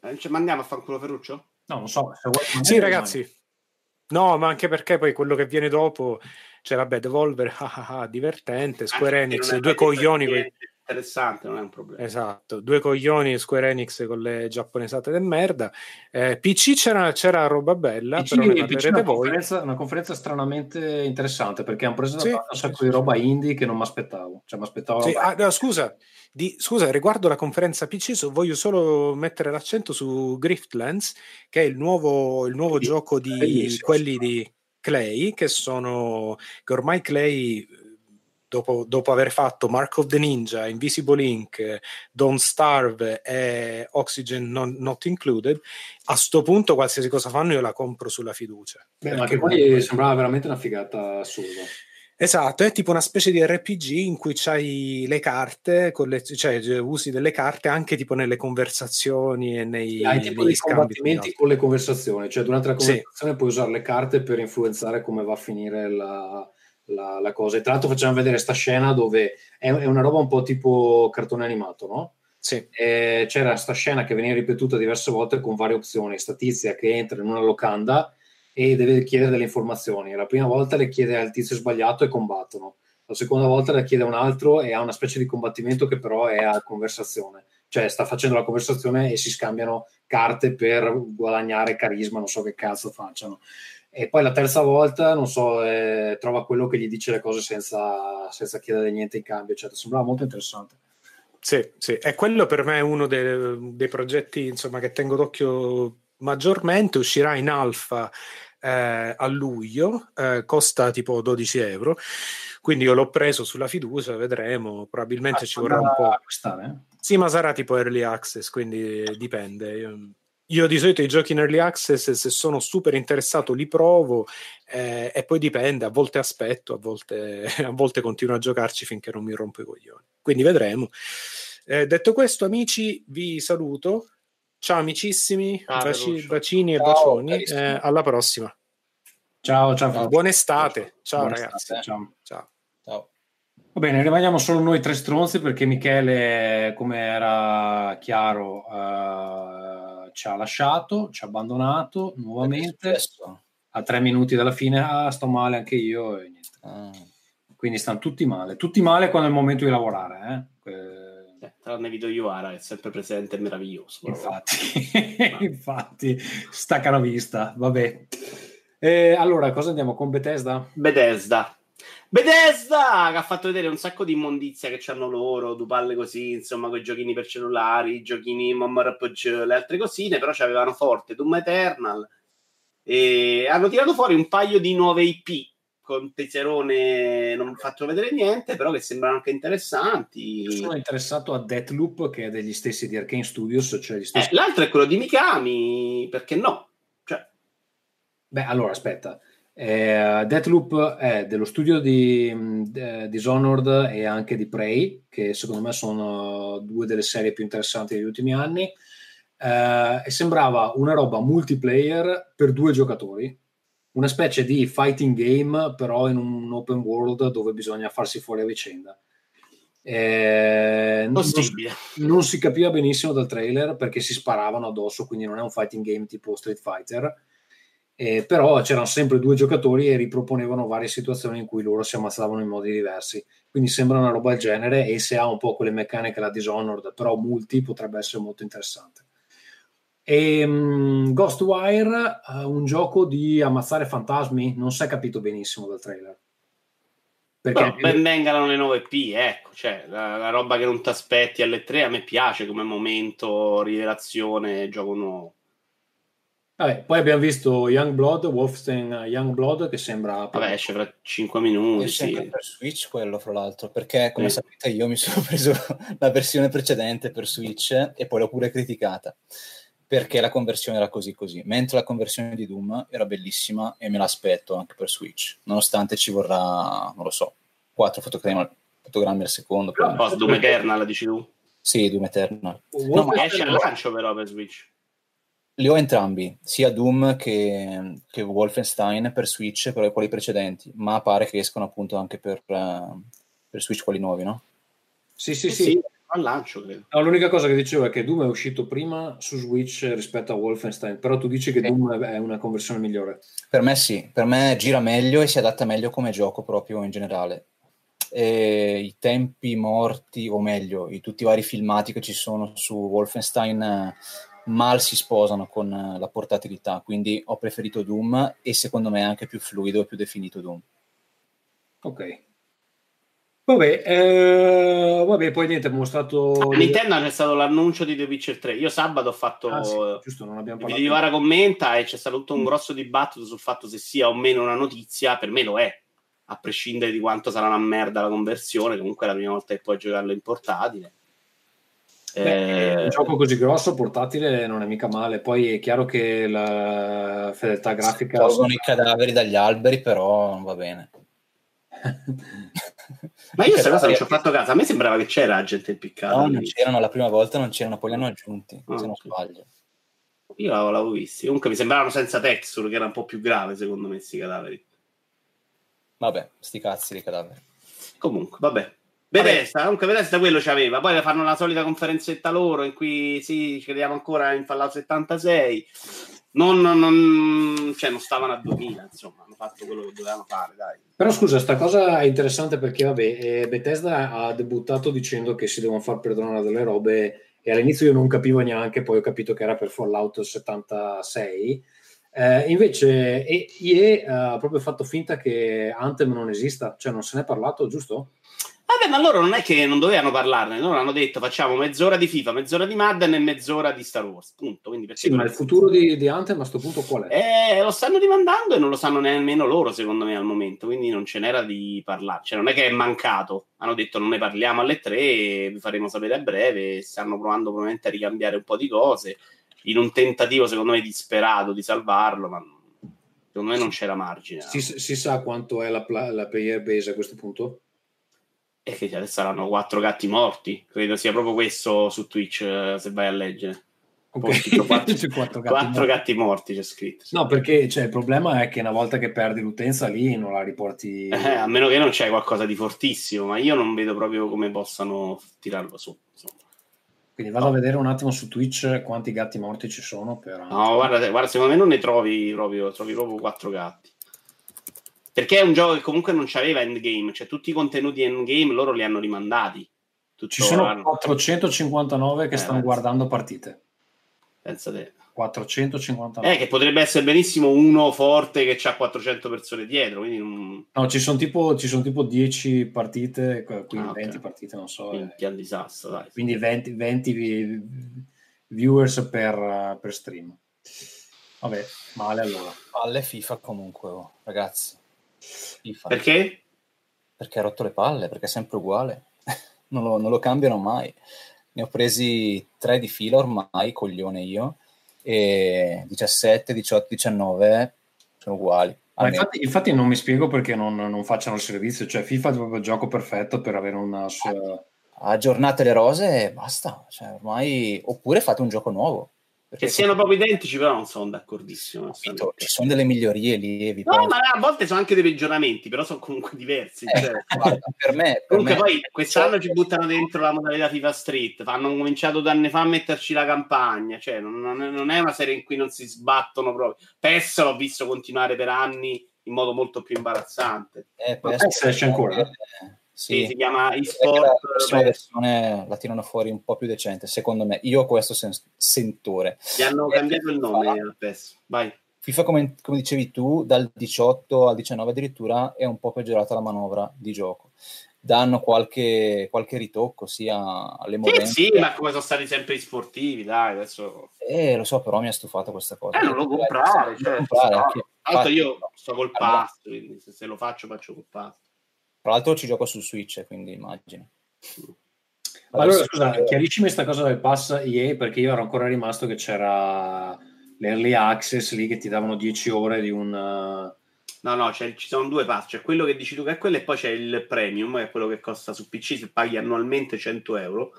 Cioè, mandiamo a fanculo Ferruccio? No, non so. sì, ragazzi. No, ma anche perché poi quello che viene dopo, cioè vabbè, Devolver, ah, ah, ah, divertente, Square Enix, due coglioni. Quei interessante, non è un problema. Esatto, due coglioni Square Enix con le giapponesate del merda. Eh, PC c'era, c'era, roba bella, PC, però PC una, conferenza, una conferenza stranamente interessante perché hanno preso sì, un sacco sì, di roba sì. indie che non mi aspettavo. Cioè, sì, ah, no, scusa, di, scusa, riguardo la conferenza PC, so, voglio solo mettere l'accento su Griftlands, che è il nuovo, il nuovo gioco di quelli di Clay, che sono che ormai Clay dopo, dopo, aver fatto Mark of the Ninja, Invisible Ink, Don't Starve e Oxygen non, Not Included, a sto punto qualsiasi cosa fanno io la compro sulla fiducia. Beh, ma che poi comunque... sembrava veramente una figata assurda. Esatto, è tipo una specie di RPG in cui c'hai le carte, le, cioè usi delle carte anche tipo nelle conversazioni e nei, hai tipo dei combattimenti con le conversazioni, cioè durante la conversazione sì. puoi usare le carte per influenzare come va a finire la, la, la cosa. E tra l'altro facciamo vedere questa scena dove è, è, una roba un po' tipo cartone animato, no? Sì. c'era questa scena che veniva ripetuta diverse volte con varie opzioni. Sta tizia che entra in una locanda e deve chiedere delle informazioni. La prima volta le chiede al tizio sbagliato e combattono. La seconda volta le chiede a un altro e ha una specie di combattimento che però è a conversazione. Cioè sta facendo la conversazione e si scambiano carte per guadagnare carisma, non so che cazzo facciano. E poi la terza volta, non so, eh, trova quello che gli dice le cose senza, senza chiedere niente in cambio, eccetera. Sembrava molto interessante. Sì, sì, e quello per me è uno dei, dei progetti insomma, che tengo d'occhio maggiormente. Uscirà in alfa eh, a luglio, eh, costa tipo 12 euro. Quindi io l'ho preso sulla fiducia, vedremo. Probabilmente ah, ci vorrà un po'. Sì, ma sarà tipo early access, quindi dipende. Io io di solito i giochi in early access, se sono super interessato, li provo eh, e poi dipende, a volte aspetto, a volte, a volte continuo a giocarci finché non mi rompo i coglioni. Quindi vedremo. Eh, detto questo, amici, vi saluto. Ciao amicissimi, ah, Vaci- bacini e ciao, bacioni. Eh, alla prossima. Ciao, ciao. ciao. Buona estate. Ciao, ciao ragazzi. Ciao. ciao. ciao. Va bene, rimaniamo solo noi tre stronzi perché Michele, come era chiaro, uh, ci ha lasciato, ci ha abbandonato nuovamente. A tre minuti dalla fine, ah, sto male anche io. E niente. Ah. Quindi stanno tutti male. Tutti male quando è il momento di lavorare. Eh? Eh, tranne Vito Iuara è sempre presente, è meraviglioso. Infatti, infatti, staccano vista. Vabbè. Eh, allora, cosa andiamo con Bethesda? Bethesda. Bethesda che ha fatto vedere un sacco di immondizia che hanno loro, due palle così, insomma, con i giochini per cellulari, i giochini MMORPG, le altre cosine, però c'avevano forte Doom Eternal e hanno tirato fuori un paio di nuove IP con Tesserone non fatto vedere niente, però che sembrano anche interessanti. Io sono interessato a Deathloop, che è degli stessi di Arkane Studios, cioè gli stessi... Eh, l'altro è quello di Mikami, perché no? Cioè... Beh, allora, aspetta. Eh, Deathloop è dello studio di eh, Dishonored e anche di Prey, che secondo me sono due delle serie più interessanti degli ultimi anni. Eh, e sembrava una roba multiplayer per due giocatori, una specie di fighting game, però in un open world dove bisogna farsi fuori a vicenda. Eh, non, non, si capiva benissimo dal trailer perché si sparavano addosso, quindi non è un fighting game tipo Street Fighter eh, però c'erano sempre due giocatori e riproponevano varie situazioni in cui loro si ammazzavano in modi diversi. Quindi sembra una roba del genere e se ha un po' quelle meccaniche la Dishonored, però multi potrebbe essere molto interessante. E, um, Ghostwire, uh, un gioco di ammazzare fantasmi, non si è capito benissimo dal trailer. Perché Però ben vengano le nuove P, ecco, cioè la, la roba che non ti aspetti alle tre a me piace come momento, rivelazione, gioco nuovo. Vabbè, poi abbiamo visto Young Blood, Wolfenstein Young Blood che sembra... Vabbè, esce fra 5 minuti. Sì. per Switch quello, fra l'altro, perché come sì. sapete io mi sono preso la versione precedente per Switch e poi l'ho pure criticata, perché la conversione era così così, mentre la conversione di Doom era bellissima e me l'aspetto anche per Switch, nonostante ci vorrà, non lo so, 4 fotogrammi, fotogrammi al secondo. Però, Doom Eternal, dici tu? Sì, Doom Eternal. No, ma esce al lancio però per Switch. Li ho entrambi, sia Doom che, che, Wolfenstein per Switch, però quelli precedenti, ma pare che escono appunto anche per, uh, per Switch quelli nuovi, no? Sì, sì, sì. sì al lancio, credo. No, l'unica cosa che dicevo è che Doom è uscito prima su Switch rispetto a Wolfenstein, però tu dici che sì. Doom è una conversione migliore. Per me sì, per me gira meglio e si adatta meglio come gioco proprio in generale. E I tempi morti, o meglio, i, tutti i vari filmati che ci sono su Wolfenstein mal si sposano con eh, la portatilità, quindi ho preferito Doom e secondo me è anche più fluido e più definito Doom. Ok. Vabbè, eh, vabbè, poi niente, abbiamo mostrato... A Nintendo c'è stato l'annuncio di The Witcher 3. Io sabato ho fatto... Ah, sì, giusto, non abbiamo parlato. Di Vara commenta e c'è stato tutto un mm. grosso dibattito sul fatto se sia o meno una notizia. Per me lo è, a prescindere di quanto sarà una merda la conversione. Comunque è la prima volta che puoi giocarlo in portatile. Beh, un gioco così grosso, portatile, non è mica male. Poi è chiaro che la fedeltà grafica. Tolgono i cadaveri dagli alberi, però non va bene. Ma io questa cosa non ci ho fatto caso. A me sembrava che c'era gente impiccata. No, non c'erano la prima volta, non c'erano, poi li hanno aggiunti. Oh, se non sbaglio. Io l'avevo visto. Comunque mi sembravano senza texture, che era un po' più grave, secondo me, questi cadaveri. Vabbè, sti cazzi di cadaveri. Comunque, vabbè. Bethesda, comunque Bethesda quello c'aveva, poi fanno la solita conferenzetta loro in cui sì, ci crediamo ancora in Fallout 76. Non, non, cioè, non stavano a 2000, insomma, hanno fatto quello che dovevano fare, dai. Però scusa, sta cosa è interessante perché vabbè, eh, Bethesda ha debuttato dicendo che si devono far perdonare delle robe e all'inizio io non capivo neanche, poi ho capito che era per Fallout 76. Eh, invece EA ha proprio fatto finta che Anthem non esista, cioè non se n'è parlato, giusto? Vabbè, ma loro non è che non dovevano parlarne, loro hanno detto facciamo mezz'ora di FIFA, mezz'ora di Madden e mezz'ora di Star Wars, punto. Quindi sì, ma il futuro di, di Anthem a questo punto qual è? Eh, lo stanno rimandando e non lo sanno nemmeno loro, secondo me, al momento, quindi non ce n'era di parlare. Cioè, non è che è mancato, hanno detto non ne parliamo alle tre, vi faremo sapere a breve, stanno provando probabilmente a ricambiare un po' di cose, in un tentativo, secondo me, disperato di salvarlo, ma secondo me non c'era margine. Si, si sa quanto è la, la player base a questo punto? E che adesso saranno quattro gatti morti. Credo sia proprio questo su Twitch, eh, se vai a leggere. Okay. Quattro, quattro, gatti, quattro morti. gatti, morti. c'è scritto. No, perché cioè, il problema è che una volta che perdi l'utenza lì non la riporti. Eh, a meno che non c'è qualcosa di fortissimo, ma io non vedo proprio come possano tirarlo su. Insomma. Quindi vado no. a vedere un attimo su Twitch quanti gatti morti ci sono. Per... No, guarda, guarda, secondo me non ne trovi proprio, trovi proprio quattro gatti. Perché è un gioco che comunque non c'aveva endgame, cioè tutti i contenuti endgame loro li hanno rimandati. Ci sono hanno... 459 che eh, stanno penso. guardando partite. Pensa te. 459. Eh, che potrebbe essere benissimo uno forte che ha 400 persone dietro. Quindi non... No, ci sono tipo, ci sono tipo 10 partite, quindi ah, 20 okay. partite, non so. Quindi eh. disastro, dai. Quindi 20, 20 viewers per, per, stream. Vabbè, male allora. Palle FIFA comunque, oh, ragazzi. FIFA. Perché? Perché ha rotto le palle, perché è sempre uguale. non, lo, non lo cambiano mai. Ne ho presi tre di fila ormai, coglione io, e 17, 18, 19 sono uguali. Infatti, infatti, non mi spiego perché non, non, facciano il servizio, cioè FIFA è proprio il gioco perfetto per avere una sua... Aggiornate le rose e basta, cioè, ormai... oppure fate un gioco nuovo. Che siano proprio identici, però non sono d'accordissimo. Capito, ci sono delle migliorie lievi. No, però... ma a volte sono anche dei peggioramenti, però sono comunque diversi. Eh, cioè. per me. Per comunque, me, poi quest'anno ci buttano dentro la modalità FIFA Street. Hanno cominciato da anni fa a metterci la campagna. Cioè, non, non, è una serie in cui non si sbattono proprio. PES l'ho visto continuare per anni in modo molto più imbarazzante. Eh, PES esce ancora. Eh, sì, si chiama eSport. La versione la tirano fuori un po' più decente, secondo me. Io ho questo sen- sentore. Gli hanno e cambiato il nome al PES. Vai. FIFA, come, come, dicevi tu, dal 18 al 19 addirittura è un po' peggiorata la manovra di gioco. Danno qualche, qualche ritocco sia alle movenze. Sì, sì, ma come sono stati sempre i sportivi, dai, adesso... Eh, lo so, però mi ha stufato questa cosa. Eh, non lo comprare, cioè, comprare. Anche, io sto col pass, quindi se, se lo faccio, faccio col pass. Tra l'altro ci gioco su Switch, quindi immagino. Allora, allora scusa, che... chiarissimi questa cosa del pass EA, perché io ero ancora rimasto che c'era l'early access lì che ti davano 10 ore di un... Uh... No, no, ci sono due pass, c'è quello che dici tu che è quello e poi c'è il premium, che è quello che costa su PC, se paghi annualmente 100 euro.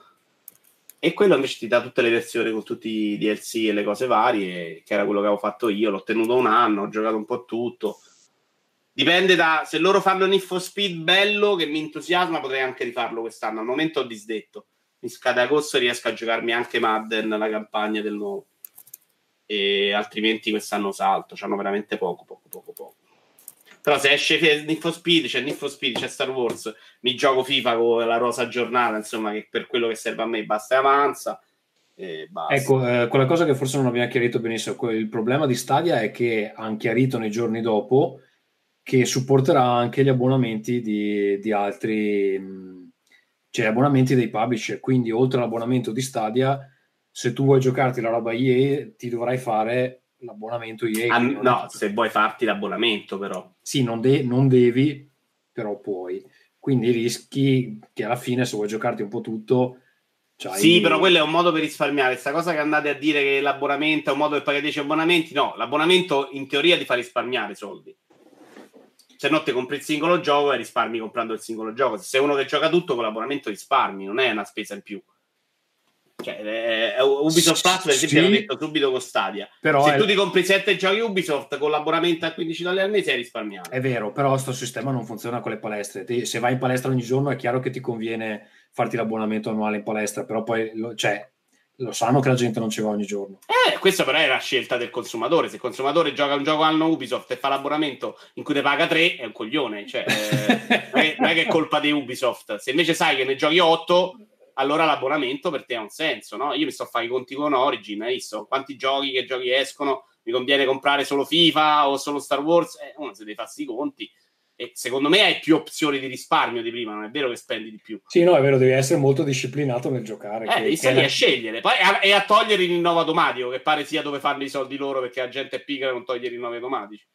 E quello invece ti dà tutte le versioni con tutti i DLC e le cose varie, che era quello che avevo fatto io. L'ho tenuto un anno, ho giocato un po' tutto. Dipende da se loro fanno un Info Speed bello che mi entusiasma, potrei anche rifarlo quest'anno. Al momento ho disdetto. Mi scade agosto riesco a giocarmi anche Madden, la campagna del nuovo. E altrimenti quest'anno salto. C'hanno veramente poco, poco, poco, poco. Però se esce Need Speed, c'è Need Speed, c'è Star Wars, mi gioco FIFA con la rosa giornata, insomma, che per quello che serve a me basta e avanza. Ecco, eh, quella cosa che forse non abbiamo chiarito benissimo, il problema di Stadia è che hanno chiarito nei giorni dopo che supporterà anche gli abbonamenti di, di altri, cioè gli abbonamenti dei publisher. Quindi, oltre all'abbonamento di Stadia, se tu vuoi giocarti la roba EA, ti dovrai fare l'abbonamento EA. Ah, no, se vuoi farti l'abbonamento, però. Sì, non, de- non devi, però puoi. Quindi rischi che alla fine, se vuoi giocarti un po' tutto, C'hai... Sì, però quello è un modo per risparmiare. Questa cosa che andate a dire che l'abbonamento è un modo per pagare 10 abbonamenti, no, l'abbonamento in teoria ti fa risparmiare soldi se no ti compri il singolo gioco e risparmi comprando il singolo gioco. Se sei uno che gioca tutto con l'abbonamento risparmi, non è una spesa in più. Cioè, eh, Ubisoft Plus, per esempio, sì, l'ho detto subito con Stadia. Però Se è... tu ti compri 7 giochi Ubisoft con l'abbonamento a 15 dollari al mese, hai risparmiato. È vero, però questo sistema non funziona con le palestre. Se vai in palestra ogni giorno, è chiaro che ti conviene farti l'abbonamento annuale in palestra, però poi cioè, lo sanno che la gente non ci va ogni giorno. Eh, questa però è la scelta del consumatore. Se il consumatore gioca un gioco anno Ubisoft e fa l'abbonamento in cui ne paga 3, è un coglione. Cioè, eh, non, è, non, è, che è colpa di Ubisoft. Se invece sai che ne giochi 8, allora l'abbonamento per te ha un senso, no? Io mi sto a fare i conti con Origin, hai visto? Quanti giochi, che giochi escono? Mi conviene comprare solo FIFA o solo Star Wars? Eh, uno se devi farsi i conti e secondo me hai più opzioni di risparmio di prima, non è vero che spendi di più. Sì, no, è vero, devi essere molto disciplinato nel giocare. Eh, devi stare a scegliere Poi, a, e a togliere il rinnovo automatico, che pare sia dove fanno i soldi loro perché la gente è pigra e non toglie i rinnovi automatici.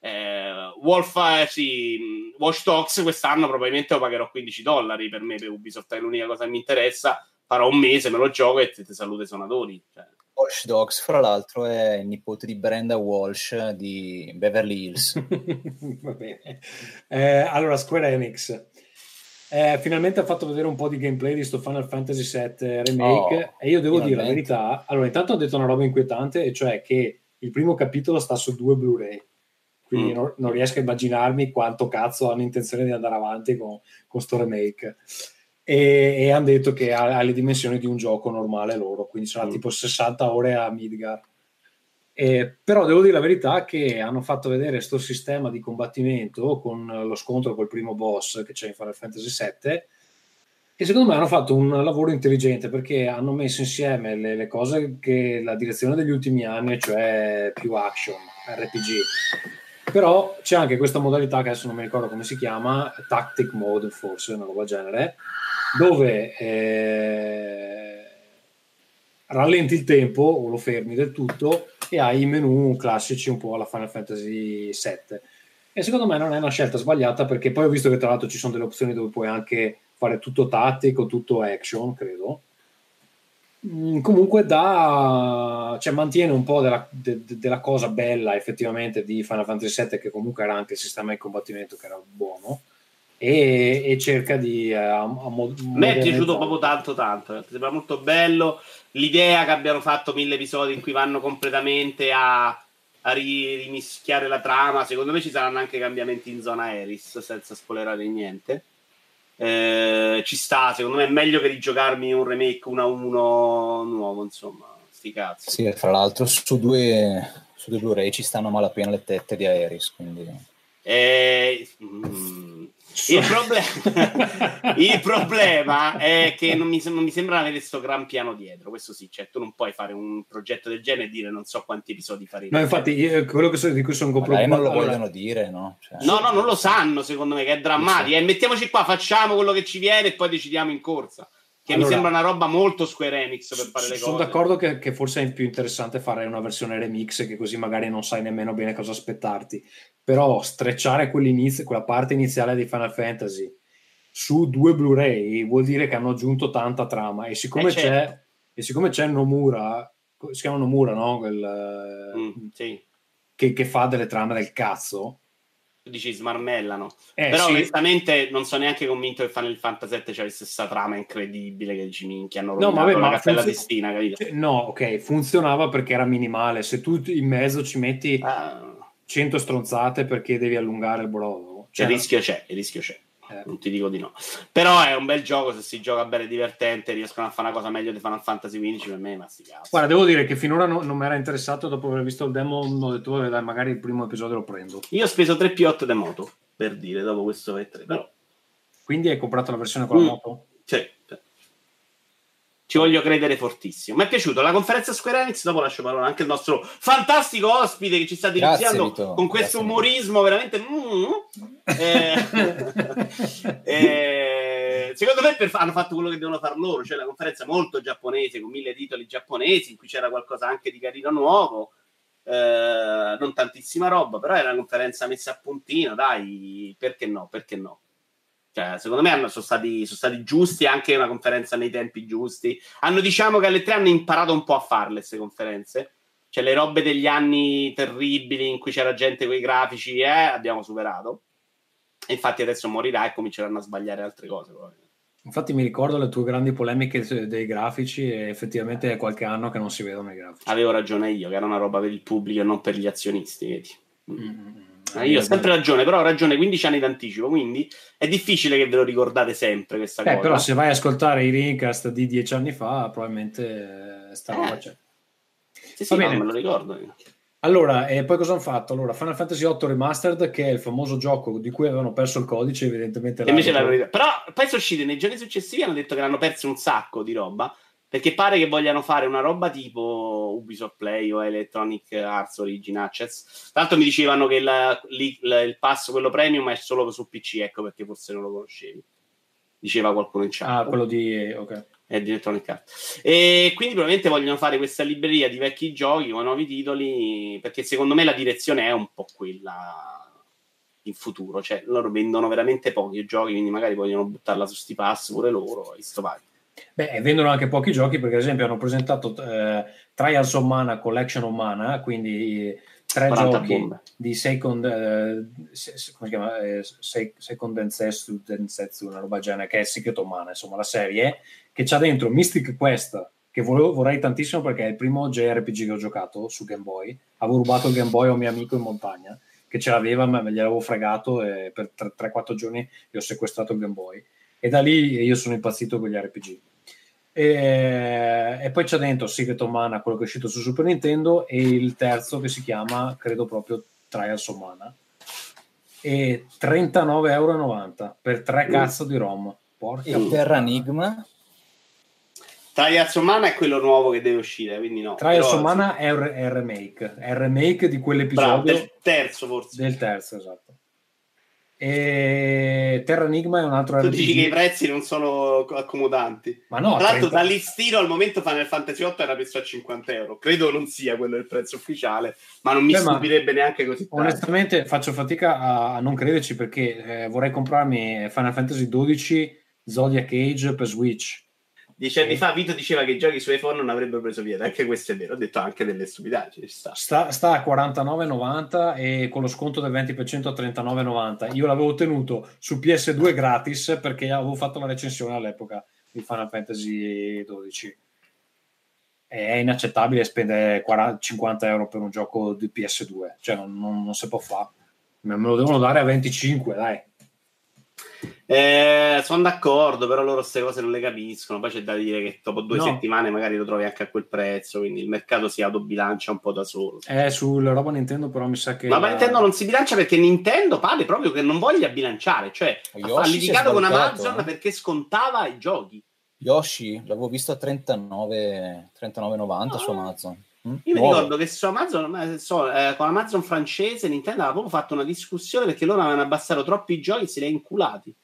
Eh, Wolf, eh, sì, Watch Dogs quest'anno probabilmente lo pagherò 15 dollari per me per Ubisoft, è l'unica cosa che mi interessa. Farò un mese, me lo gioco e ti, saluto i suonatori. Cioè. Walsh Dogs, fra l'altro, è il nipote di Brenda Walsh di Beverly Hills. Va bene. Eh, allora, Square Enix. Eh, finalmente ha fatto vedere un po' di gameplay di sto Final Fantasy VII Remake oh, e io devo finalmente. dire la verità. Allora, intanto ho detto una roba inquietante, e cioè che il primo capitolo sta su due Blu-ray. Quindi mm. non, non, riesco a immaginarmi quanto cazzo hanno intenzione di andare avanti con, con sto remake e, e hanno detto che ha, ha, le dimensioni di un gioco normale loro, quindi sarà mm. tipo 60 ore a Midgar. Eh, però devo dire la verità che hanno fatto vedere questo sistema di combattimento con lo scontro col primo boss che c'è in Final Fantasy VII e secondo me hanno fatto un lavoro intelligente perché hanno messo insieme le, le cose che la direzione degli ultimi anni, cioè più action, RPG. Però c'è anche questa modalità che adesso non mi ricordo come si chiama, Tactic Mode forse, una roba genere, dove eh, rallenti il tempo o lo fermi del tutto e hai i menu classici un po' alla Final Fantasy VII. E secondo me non è una scelta sbagliata perché poi ho visto che tra l'altro ci sono delle opzioni dove puoi anche fare tutto tattico, tutto action, credo. Mm, comunque da, cioè, mantiene un po' della, de, de, della, cosa bella effettivamente di Final Fantasy VII che comunque era anche il sistema di combattimento che era buono e, e cerca di... Uh, a a me è piaciuto proprio tanto tanto, eh. sembra molto bello l'idea che abbiano fatto mille episodi in cui vanno completamente a, a rimischiare la trama, secondo me ci saranno anche cambiamenti in zona Eris senza spoilerare niente. Eh, ci sta, secondo me è meglio che di giocarmi un remake 1 a 1 nuovo, insomma, sti cazzi. Sì, fra l'altro su due, su due Blu-ray ci stanno malapena le tette di Aeris, quindi... Eh, mm, il, problem- il, problema è che non mi, non mi sembra avere questo gran piano dietro. Questo sì, cioè, tu non puoi fare un progetto del genere e dire non so quanti episodi faremo. No, infatti, io, quello so, di cui sono preoccupato. non lo vogliono dire, no? Cioè, no, no, non lo sanno, secondo me, che è drammatico. E mettiamoci qua, facciamo quello che ci viene e poi decidiamo in corsa che allora, mi sembra una roba molto Square Enix per fare le cose. Sono d'accordo che, che, forse è più interessante fare una versione remix che così magari non sai nemmeno bene cosa aspettarti. Però strecciare quella parte iniziale di Final Fantasy su due Blu-ray vuol dire che hanno aggiunto tanta trama e siccome, eh c'è, certo. e siccome c'è Nomura, si chiama Nomura, no? Quel, mm, sì. che, che fa delle trame del cazzo dici smarmellano. Eh, Però sì. onestamente non sono neanche convinto che Final Fantasy VII c'è la stessa trama incredibile che dici minchia hanno no, vabbè, ma cappella funzion- destina, capito? No, ok, funzionava perché era minimale. Se tu in mezzo ci metti uh, 100 stronzate perché devi allungare il brodo. Cioè, il rischio c'è, il rischio c'è eh. non ti dico di no. Però è un bel gioco, se si gioca bene e divertente, riescono a fare una cosa meglio di Final Fantasy XV per me, ma sti cazzo. Guarda, devo dire che finora no, non mi era interessato, dopo aver visto il demo ho detto, dai, magari il primo episodio lo prendo. Io ho speso 3 P8 de moto, per dire, dopo questo E3, però... Quindi hai comprato la versione con la mm. moto? Sì. Ci voglio credere fortissimo. Mi è piaciuto la conferenza Square Enix. Dopo lascio parola anche al nostro fantastico ospite che ci sta deliziando con questo Grazie, umorismo Vito. veramente. Mm, eh, eh, secondo me per, hanno fatto quello che devono fare loro. Cioè la conferenza molto giapponese con mille titoli giapponesi in cui c'era qualcosa anche di carino nuovo. Eh, non tantissima roba, però era una conferenza messa a puntino. Dai, perché no? Perché no? Cioè, secondo me hanno, sono, stati, sono, stati, giusti anche una conferenza nei tempi giusti. Hanno, diciamo che alle tre hanno imparato un po' a farle queste conferenze. Cioè, le robe degli anni terribili in cui c'era gente con i grafici, eh, abbiamo superato. E infatti adesso morirà e cominceranno a sbagliare altre cose. Infatti mi ricordo le tue grandi polemiche dei grafici e effettivamente è qualche anno che non si vedono i grafici. Avevo ragione io, che era una roba per il pubblico e non per gli azionisti, vedi. Mm-hmm. Eh, io ho sempre ragione, però ho ragione 15 anni d'anticipo, quindi è difficile che ve lo ricordate sempre questa Beh, cosa. Però se vai a ascoltare i Rincast di 10 anni fa, probabilmente sta roba eh. c'è. Sì, sì, no, me lo ricordo. Io. Allora, e poi cosa hanno fatto? Allora, Final Fantasy VIII Remastered, che è il famoso gioco di cui avevano perso il codice, evidentemente. Invece Però poi sono usciti nei giorni successivi hanno detto che hanno perso un sacco di roba, perché pare che vogliano fare una roba tipo Ubisoft Play o Electronic Arts Origin Access. Tra l'altro mi dicevano che la, la, il pass, quello premium, è solo su PC, ecco perché forse non lo conoscevi. Diceva qualcuno in chat. Ah, quello di... ok è di Electronic Arts. E quindi probabilmente vogliono fare questa libreria di vecchi giochi con nuovi titoli, perché secondo me la direzione è un po' quella in futuro, cioè loro vendono veramente pochi giochi, quindi magari vogliono buttarla su sti pass pure loro, e sto vai. Beh, vendono anche pochi giochi perché ad esempio hanno presentato eh, Trials of Mana Collection of Mana, quindi tre giochi bombe. di Second, eh, se, come si chiama? Eh, second Densetsu, Densetsu, una roba genere, che è Secret of Mana, insomma la serie, che c'ha dentro Mystic Quest, che volevo, vorrei tantissimo perché è il primo JRPG che ho giocato su Game Boy. Avevo rubato il Game Boy a un mio amico in montagna che ce l'aveva, ma me gliel'avevo fregato e per 3-4 giorni gli ho sequestrato il Game Boy. E da lì io sono impazzito con gli RPG. E, e, poi c'è dentro Secret of Mana, quello che è uscito su Super Nintendo, e il terzo che si chiama, credo proprio Trials of Mana. E 39,90 euro per tre cazzo di ROM. Porca e per Enigma? Trials of Mana è quello nuovo che deve uscire, quindi no. Trials of Mana sì. è, il remake, è il remake di quell'episodio. Bravo, del terzo forse. Del terzo, esatto. E Terra Enigma è un altro tu RPG. dici che i prezzi non sono accomodanti. Ma no, tra l'altro 30... da listino al momento Final Fantasy 8 era messo a 50 euro. Credo non sia quello il prezzo ufficiale, ma non mi Beh, stupirebbe neanche così. Tanto. Onestamente faccio fatica a, a non crederci perché eh, vorrei comprarmi Final Fantasy 12 Zodiac Age per Switch Dieci anni fa Vito diceva che i giochi su iPhone non avrebbero preso via, anche questo è vero, ho detto anche delle stupidaggini. Sta. Sta, sta a 49,90 e con lo sconto del 20% a 39,90. Io l'avevo tenuto su PS2 gratis perché avevo fatto la recensione all'epoca di Final Fantasy XII. È inaccettabile spendere 40, 50 euro per un gioco di PS2, cioè non, non, non si può fare. Me lo devono dare a 25, dai. Eh, sono d'accordo, però loro queste cose non le capiscono. Poi c'è da dire che dopo due no. settimane magari lo trovi anche a quel prezzo, quindi il mercato si autobilancia un po' da solo. Eh, sulla roba Nintendo però mi sa che... Ma la... Nintendo non si bilancia perché Nintendo pare proprio che non voglia bilanciare, cioè Yoshi ha litigato con Amazon eh? perché scontava i giochi. Yoshi l'avevo visto a 39, 39,90 ah. su Amazon. Mm? Io mi ricordo che su Amazon, so, eh, con Amazon francese, Nintendo aveva proprio fatto una discussione perché loro avevano abbassato troppi giochi e se li ha inculati.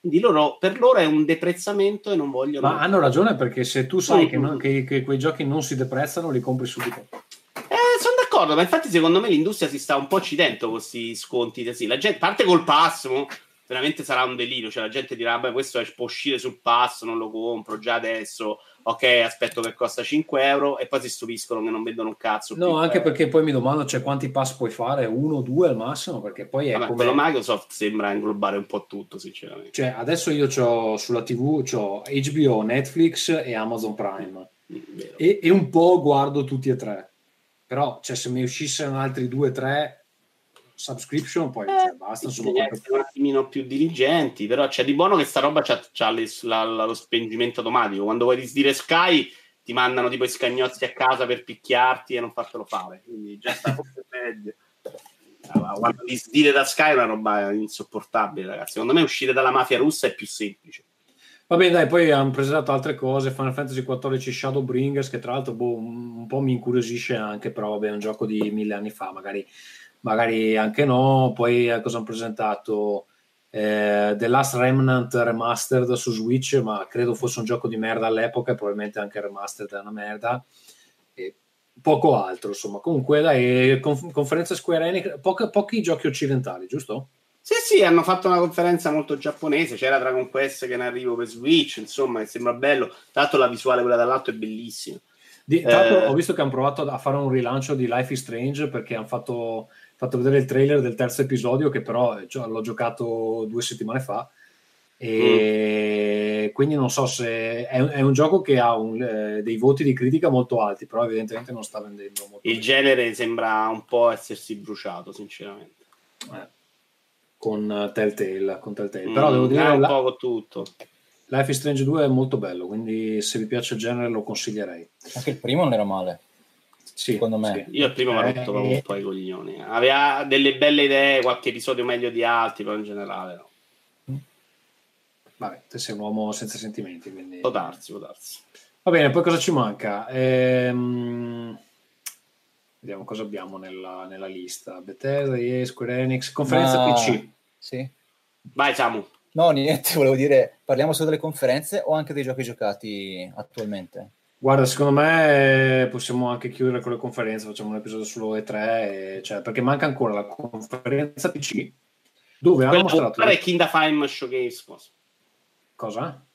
Quindi loro, per loro è un deprezzamento e non vogliono. Ma hanno ragione perché se tu sai che, non, che, che, quei giochi non si deprezzano, li compri subito. Eh, sono d'accordo, ma infatti secondo me l'industria si sta un po' uccidendo con questi sconti. Sì, la gente parte col pass, veramente sarà un delirio. Cioè, la gente dirà: Beh, questo può uscire sul pass, non lo compro già adesso. Ok, aspetto che costa 5 euro e poi si stupiscono che non vendono un cazzo. No, anche euro. perché poi mi domando cioè, quanti pass puoi fare, uno o due al massimo, perché poi è Vabbè, come... quello Microsoft sembra inglobare un po' tutto, sinceramente. Cioè, adesso io ho sulla TV ho HBO, Netflix e Amazon Prime mm, e, e, un po' guardo tutti e tre. Però, cioè, se mi uscissero altri due o tre subscription, poi eh, cioè, basta. Sono un attimino più diligenti, però c'è di buono che sta roba c'ha, c'ha le, la, la, lo spengimento automatico. Quando vuoi disdire Sky, ti mandano tipo i scagnozzi a casa per picchiarti e non fartelo fare. Quindi già sta forse meglio. Quando disdire da Sky è una roba insopportabile, ragazzi. Secondo me uscire dalla mafia russa è più semplice. Va bene, dai, poi hanno presentato altre cose, Final Fantasy XIV Shadowbringers, che tra l'altro boh, un po' mi incuriosisce anche, però vabbè, è un gioco di mille anni fa, magari magari anche no. Poi eh, cosa hanno presentato? Eh, The Last Remnant Remastered su Switch, ma credo fosse un gioco di merda all'epoca, probabilmente anche Remastered è una merda. E poco altro, insomma. Comunque, dai, conf- conferenza Square Enix, pochi, pochi giochi occidentali, giusto? Sì, sì, hanno fatto una conferenza molto giapponese. C'era Dragon Quest che è in arrivo per Switch, insomma, sembra bello. Tra l'altro, la visuale, quella dall'alto, è bellissima. Di, tra l'altro, eh... ho visto che hanno provato a fare un rilancio di Life is Strange perché hanno fatto fatto vedere il trailer del terzo episodio che però cioè, l'ho giocato due settimane fa E mm. quindi non so se è, è un gioco che ha un, eh, dei voti di critica molto alti, però evidentemente non sta vendendo molto. Il bene. genere sembra un po' essersi bruciato, sinceramente. Eh, con Telltale, con Telltale. Mm, però devo dire un la... po' tutto. Life is Strange 2 è molto bello, quindi se vi piace il genere lo consiglierei. Anche il primo non era male. Sì, secondo me. Sì. Io il primo mi ha rotto eh, un po' i coglioni. Aveva delle belle idee, qualche episodio meglio di altri, però in generale no. Vabbè, te sei un uomo senza sentimenti, quindi... Può darsi, può darsi. Va bene, poi cosa ci manca? Ehm... Vediamo cosa abbiamo nella, nella lista. Bethesda, EA, Square Enix, conferenza Ma... PC. Sì. Vai Samu. No, niente, volevo dire, parliamo solo delle conferenze o anche dei giochi giocati attualmente? Guarda, secondo me possiamo anche chiudere con le conferenze, facciamo un episodio solo E3, e, cioè, perché manca ancora la conferenza PC, dove hanno mostrato... È Kingdom Time Showcase, cosa? Cosa?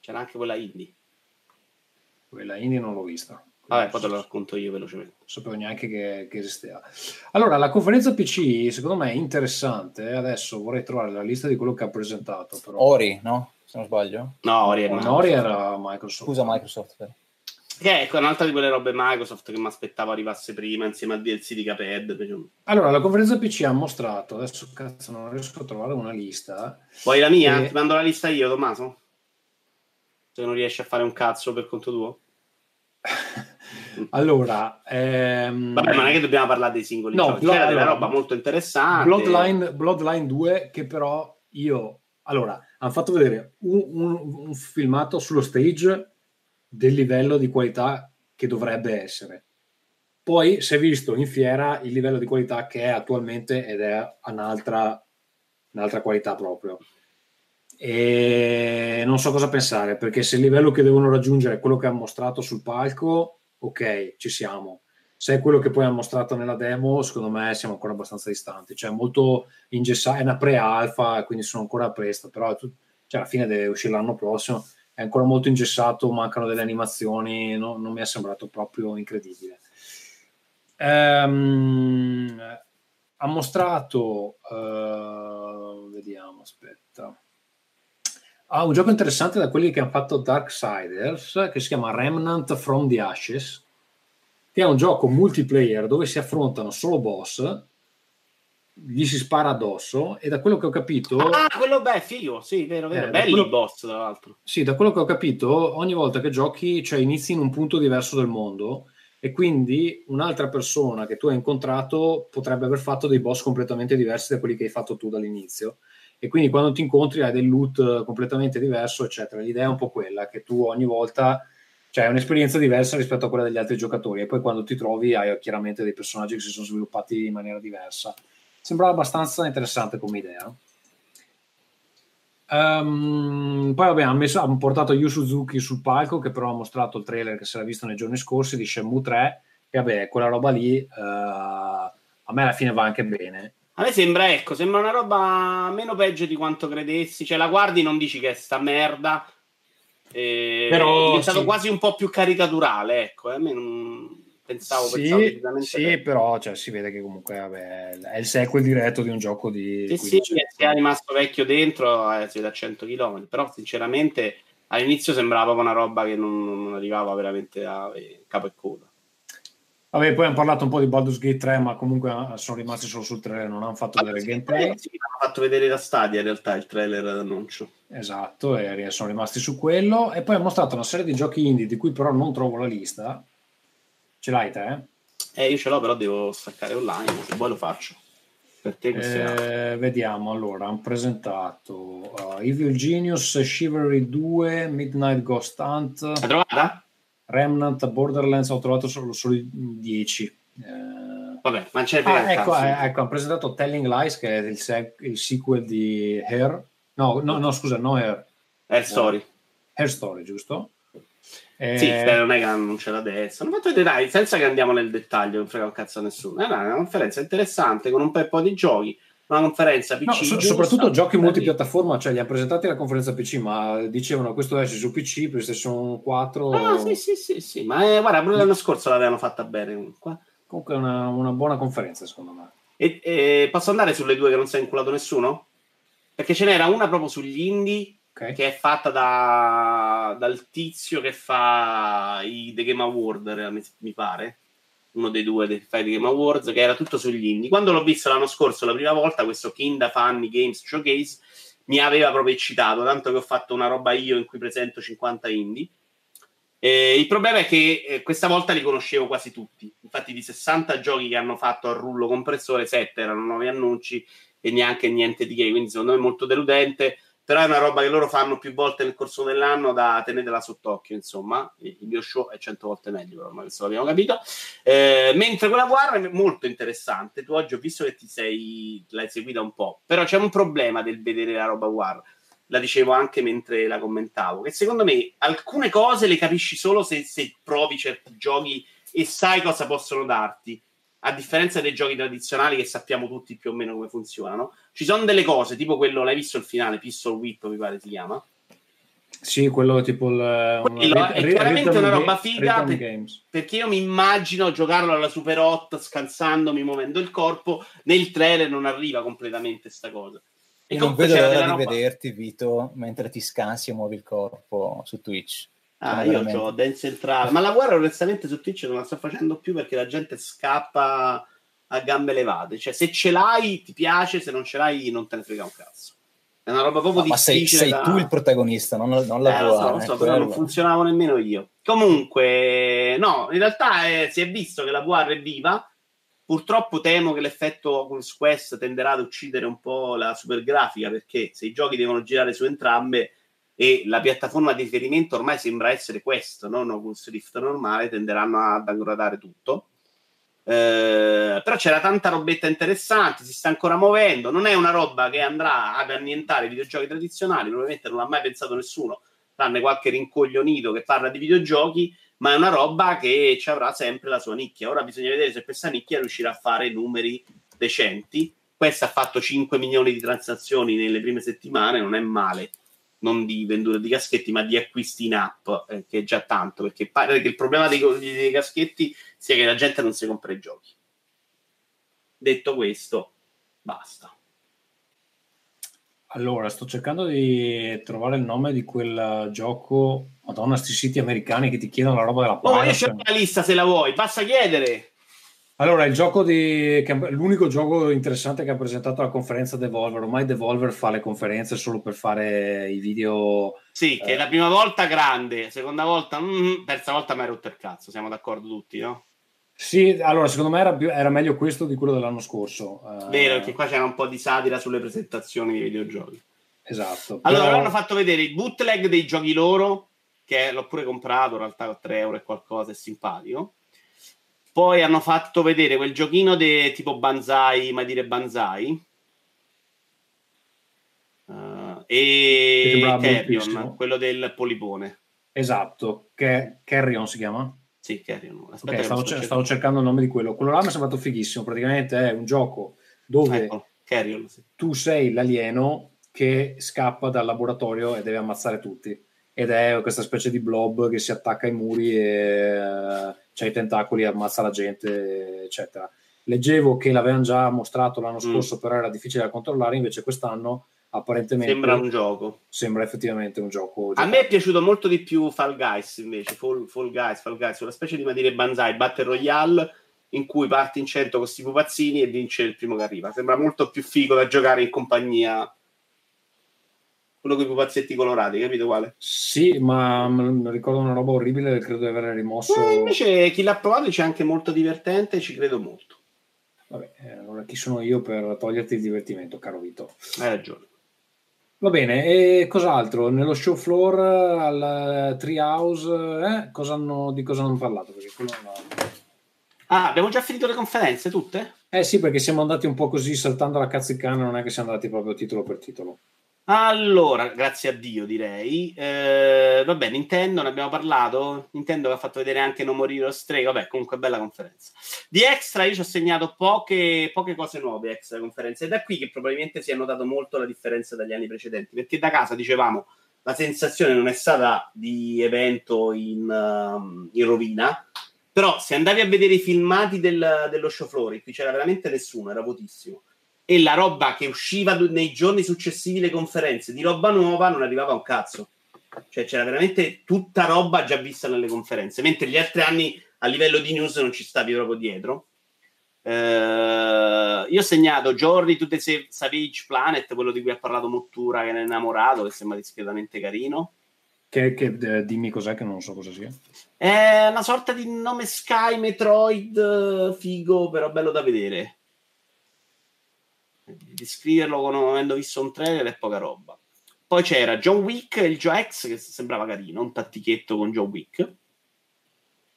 C'era anche quella indie. Quella indie non l'ho vista. Vabbè, poi te lo racconto io velocemente. Non sapevo neanche che, che, esisteva. Allora, la conferenza PC secondo me è interessante. Adesso vorrei trovare la lista di quello che ha presentato. Però. Ori, no? Se non sbaglio. No, Ori, no, Ori era Microsoft. Scusa, Microsoft. Per. Che è un'altra di quelle robe Microsoft che mi aspettavo arrivasse prima insieme al DLC di Caped. Allora, la conferenza PC ha mostrato, adesso cazzo non riesco a trovare una lista. Vuoi la mia? E... Ti mando la lista io, Tommaso? Se non riesci a fare un cazzo per conto tuo? allora, ehm... vabbè, ma non è che dobbiamo parlare dei singoli no, giochi, c'era della roba molto interessante. Bloodline, Bloodline 2, che però io allora hanno fatto vedere un, un, un, filmato sullo stage del livello di qualità che dovrebbe essere. Poi si è visto in fiera il livello di qualità che è attualmente ed è un'altra, un'altra qualità proprio e non so cosa pensare perché se il livello che devono raggiungere è quello che ha mostrato sul palco, ok, ci siamo. Se è quello che poi ha mostrato nella demo, secondo me siamo ancora abbastanza distanti. Cioè, molto ingessato, è una pre-alfa, quindi sono ancora presto, però cioè, alla fine deve uscire l'anno prossimo. È ancora molto ingessato, mancano delle animazioni, no, non mi è sembrato proprio incredibile. Um, ha mostrato, uh, vediamo, aspetta Ah, un gioco interessante da quelli che hanno fatto Darksiders, che si chiama Remnant from the Ashes, che è un gioco multiplayer dove si affrontano solo boss, gli si spara addosso e da quello che ho capito... Ah, quello beh, figo, sì, vero, vero, eh, belli quello, boss tra l'altro. Sì, da quello che ho capito, ogni volta che giochi, cioè inizi in un punto diverso del mondo e quindi un'altra persona che tu hai incontrato potrebbe aver fatto dei boss completamente diversi da quelli che hai fatto tu dall'inizio e quindi quando ti incontri hai del loot completamente diverso, eccetera. L'idea è un po' quella che tu ogni volta cioè è un'esperienza diversa rispetto a quella degli altri giocatori e poi quando ti trovi hai chiaramente dei personaggi che si sono sviluppati in maniera diversa. Sembrava abbastanza interessante come idea. Um, poi vabbè, hanno, messo, hanno portato Yu Suzuki sul palco che però ha mostrato il trailer che si era visto nei giorni scorsi di Shenmue 3 e vabbè, quella roba lì uh, a me alla fine va anche bene a me sembra, ecco, sembra una roba meno peggio di quanto credessi. Cioè, la guardi non dici che è sta merda. Eh, Però, è diventato sì. quasi un po' più caricaturale, ecco. Eh. A me non pensavo, sì, pensavo sì che... però cioè, si vede che comunque vabbè, è il sequel diretto di un gioco di... Sì, sì, che sia rimasto vecchio dentro, eh, si vede a 100 km, però sinceramente all'inizio sembrava una roba che non, non arrivava veramente a eh, capo e coda. Vabbè, poi hanno parlato un po' di Baldur's Gate 3, ma comunque ah, sono rimasti solo sul trailer, non hanno fatto vedere gameplay. Sì, hanno fatto vedere la stadia in realtà il trailer d'annuncio. Esatto, e sono rimasti su quello. E poi hanno mostrato una serie di giochi indie di cui però non trovo la lista. Ce l'hai te? Eh, io ce l'ho, però devo staccare online, se vuoi lo faccio. Per te eh, vediamo, allora, hanno presentato uh, Evil Genius, Chivalry 2, Midnight Ghost Hunt. L'hai trovata? Remnant, Borderlands ho trovato solo, solo 10. Eh... Vabbè, ma c'è ah, ecco, eh, ecco, hanno presentato Telling Lies, che è il, sec- il sequel di Hair. No, no, no, scusa, no Hair. Hair Story. Hair Story, giusto? Eh... Sì, non è che non c'è adesso. Hanno fatto vedere, dai, senza che andiamo nel dettaglio, non frega un cazzo a nessuno. È una conferenza interessante con un bel po' di giochi una conferenza PC. No, so, soprattutto giochi multipiattaforma, cioè li ha presentati la conferenza PC, ma dicevano questo esce su PC, PlayStation 4. Ah, sì, sì, sì, sì. ma eh, guarda, pure l'anno scorso l'avevano fatta bene. Comunque, comunque è una, una, buona conferenza, secondo me. E, e, posso andare sulle due che non si è inculato nessuno? perché ce n'era una proprio sugli indie okay. che è fatta da, dal tizio che fa i The Game Award, mi pare, uno dei due che fa i The Game Awards, che era tutto sugli indie. Quando l'ho visto l'anno scorso, la prima volta, questo Kinda Funny Games Showcase mi aveva proprio eccitato, tanto che ho fatto una roba io in cui presento 50 indie. Eh, il problema è che eh, questa volta li conoscevo quasi tutti. Infatti, di 60 giochi che hanno fatto al rullo compressore, 7 erano nuovi annunci e neanche niente di che. Quindi, secondo me, è molto deludente però è una roba che loro fanno più volte nel corso dell'anno da tenetela sott'occhio, insomma, il mio show è cento volte meglio, ormai questo l'abbiamo capito. Eh, mentre quella guerra è molto interessante, tu oggi ho visto che ti sei, l'hai seguita un po', però c'è un problema del vedere la roba war, la dicevo anche mentre la commentavo, che secondo me alcune cose le capisci solo se, se provi certi giochi e sai cosa possono darti a differenza dei giochi tradizionali che sappiamo tutti più o meno come funzionano, ci sono delle cose, tipo quello, l'hai visto il finale, Pistol Whip mi pare si chiama? Sì, quello tipo il... Quello è chiaramente una roba figa per, perché io mi immagino giocarlo alla Super Hot scansandomi, muovendo il corpo, nel trailer non arriva completamente sta cosa. E io non vedo l'ora di roba... vederti, Vito, mentre ti scansi e muovi il corpo su Twitch. Ah, io ho Dance Central, ma la guerra onestamente su Twitch non la sto facendo più perché la gente scappa a gambe levate. Cioè, se ce l'hai ti piace, se non ce l'hai non te ne frega un cazzo. È una roba proprio no, difficile. Ma sei, sei da... tu il protagonista, non, non la eh, vuoi. So, so, però non funzionavo nemmeno io. Comunque, no, in realtà è, si è visto che la VR è viva. Purtroppo temo che l'effetto Oculus Quest tenderà ad uccidere un po' la super grafica perché se i giochi devono girare su entrambe e la piattaforma di riferimento ormai sembra essere questo, non Oculus Rift normale, tenderanno ad aggradare tutto. Eh, però c'era tanta robetta interessante, si sta ancora muovendo, non è una roba che andrà ad annientare i videogiochi tradizionali, probabilmente non l'ha mai pensato nessuno, tranne qualche rincoglionito che parla di videogiochi, ma è una roba che ci avrà sempre la sua nicchia. Ora bisogna vedere se questa nicchia riuscirà a fare numeri decenti. Questa ha fatto 5 milioni di transazioni nelle prime settimane, non è male non di vendita di caschetti, ma di acquisti in app, eh, che è già tanto, perché pare che il problema dei, dei, caschetti sia che la gente non si compra i giochi. Detto questo, basta. Allora, sto cercando di trovare il nome di quel gioco. Madonna, sti siti americani che ti chiedono la roba della pagina. Oh, io c'è una lista se la vuoi, basta chiedere. Allora, il gioco di, l'unico gioco interessante che ha presentato la conferenza Devolver, ormai Devolver fa le conferenze solo per fare i video. Sì, che eh. la prima volta grande, seconda volta, mm, terza volta mi hai rotto il cazzo, siamo d'accordo tutti, no? Sì, allora secondo me era, più, era meglio questo di quello dell'anno scorso. Eh. Vero, perché qua c'era un po' di satira sulle presentazioni dei videogiochi. Esatto. Allora, però... hanno fatto vedere il bootleg dei giochi loro, che l'ho pure comprato, in realtà a 3 euro e qualcosa, è simpatico poi hanno fatto vedere quel giochino de, tipo Banzai, mai dire Banzai. Uh, e Carrion, quello del polipone. Esatto, che Carrion si chiama? Sì, Carrion. Okay, stavo, cer- stavo, cercando il nome di quello. Quello là mi è sembrato fighissimo. Praticamente è un gioco dove ecco, Carrion, sì. tu sei l'alieno che scappa dal laboratorio e deve ammazzare tutti. Ed è questa specie di blob che si attacca ai muri e c'ha i tentacoli, ammazza la gente, eccetera. Leggevo che l'avevano già mostrato l'anno mm. scorso, mm. però era difficile da controllare, invece quest'anno apparentemente sembra un gioco. Sembra effettivamente un gioco. A me è piaciuto molto di più Fall Guys invece, Fall, Fall Guys, Fall Guys, una specie di Madire Banzai, Battle Royale in cui parti in centro con questi pupazzini e vince il primo che arriva. Sembra molto più figo da giocare in compagnia quello con i pupazzetti colorati, capito quale? Sì, ma ricordo una roba orribile, credo di aver rimosso. Eh, invece chi l'ha provato c'è anche molto divertente, ci credo molto. Vabbè, eh, allora chi sono io per toglierti il divertimento, caro Vito? Hai ragione. Va bene, e cos'altro? Nello show floor al Treehouse, eh, cosa hanno, di cosa hanno parlato? Non... Ah, abbiamo già finito le conferenze tutte? Eh sì, perché siamo andati un po' così saltando la cazzicana, non è che siamo andati proprio titolo per titolo. Allora, grazie a Dio direi. Eh, vabbè, Nintendo, ne abbiamo parlato. Nintendo che ha fatto vedere anche No More Heroes 3. Vabbè, comunque bella conferenza. Di extra io ci ho segnato poche, poche cose nuove extra conferenza. Ed è da qui che probabilmente si è notato molto la differenza dagli anni precedenti. Perché da casa, dicevamo, la sensazione non è stata di evento in, uh, in rovina. Però se andavi a vedere i filmati del, dello show floor, qui c'era veramente nessuno, era votissimo e la roba che usciva nei giorni successivi alle conferenze di roba nuova non arrivava un cazzo. Cioè c'era veramente tutta roba già vista nelle conferenze, mentre gli altri anni a livello di news non ci stavi proprio dietro. Uh, io ho segnato Journey to the Savage Planet, quello di cui ha parlato Mottura, che ne è innamorato, che sembra discretamente carino. Che, che eh, dimmi cos'è che non so cosa sia. È una sorta di nome Sky Metroid figo, però bello da vedere descriverlo con, avendo visto un trailer è poca roba. Poi c'era John Wick e il Joe X che sembrava carino, un tattichetto con John Wick.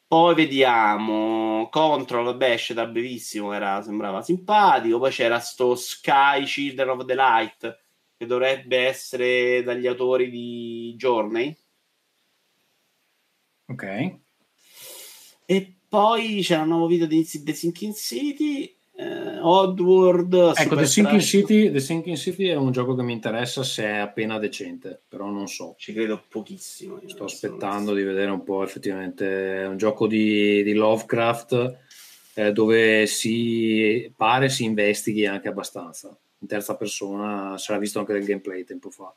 Poi vediamo Control, vabbè, esce da brevissimo, era, sembrava simpatico. Poi c'era sto Sky Children of the Light che dovrebbe essere dagli autori di Journey. Ok. E poi c'era un nuovo video di The Sinking City eh, Oddworld. Ecco, The Sinking, City, The Sinking, City, è un gioco che mi interessa se è appena decente, però non so. Ci credo pochissimo. Sto aspettando di vedere un po' effettivamente. È un gioco di, di Lovecraft eh, dove si pare si investighi anche abbastanza. In terza persona, era visto anche del gameplay tempo fa.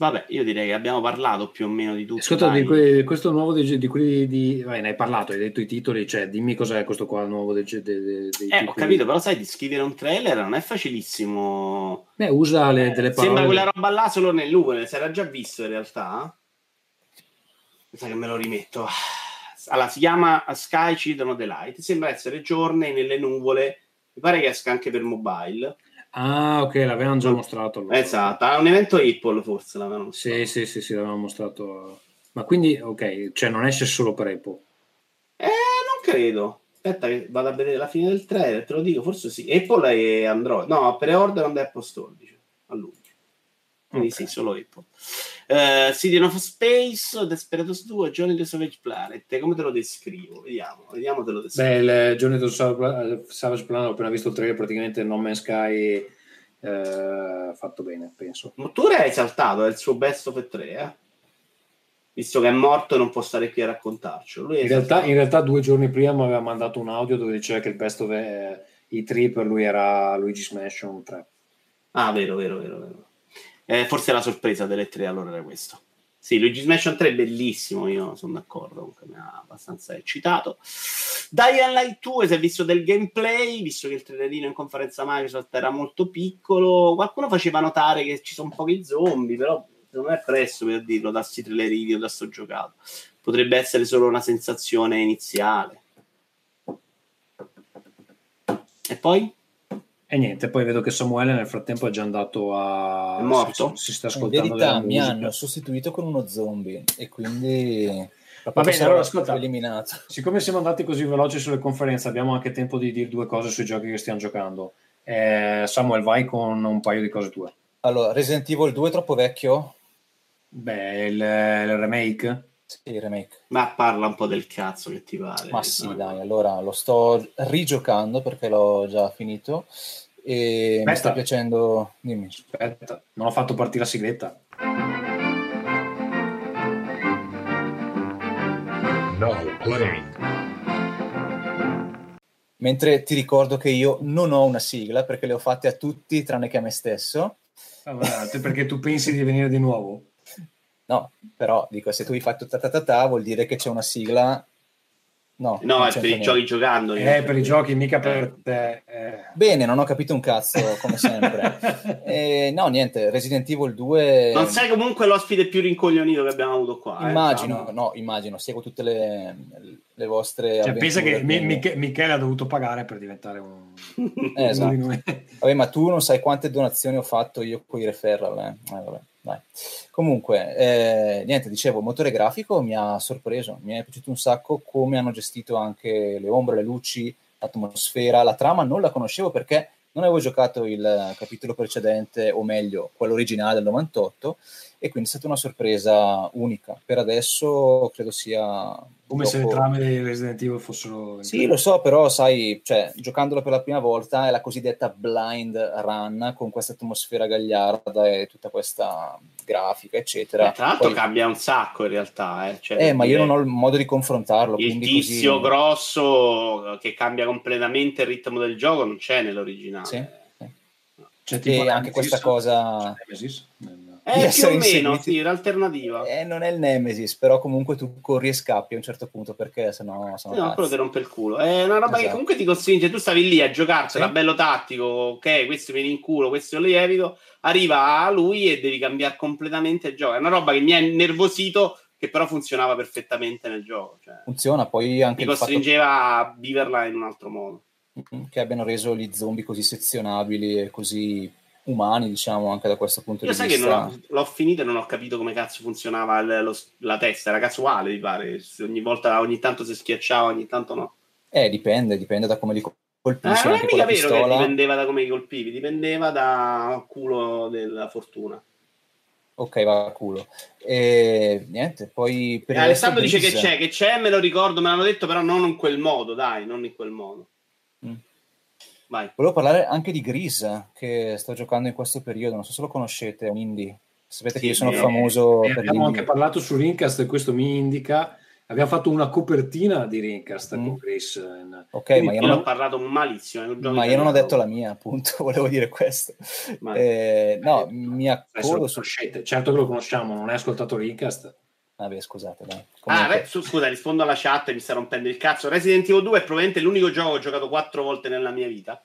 Vabbè, io direi che abbiamo parlato più o meno di tutto. Ascolta, di que- questo nuovo di, di quelli di... Vai, ne hai parlato, hai detto i titoli, cioè dimmi cos'è questo qua nuovo dei, dei, dei Eh, titoli. ho capito, però sai, di scrivere un trailer non è facilissimo. Beh, usa le, delle parole. Sembra quella roba là solo nel nuvole, si era già visto in realtà. Mi sa che me lo rimetto. Allora, si chiama Sky Children of the Light, sembra essere giorni nelle nuvole, mi pare che esca anche per mobile Ah, ok, l'avevano già mostrato. Allora. Esatto, a un evento Apple forse l'avevano mostrato. Sì, sì, sì, sì, l'avevano mostrato. Ma quindi, ok, cioè non esce solo per Apple? Eh, non credo. Aspetta che vado a vedere la fine del trailer, te lo dico, forse sì. Apple e Android. No, pre-order on Apple Store, dice, a luglio. Quindi okay. sì, solo Apple. Uh, City of Space, Desperados 2, Johnny the Savage Planet. Come te lo descrivo? Vediamo, vediamo te lo descrivo. Beh, il Johnny the Savage Planet, ho appena visto il trailer, praticamente No Man's Sky eh, fatto bene, penso. Mottura è esaltato, è il suo best of 3, eh? Visto che è morto non può stare qui a raccontarcelo. In realtà, in, realtà, due giorni prima mi aveva mandato un audio dove diceva che il best of eh, i 3 per lui era Luigi Mansion 3. Ah, vero, vero, vero, vero. Eh, forse la sorpresa delle tre allora era questo. Sì, Luigi's Mansion 3 è bellissimo, io sono d'accordo, comunque mi ha abbastanza eccitato. Dying Light 2 si è visto del gameplay, visto che il trailerino in conferenza Microsoft era molto piccolo, qualcuno faceva notare che ci sono pochi zombie, però non è presto per dirlo da sti trailer video, da sto giocato. Potrebbe essere solo una sensazione iniziale. E poi? E niente, poi vedo che Samuele nel frattempo è già andato a... È morto? Si, si sta ascoltando In verità mi hanno sostituito con uno zombie e quindi... Va bene, allora ascolta, eliminato. siccome siamo andati così veloci sulle conferenze, abbiamo anche tempo di dire due cose sui giochi che stiamo giocando. Eh, Samuel, vai con un paio di cose tue. Allora, Resident Evil 2 è troppo vecchio? Beh, il, il remake? Sì, remake. Ma parla un po' del cazzo che ti vale. Ma sì, dai, allora lo sto rigiocando perché l'ho già finito e Aspetta. mi sta piacendo. Dimmi. Aspetta, non ho fatto partire la sigletta. No, play. Mentre ti ricordo che io non ho una sigla perché le ho fatte a tutti tranne che a me stesso. Allora, perché tu pensi di venire di nuovo? No, però dico, se tu hai fatto ta ta ta, ta vuol dire che c'è una sigla No, no è per i giochi giocando. Eh, per i giochi, mica per te. Eh. Bene, non ho capito un cazzo, come sempre. eh, no, niente, Resident Evil 2... Non sei comunque l'ospite più rincoglionito che abbiamo avuto qua. Eh, immagino, eh, no, immagino, seguo tutte le, le vostre... Cioè, pensa che mi, Mich- Michele ha dovuto pagare per diventare un... Eh, esatto. Vabbè, ma tu non sai quante donazioni ho fatto io con i referral, eh. eh vabbè. Dai. Comunque, eh, niente, dicevo, il motore grafico mi ha sorpreso, mi è piaciuto un sacco come hanno gestito anche le ombre, le luci, l'atmosfera, la trama non la conoscevo perché non avevo giocato il capitolo precedente, o meglio, quello originale del 98, e quindi è stata una sorpresa unica. Per adesso credo sia... Come dopo... se le trame di Resident Evil fossero... Sì, lo so, però sai, cioè, giocandolo per la prima volta è la cosiddetta blind run con questa atmosfera gagliarda e tutta questa grafica, eccetera. Eh, tra l'altro Poi... cambia un sacco in realtà. Eh, cioè, eh ma io non ho il modo di confrontarlo. Il tizio così... grosso che cambia completamente il ritmo del gioco non c'è nell'originale. Sì. C'è tipo e anche questa cosa... Nemesis? Eh, più o meno, sì, l'alternativa. Eh, non è il Nemesis, però comunque tu corri e scappi a un certo punto perché sennò sono No, quello ti rompe il culo. È una roba esatto. che comunque ti costringe, tu stavi lì a giocarsela, sì. bello tattico, ok, questo viene in culo, questo lo evito, arriva a lui e devi cambiare completamente il gioco. È una roba che mi ha innervosito che però funzionava perfettamente nel gioco. Cioè, Funziona, poi anche... Ti costringeva fatto... a viverla in un altro modo. Che abbiano reso gli zombie così sezionabili e così umani, diciamo, anche da questo punto Io di vista. Io sai che l'ho, l'ho finita e non ho capito come cazzo funzionava l- lo, la testa, era casuale, mi pare. Ogni volta, ogni tanto si schiacciava, ogni tanto no. Eh, dipende, dipende da come li colpisci. Eh, non è mica vero pistola. che dipendeva da come li colpivi, dipendeva dal culo della fortuna. Ok, va a culo. E niente, poi... Per eh, Alessandro dice che c'è, che c'è, me lo ricordo, me l'hanno detto, però non in quel modo, dai, non in quel modo. Vai. Volevo parlare anche di Gris, che sto giocando in questo periodo, non so se lo conoscete, è un indie. Sapete sì, che io sono eh, famoso eh, per Abbiamo anche parlato su Rincast e questo mi indica abbiamo fatto una copertina di Rincast mm. con Chris. Ok, Quindi ma io non ho parlato malissimo. Ma io non ho detto la mia, appunto, volevo dire questo. Eh, no, mi accodo su... Certo che lo conosciamo, non hai ascoltato Rincast? Vabbè, ah, scusate, dai. Ah, beh, su, scusa, rispondo alla chat e mi sta rompendo il cazzo. Resident Evil 2 è probabilmente l'unico gioco che ho giocato quattro volte nella mia vita.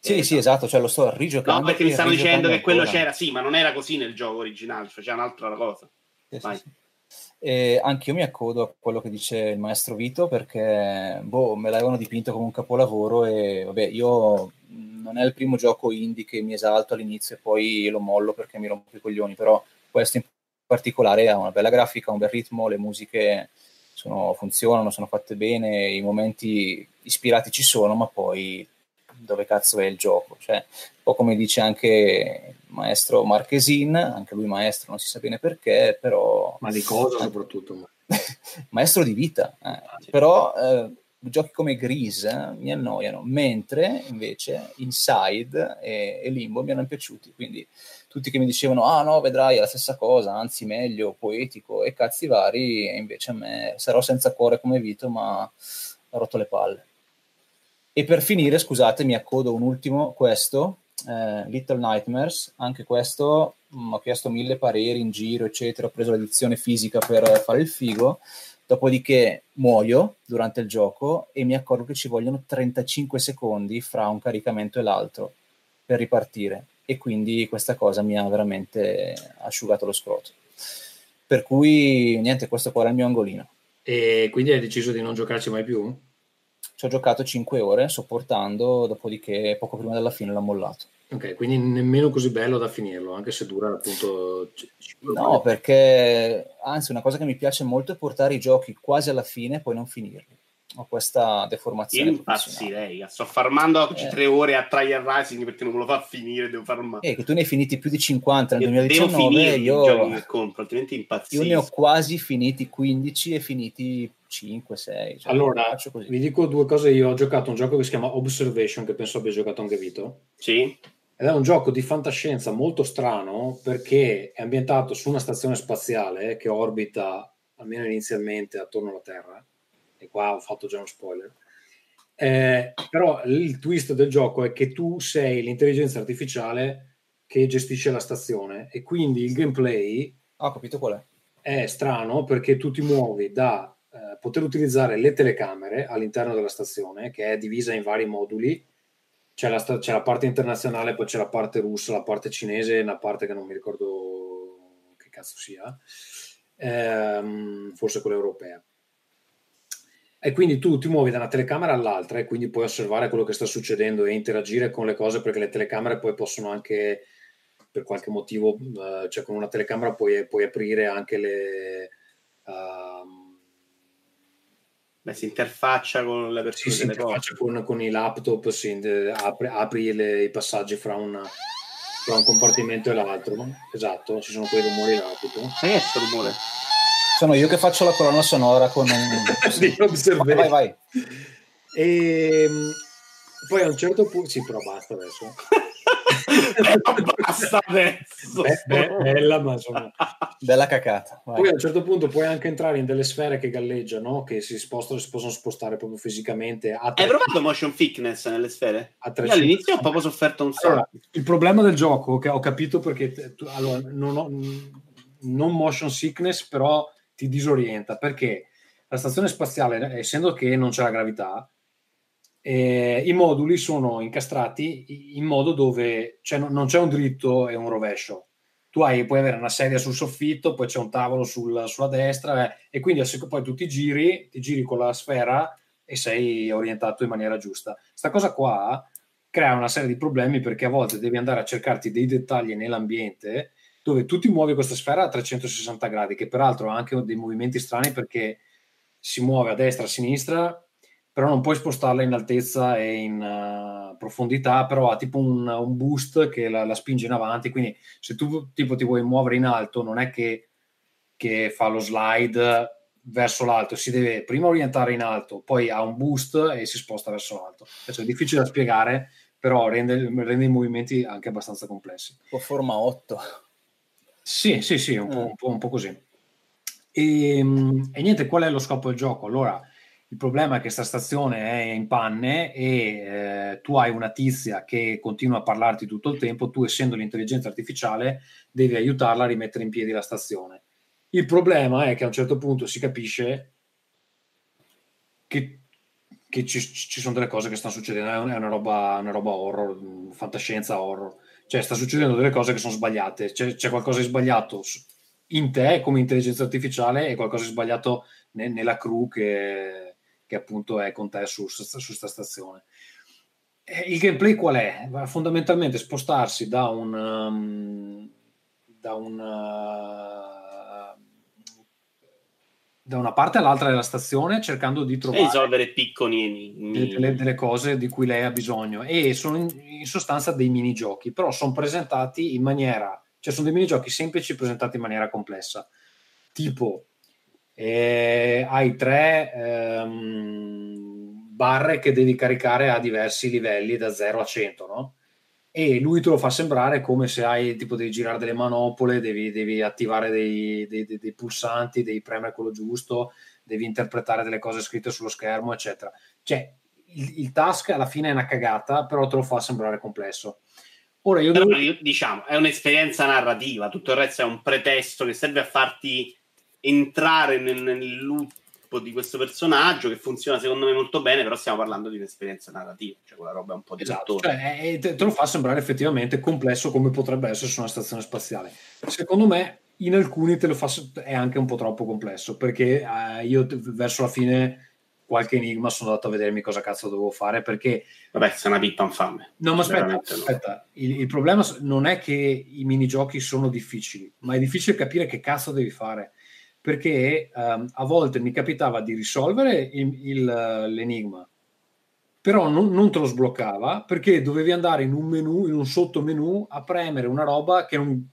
Sì, eh, sì, esatto, cioè lo sto rigiocando. No, perché mi stanno dicendo che quello c'era, sì, ma non era così nel gioco originale, cioè c'era un'altra cosa. Sì, Vai. Sì, sì. E anche io mi accodo a quello che dice il maestro Vito perché boh, me l'avevano dipinto come un capolavoro e vabbè, io non è il primo gioco indie che mi esalto all'inizio e poi lo mollo perché mi rompo i coglioni, però questo in particolare ha una bella grafica, un bel ritmo, le musiche sono, funzionano, sono fatte bene, i momenti ispirati ci sono, ma poi dove cazzo è il gioco? Cioè, un po' come dice anche il maestro Marchesin, anche lui maestro, non si sa bene perché, però... Ma di cosa soprattutto? maestro di vita, eh. ah, sì. però... Eh, giochi come Grease eh, mi annoiano, mentre invece Inside e, e Limbo mi hanno piaciuti, quindi tutti che mi dicevano ah no vedrai è la stessa cosa, anzi meglio, poetico e cazzi vari, e invece a me sarò senza cuore come Vito ma ho rotto le palle. E per finire, scusate, mi accodo un ultimo, questo, eh, Little Nightmares, anche questo mh, mm, ho chiesto mille pareri in giro, eccetera, ho preso l'edizione fisica per fare il figo, dopodiché muoio durante il gioco e mi accorgo che ci vogliono 35 secondi fra un caricamento e l'altro per ripartire e quindi questa cosa mi ha veramente asciugato lo scroto. Per cui niente, questo qua era il mio angolino. E quindi hai deciso di non giocarci mai più? Ci ho giocato 5 ore sopportando, dopodiché poco prima della fine l'ho mollato. Ok, quindi nemmeno così bello da finirlo, anche se dura appunto... No, perché anzi una cosa che mi piace molto è portare i giochi quasi alla fine e poi non finirli ho questa deformazione. Io impazzirei, sto farmando oggi eh. tre ore a Trial Rising perché non me lo fa finire, devo farmare. Eh, che tu ne hai finiti più di 50 nel 2019, io, che compro, altrimenti impazzisco. Io ne ho quasi finiti 15 e finiti 5, 6. Cioè allora, vi dico due cose, io ho giocato un gioco che si chiama Observation, che penso abbia giocato anche Vito. Sì. Ed è un gioco di fantascienza molto strano perché è ambientato su una stazione spaziale che orbita, almeno inizialmente, attorno alla Terra e qua ho fatto già uno spoiler. Eh, però il twist del gioco è che tu sei l'intelligenza artificiale che gestisce la stazione e quindi il gameplay ho capito qual è. È strano perché tu ti muovi da eh, poter utilizzare le telecamere all'interno della stazione che è divisa in vari moduli. C'è la, sta- c'è la parte internazionale, poi c'è la parte russa, la parte cinese e la parte che non mi ricordo che cazzo sia, ehm, forse quella europea e quindi tu ti muovi da una telecamera all'altra e quindi puoi osservare quello che sta succedendo e interagire con le cose perché le telecamere poi possono anche per qualche motivo uh, cioè con una telecamera puoi, puoi aprire anche le uh, Beh, si interfaccia con le persone sì, si interfaccia con, con, i laptop si, apri, apri le, i passaggi fra una tra un compartimento e l'altro. Esatto, ci sono quei rumori là. Tipo. E che è questo rumore? Sono io che faccio la colonna sonora con un... vai, vai, vai. E ehm, poi a un certo punto... Sì, però basta adesso. basta adesso. Be- be- bella, ma insomma... Bella cacata. Vai. Poi a un certo punto puoi anche entrare in delle sfere che galleggiano, che si, spostano, si possono spostare proprio fisicamente. Hai provato motion thickness nelle sfere? Io all'inizio ho proprio sofferto un sacco. Allora, il problema del gioco, che ho capito perché... Tu, allora, non, ho, non motion sickness, però ti disorienta, perché la stazione spaziale, essendo che non c'è la gravità, eh, i moduli sono incastrati in modo dove cioè, non c'è un dritto e un rovescio. Tu hai, puoi avere una sedia sul soffitto, poi c'è un tavolo sul, sulla destra eh, e quindi poi tu ti giri, ti giri con la sfera e sei orientato in maniera giusta. Sta cosa qua crea una serie di problemi perché a volte devi andare a cercarti dei dettagli nell'ambiente dove tu ti muovi questa sfera a 360 gradi, che peraltro ha anche dei movimenti strani perché si muove a destra, a sinistra però non puoi spostarla in altezza e in uh, profondità, però ha tipo un, un boost che la, la, spinge in avanti, quindi se tu tipo ti vuoi muovere in alto non è che, che fa lo slide verso l'alto, si deve prima orientare in alto, poi ha un boost e si sposta verso l'alto. Cioè, è difficile da spiegare, però rende, rende, i movimenti anche abbastanza complessi. Po' forma 8. Sì, sì, sì, un, po', un, po', un po', così. E, ehm, e niente, qual è lo scopo del gioco? Allora, il problema è che questa stazione è in panne e eh, tu hai una tizia che continua a parlarti tutto il tempo, tu essendo l'intelligenza artificiale devi aiutarla a rimettere in piedi la stazione. Il problema è che a un certo punto si capisce che, che ci, ci, sono delle cose che stanno succedendo, è una, roba, una roba horror, fantascienza horror, cioè sta succedendo delle cose che sono sbagliate, c'è, c'è qualcosa di sbagliato in te come intelligenza artificiale e qualcosa di sbagliato ne, nella crew che che appunto è con te su, questa stazione. Il gameplay qual è? Fondamentalmente spostarsi da un, um, da, un uh, da una parte all'altra della stazione cercando di trovare e risolvere piccoli delle, delle, cose di cui lei ha bisogno e sono in, in sostanza dei minigiochi però sono presentati in maniera cioè sono dei minigiochi semplici presentati in maniera complessa tipo e hai tre ehm, barre che devi caricare a diversi livelli da 0 a 100, no? E lui te lo fa sembrare come se hai tipo devi girare delle manopole, devi, devi attivare dei, dei, dei, dei, pulsanti, devi premere quello giusto, devi interpretare delle cose scritte sullo schermo, eccetera. Cioè, il, il task alla fine è una cagata, però te lo fa sembrare complesso. Ora io devo... diciamo, è un'esperienza narrativa, tutto il resto è un pretesto che serve a farti entrare nel, nel loop di questo personaggio che funziona secondo me molto bene, però stiamo parlando di un'esperienza narrativa, cioè quella roba è un po' di esatto, cioè, te, lo fa sembrare effettivamente complesso come potrebbe essere su una stazione spaziale. Secondo me in alcuni te lo fa è anche un po' troppo complesso perché eh, io verso la fine qualche enigma sono andato a vedermi cosa cazzo dovevo fare perché vabbè sei una pippa infame no ma aspetta, aspetta. No. Il, il, problema non è che i minigiochi sono difficili ma è difficile capire che cazzo devi fare perché um, a volte mi capitava di risolvere il, il, l'enigma, però non, non, te lo sbloccava perché dovevi andare in un menu, in un sottomenu a premere una roba che non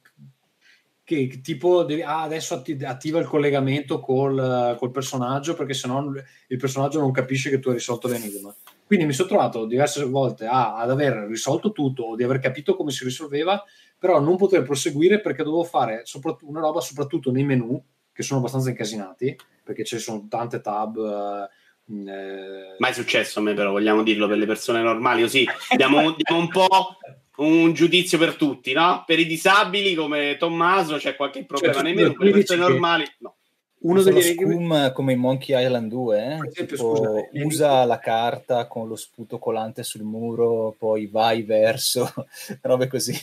che tipo devi, ah, adesso attiva il collegamento col, col personaggio perché sennò il personaggio non capisce che tu hai risolto l'enigma. Quindi mi sono trovato diverse volte a, ad aver risolto tutto o di aver capito come si risolveva, però non poter proseguire perché dovevo fare una roba soprattutto nei menu che sono abbastanza incasinati perché ci sono tante tab. Eh, eh, Mai successo a me, però vogliamo dirlo per le persone normali, così diamo, diamo un po' un giudizio per tutti, no? Per i disabili come Tommaso c'è qualche problema, cioè, nemmeno per le persone normali, no. Uno degli scum come in Monkey Island 2 eh? esempio, scusa, usa la carta con lo sputo colante sul muro, poi vai verso, robe così.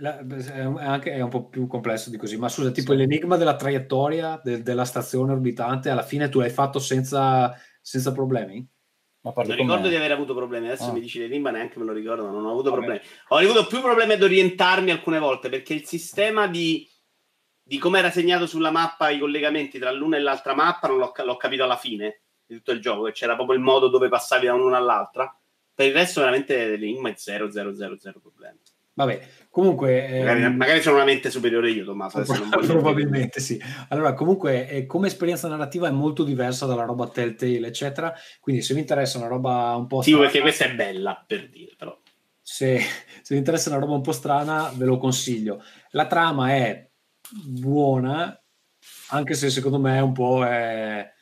La, è, anche, è un po' più complesso di così, ma scusa, tipo sì. l'enigma della traiettoria de, della stazione orbitante, alla fine tu l'hai fatto senza, senza problemi? Ma non ricordo di aver avuto problemi, adesso ah. mi dici l'enigma neanche me lo ricordo, non ho avuto Vabbè. problemi. Ho avuto più problemi ad orientarmi alcune volte perché il sistema di, di come era segnato sulla mappa i collegamenti tra l'una e l'altra mappa non l'ho, l'ho capito alla fine di tutto il gioco, che c'era proprio il modo dove passavi da un'una all'altra. Per il resto veramente l'enigma è 0, 0, 0, 0 problemi. Vabbè, comunque... Magari, ehm... magari, sono una mente superiore io, Tommaso. Probabilmente sì. Allora, comunque, eh, come esperienza narrativa è molto diversa dalla roba Telltale, eccetera. Quindi se vi interessa una roba un po'... Sì, strana, perché questa è bella, per dire, però. Se, se vi interessa una roba un po' strana, ve lo consiglio. La trama è buona, anche se secondo me è un po'... È...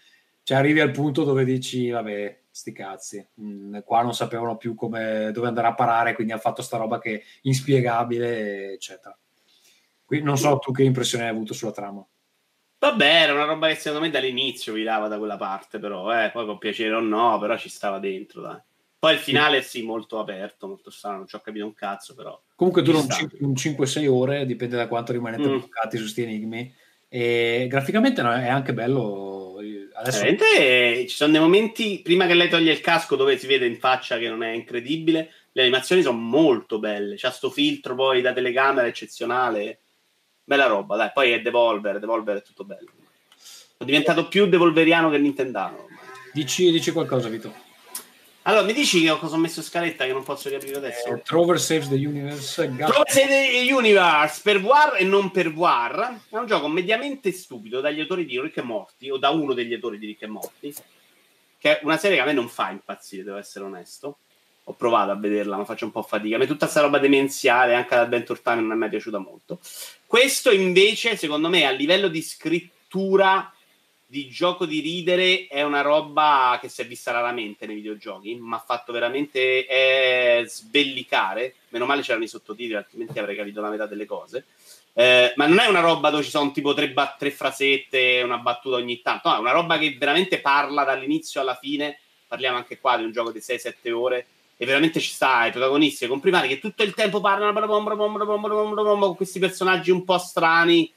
Cioè, arrivi al punto dove dici, vabbè, sti cazzi. Mm, qua non sapevano più come, dove andare a parare, quindi ha fatto sta roba che è inspiegabile, eccetera. Qui non so tu che impressione hai avuto sulla trama. Vabbè, era una roba che secondo me dall'inizio vi dava da quella parte, però, eh, poi con piacere o no, però ci stava dentro, dai. Poi il finale sì, molto aperto, molto strano, non ci ho capito un cazzo, però. Comunque dura un, un 5-6 ore, dipende da quanto rimanete mm. bloccati su questi enigmi. E graficamente no, è anche bello Adesso... Veramente ci sono dei momenti, prima che lei toglie il casco, dove si vede in faccia che non è incredibile. Le animazioni sono molto belle. C'ha sto filtro poi da telecamera eccezionale. Bella roba, dai. Poi è Devolver, Devolver è tutto bello. Sono diventato più devolveriano che Nintendano. Dici, dici qualcosa, Vito. Allora, mi dici che cosa ho messo in scaletta che non posso capire adesso? Eh, Trover Saves the Universe. Trover Saves the Universe per War e non per War. È un gioco mediamente stupido dagli autori di Rick e Morty, o da uno degli autori di Rick e Morty, che è una serie che a me non fa impazzire, devo essere onesto. Ho provato a vederla, ma faccio un po' fatica. A me tutta questa roba demenziale, anche l'Adventure Time, non mi è piaciuta molto. Questo invece, secondo me, a livello di scrittura di gioco di ridere è una roba che si è vista raramente nei videogiochi, ma ha fatto veramente eh, sbellicare. Meno male c'erano i sottotitoli, altrimenti avrei capito la metà delle cose. Eh, ma non è una roba dove ci sono tipo tre, ba- tre frasette, una battuta ogni tanto, no, è una roba che veramente parla dall'inizio alla fine. Parliamo anche qua di un gioco di 6-7 ore e veramente ci sta i protagonisti e comprimari che tutto il tempo parlano con questi personaggi un po' strani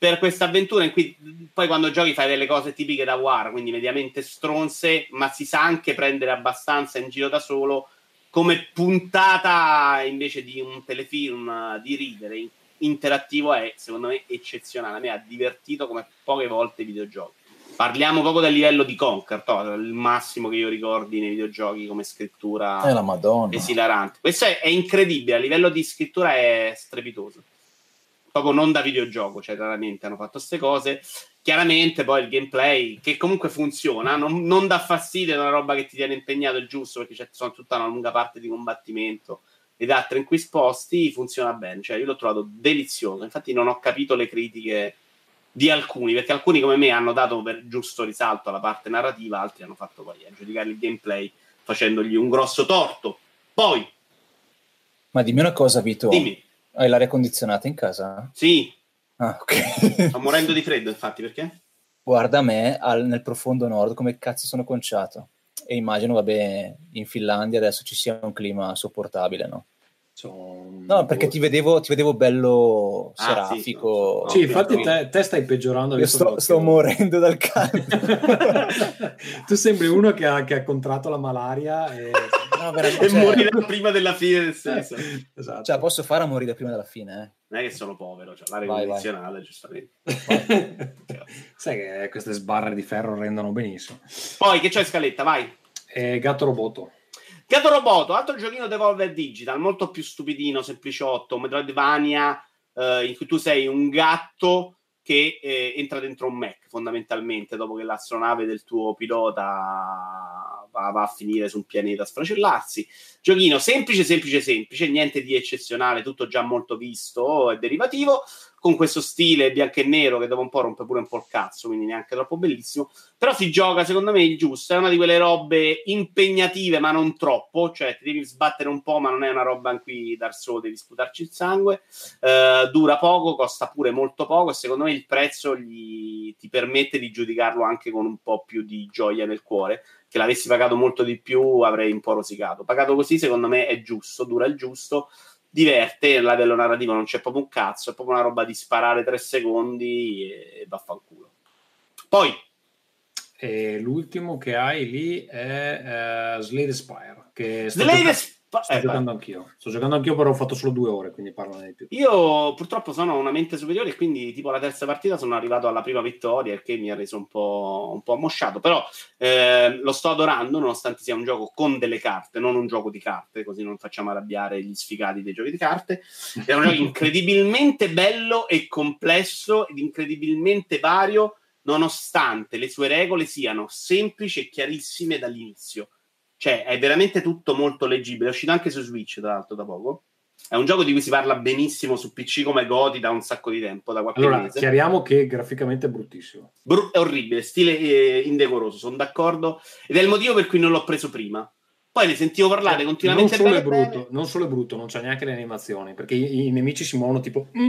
per questa avventura in cui poi quando giochi fai delle cose tipiche da War, quindi mediamente stronze, ma si sa anche prendere abbastanza in giro da solo come puntata invece di un telefilm di ridere interattivo è secondo me eccezionale. A me ha divertito come poche volte i videogiochi. Parliamo proprio del livello di Conquer, to, il massimo che io ricordi nei videogiochi come scrittura è la Madonna. esilarante. Questo è, è incredibile, a livello di scrittura è strepitoso proprio non da videogioco, cioè raramente hanno fatto queste cose. Chiaramente poi il gameplay, che comunque funziona, non, non dà fastidio, è una roba che ti tiene impegnato, è giusto, perché c'è sono tutta una lunga parte di combattimento ed altre in cui sposti, funziona bene. Cioè io l'ho trovato delizioso, infatti non ho capito le critiche di alcuni, perché alcuni come me hanno dato per giusto risalto alla parte narrativa, altri hanno fatto poi a giudicare il gameplay facendogli un grosso torto. Poi... Ma dimmi una cosa, Vito. Dimmi hai l'aria condizionata in casa? Sì. Ah, ok. Sto morendo di freddo, infatti, perché? Guarda me al, nel profondo nord come cazzo sono conciato. E immagino, vabbè, in Finlandia adesso ci sia un clima sopportabile, no? No, perché ti vedevo, ti vedevo bello ah, serafico. Sì, sì infatti te, te, stai peggiorando. Io sto, sto morendo dal caldo. tu sembri uno che ha, che ha contratto la malaria e, no, e cioè... morire prima della fine del senso. esatto. Cioè, posso fare a morire prima della fine, eh? Non è che sono povero, cioè l'aria vai, condizionale, vai. giustamente. Sai che queste sbarre di ferro rendono benissimo. Poi, che c'è in scaletta? Vai. Eh, gatto roboto. Gatto Roboto, altro giochino Devolver Digital, molto più stupidino, sempliciotto, Metroidvania, eh, in cui tu sei un gatto che eh, entra dentro un mech fondamentalmente dopo che l'astronave del tuo pilota va, va, a finire su un pianeta a sfracellarsi. Giochino semplice, semplice, semplice, niente di eccezionale, tutto già molto visto e derivativo con questo stile bianco e nero che dopo un po' rompe pure un po' il cazzo, quindi neanche troppo bellissimo. Però si gioca, secondo me, il giusto. È una di quelle robe impegnative, ma non troppo. Cioè, ti devi sbattere un po', ma non è una roba in cui dar solo devi sputarci il sangue. Uh, dura poco, costa pure molto poco. E secondo me il prezzo gli, ti permette di giudicarlo anche con un po' più di gioia nel cuore. Che l'avessi pagato molto di più, avrei un po' rosicato. Pagato così, secondo me, è giusto, dura il giusto diverte a livello narrativo non c'è proprio un cazzo è proprio una roba di sparare tre secondi e, e vaffanculo poi e l'ultimo che hai lì è uh, Slade Spire che Slade, Sto eh, giocando beh. anch'io. Sto giocando anch'io, però ho fatto solo due ore, quindi parlo di più. Io purtroppo sono una mente superiore, quindi tipo la terza partita sono arrivato alla prima vittoria, il che mi ha reso un po', un po ammosciato. Però eh, lo sto adorando, nonostante sia un gioco con delle carte, non un gioco di carte, così non facciamo arrabbiare gli sfigati dei giochi di carte. È un gioco incredibilmente bello e complesso ed incredibilmente vario, nonostante le sue regole siano semplici e chiarissime dall'inizio cioè, è veramente tutto molto leggibile. È uscito anche su Switch, tra l'altro, da poco. È un gioco di cui si parla benissimo su PC come Goti da un sacco di tempo, da qualche allora, mese. chiariamo che graficamente è bruttissimo. Bru- è orribile, stile eh, indecoroso, sono d'accordo. Ed è il motivo per cui non l'ho preso prima. Poi ne sentivo parlare eh, continuamente. Non solo, è brutto, non solo è brutto, non c'è neanche le animazioni, perché i, i nemici si muovono tipo... Mm,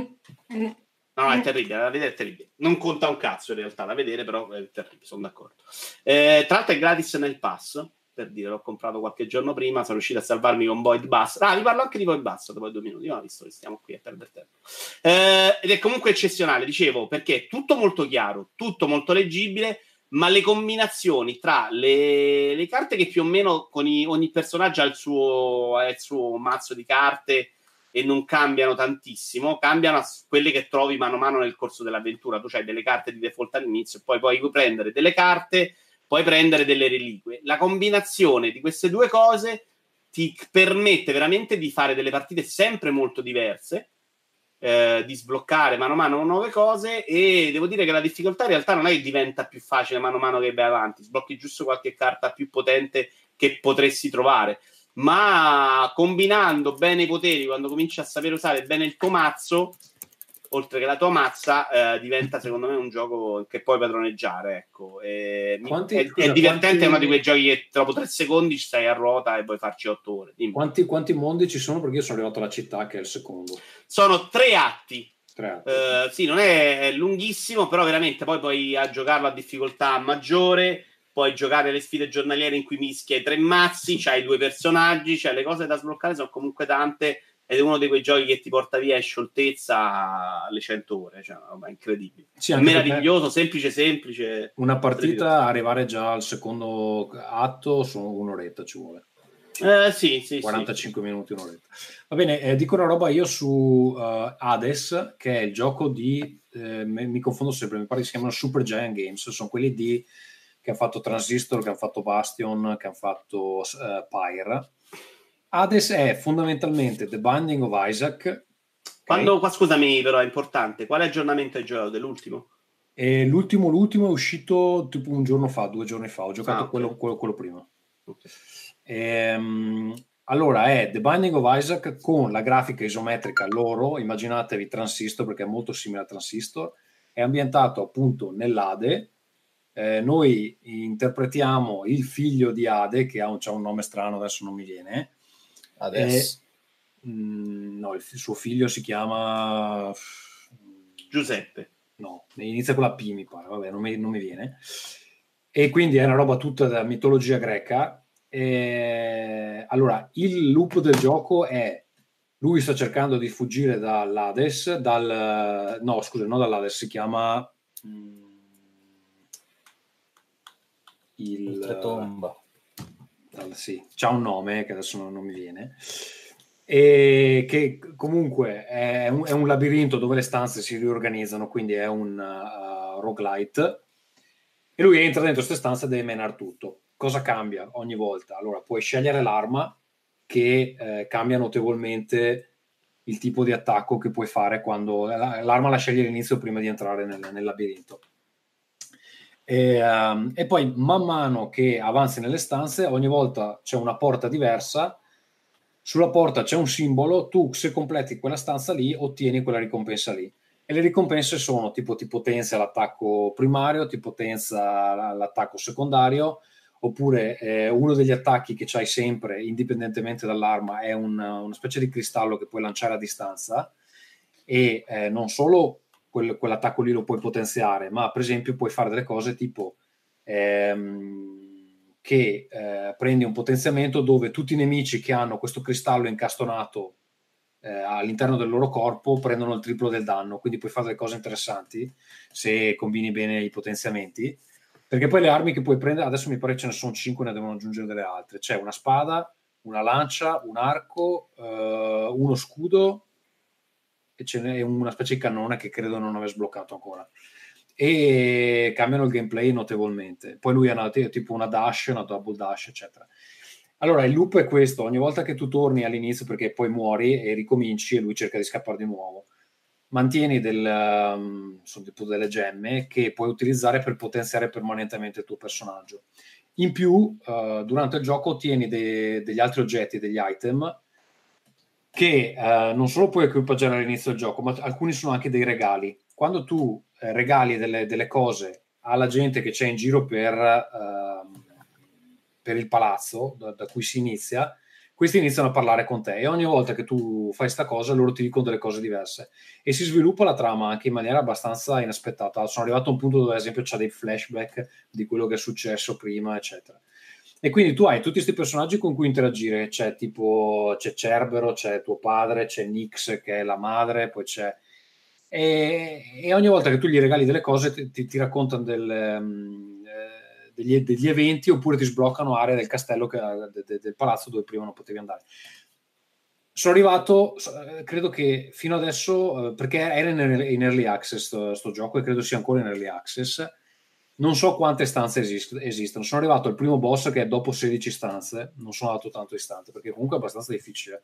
mm, No, no, è terribile, da vedere è terribile. Non conta un cazzo in realtà da vedere, però è terribile, sono d'accordo. Eh, tra l'altro è gratis nel pass, per dire, l'ho comprato qualche giorno prima, sono riuscito a salvarmi con Void Bust. Ah, vi parlo anche di Void Bust dopo due minuti, no, visto che stiamo qui a perdere tempo. Eh, ed è comunque eccezionale, dicevo, perché è tutto molto chiaro, tutto molto leggibile, ma le combinazioni tra le, le carte che più o meno i, ogni personaggio ha il, suo, ha il suo mazzo di carte e non cambiano tantissimo, cambiano quelle che trovi mano a mano nel corso dell'avventura. Tu hai delle carte di default all'inizio e poi puoi prendere delle carte puoi prendere delle reliquie. La combinazione di queste due cose ti permette veramente di fare delle partite sempre molto diverse, eh, di sbloccare mano a mano nuove cose e devo dire che la difficoltà in realtà non è che diventa più facile mano a mano che vai avanti, sblocchi giusto qualche carta più potente che potresti trovare, ma combinando bene i poteri, quando cominci a sapere usare bene il tuo mazzo, oltre che la tua mazza, eh, diventa secondo me un gioco che puoi padroneggiare. Ecco. E quanti, è, scusa, è, divertente, quanti... è uno di quei giochi che dopo tre secondi ci stai a ruota e puoi farci otto ore. Quanti, quanti, mondi ci sono? Perché io sono arrivato alla città, che è il secondo. Sono tre atti. Tre atti. Uh, sì, non è lunghissimo, però veramente poi puoi a giocarlo a difficoltà maggiore. Puoi giocare le sfide giornaliere in cui mischia i tre mazzi, c'hai due personaggi, c'hai le cose da sbloccare, sono comunque tante ed è uno di quei giochi che ti porta via in scioltezza alle 100 ore, cioè, è incredibile. Sì, meraviglioso, semplice, semplice. Una partita, arrivare già al secondo atto, sono un'oretta ci vuole. Eh, sì, sì, 45 sì. minuti, un'oretta. Va bene, eh, dico una roba io su uh, Hades, che è il gioco di, eh, mi confondo sempre, mi pare che si chiamano Super Giant Games, sono quelli di, che hanno fatto Transistor, che hanno fatto Bastion, che hanno fatto uh, Pyre Hades è fondamentalmente The Binding of Isaac. Quando, qua, scusami, però è importante, quale aggiornamento hai giocato dell'ultimo? E l'ultimo, l'ultimo è uscito tipo un giorno fa, due giorni fa. Ho giocato ah, okay. quello, quello, quello, prima. Okay. Ehm, allora è The Binding of Isaac con la grafica isometrica loro. Immaginatevi Transistor perché è molto simile a Transistor. È ambientato appunto nell'Ade. Eh, noi interpretiamo il figlio di Ade che ha un, ha un nome strano, adesso non mi viene Adesso. E, mh, mm, no, il, suo figlio si chiama Giuseppe. No, inizia con la P, mi pare, vabbè, non mi, non mi viene. E quindi è una roba tutta da mitologia greca. E, allora, il loop del gioco è lui sta cercando di fuggire dall'Hades, dal no, scusa, non dall'Hades, si chiama mh, mm, il tomba sì, c'ha un nome che adesso non, non mi viene, e che comunque è un, è un, labirinto dove le stanze si riorganizzano, quindi è un uh, roguelite, e lui entra dentro queste stanze e deve menare tutto. Cosa cambia ogni volta? Allora, puoi scegliere l'arma che eh, cambia notevolmente il tipo di attacco che puoi fare quando l'arma la scegli all'inizio prima di entrare nel, nel labirinto e, um, e, poi man mano che avanzi nelle stanze, ogni volta c'è una porta diversa. Sulla porta c'è un simbolo, tu se completi quella stanza lì ottieni quella ricompensa lì. E le ricompense sono tipo ti potenzia l'attacco primario, ti potenzia l'attacco secondario, oppure eh, uno degli attacchi che c'hai sempre, indipendentemente dall'arma, è un, una specie di cristallo che puoi lanciare a distanza. E eh, non solo quel, quell'attacco lì lo puoi potenziare, ma per esempio puoi fare delle cose tipo ehm, che eh, prendi un potenziamento dove tutti i nemici che hanno questo cristallo incastonato eh, all'interno del loro corpo prendono il triplo del danno, quindi puoi fare delle cose interessanti se combini bene i potenziamenti. Perché poi le armi che puoi prendere, adesso mi pare ce ne sono 5, ne devono aggiungere delle altre. C'è una spada, una lancia, un arco, uh, uno scudo e ce n'è una specie di cannone che credo non aver sbloccato ancora. E cambiano il gameplay notevolmente. Poi lui ha tipo una dash, una double dash, eccetera. Allora, il loop è questo: ogni volta che tu torni all'inizio, perché poi muori e ricominci, e lui cerca di scappare di nuovo, mantieni del, um, sono tipo delle gemme che puoi utilizzare per potenziare permanentemente il tuo personaggio. In più, uh, durante il gioco ottieni de- degli altri oggetti, degli item, che uh, non solo puoi equipaggiare all'inizio del gioco, ma alcuni sono anche dei regali. Quando tu eh, regali delle, delle, cose alla gente che c'è in giro per, uh, per il palazzo da, da, cui si inizia, questi iniziano a parlare con te e ogni volta che tu fai questa cosa loro ti dicono delle cose diverse e si sviluppa la trama anche in maniera abbastanza inaspettata. Sono arrivato a un punto dove ad esempio c'è dei flashback di quello che è successo prima, eccetera. E quindi tu hai tutti questi personaggi con cui interagire, c'è tipo c'è Cerbero, c'è tuo padre, c'è Nix che è la madre, poi c'è e, e, ogni volta che tu gli regali delle cose ti, ti, ti raccontano del, um, degli, degli, eventi oppure ti sbloccano aree del castello, che, de, de, del palazzo dove prima non potevi andare. Sono arrivato, eh, credo che fino adesso, eh, perché era in, in early access questo gioco e credo sia ancora in early access, non so quante stanze esist- esistono. Sono arrivato al primo boss che è dopo 16 stanze, non sono andato tanto istante perché comunque è abbastanza difficile.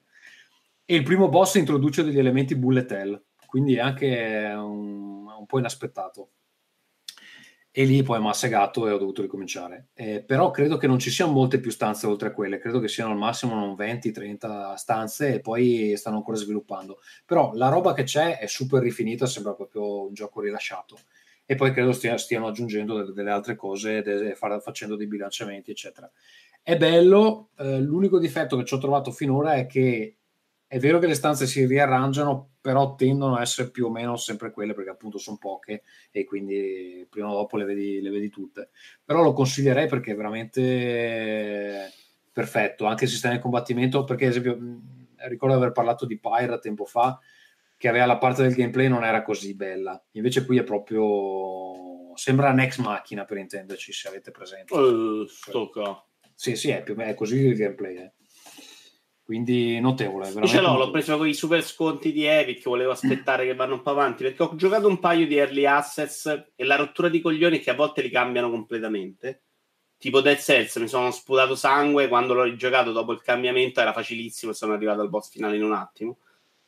E il primo boss introduce degli elementi bullet hell quindi è anche un, un po' inaspettato. E lì poi mi ha segato e ho dovuto ricominciare. Eh, però credo che non ci siano molte più stanze oltre a quelle, credo che siano al massimo 20-30 stanze e poi stanno ancora sviluppando. Però la roba che c'è è super rifinita, sembra proprio un gioco rilasciato. E poi credo stia, stiano aggiungendo delle, altre cose, facendo dei bilanciamenti, eccetera. È bello, eh, l'unico difetto che ci ho trovato finora è che è vero che le stanze si riarrangiano, però tendono a essere più o meno sempre quelle perché appunto sono poche e quindi prima o dopo le vedi, le vedi tutte. Però lo consiglierei perché è veramente perfetto. Anche il sistema di combattimento, perché ad esempio ricordo di aver parlato di Pyra tempo fa, che aveva la parte del gameplay non era così bella. Invece qui è proprio... sembra Next Macchina per intenderci, se avete presente. Uh, sto Sì, sì, è, più, è così il gameplay. Eh quindi notevole. Io ce l'ho, l'ho preso con i super sconti di Epic, volevo aspettare che vanno un po' avanti, perché ho giocato un paio di early access e la rottura di coglioni che a volte li cambiano completamente. Tipo Dead Cells, mi sono sputato sangue, quando l'ho rigiocato dopo il cambiamento era facilissimo e sono arrivato al boss finale in un attimo.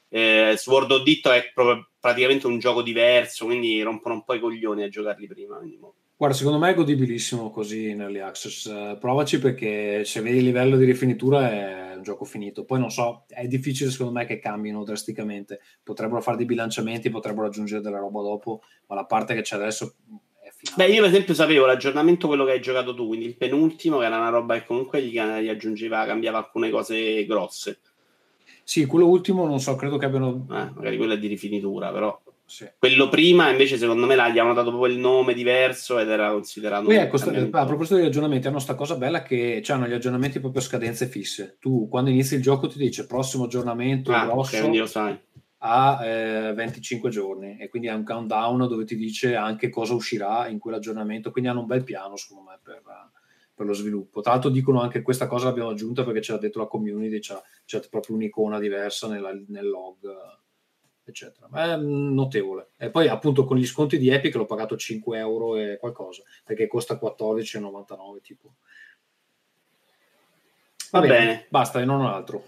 Eh, Sword of Ditto è proprio, praticamente un gioco diverso, quindi rompono un po' i coglioni a giocarli prima. Quindi, Guarda, secondo me è godibilissimo così in early access. Uh, provaci perché se vedi il livello di rifinitura è un gioco finito. Poi non so, è difficile secondo me che cambino drasticamente. Potrebbero fare dei bilanciamenti, potrebbero aggiungere della roba dopo, ma la parte che c'è adesso è finale. Beh, io per esempio sapevo l'aggiornamento quello che hai giocato tu, quindi il penultimo, che era una roba che comunque gli aggiungeva, cambiava alcune cose grosse. Sì, quello ultimo non so, credo che abbiano... Eh, magari quello è di rifinitura, però... Sì. Quello prima, invece, secondo me, gli hanno dato proprio il nome diverso ed era considerato. Poi ecco, a proposito degli aggiornamenti, hanno questa cosa bella che hanno gli aggiornamenti proprio a scadenze fisse. Tu quando inizi il gioco ti dice prossimo aggiornamento ah, grosso okay, a eh, 25 giorni e quindi ha un countdown dove ti dice anche cosa uscirà in quell'aggiornamento. Quindi hanno un bel piano, secondo me, per, per lo sviluppo. Tra l'altro dicono anche questa cosa l'abbiamo aggiunta perché ce l'ha detto la community, c'è, c'è proprio un'icona diversa nella, nel log eccetera. Ma è notevole. E poi appunto con gli sconti di Epic l'ho pagato 5 euro e qualcosa, perché costa 14,99 tipo. Va, Va bene, bene, basta, e non altro.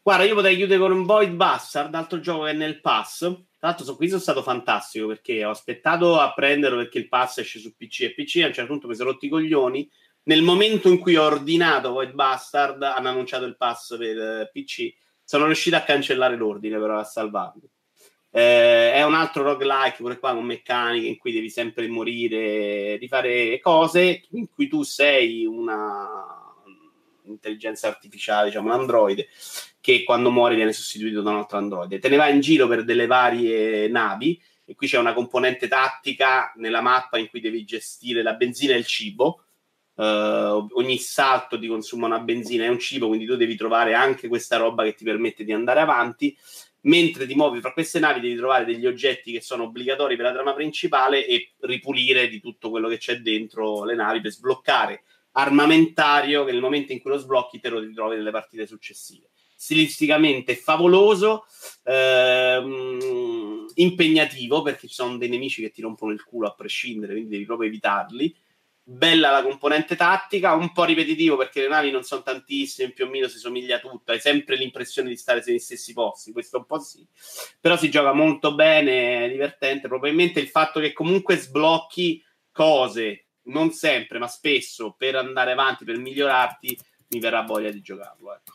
Guarda, io potrei chiudere con un Void Bastard, altro gioco che è nel pass. Tra l'altro, qui sono stato fantastico perché ho aspettato a prenderlo perché il pass esce su PC e PC. A un certo punto mi sono rotti i coglioni. Nel momento in cui ho ordinato Void Bastard, hanno annunciato il pass per eh, PC. Sono riuscito a cancellare l'ordine, però a salvarlo. Eh, è un altro roguelike, pure qua con meccaniche in cui devi sempre morire, di fare cose in cui tu sei una intelligenza artificiale, diciamo un androide, che quando muori viene sostituito da un altro androide. Te ne vai in giro per delle varie navi e qui c'è una componente tattica nella mappa in cui devi gestire la benzina e il cibo. Uh, ogni salto ti consuma una benzina e un cibo, quindi tu devi trovare anche questa roba che ti permette di andare avanti mentre ti muovi fra queste navi devi trovare degli oggetti che sono obbligatori per la trama principale e ripulire di tutto quello che c'è dentro le navi per sbloccare armamentario che nel momento in cui lo sblocchi te lo ritrovi nelle partite successive. Stilisticamente favoloso, ehm, impegnativo perché ci sono dei nemici che ti rompono il culo a prescindere, quindi devi proprio evitarli bella la componente tattica, un po' ripetitivo perché le navi non sono tantissime, più o meno si somiglia tutto, hai sempre l'impressione di stare negli stessi posti, questo un po' sì, però si gioca molto bene, è divertente, probabilmente il fatto che comunque sblocchi cose, non sempre, ma spesso, per andare avanti, per migliorarti, mi verrà voglia di giocarlo. Ecco.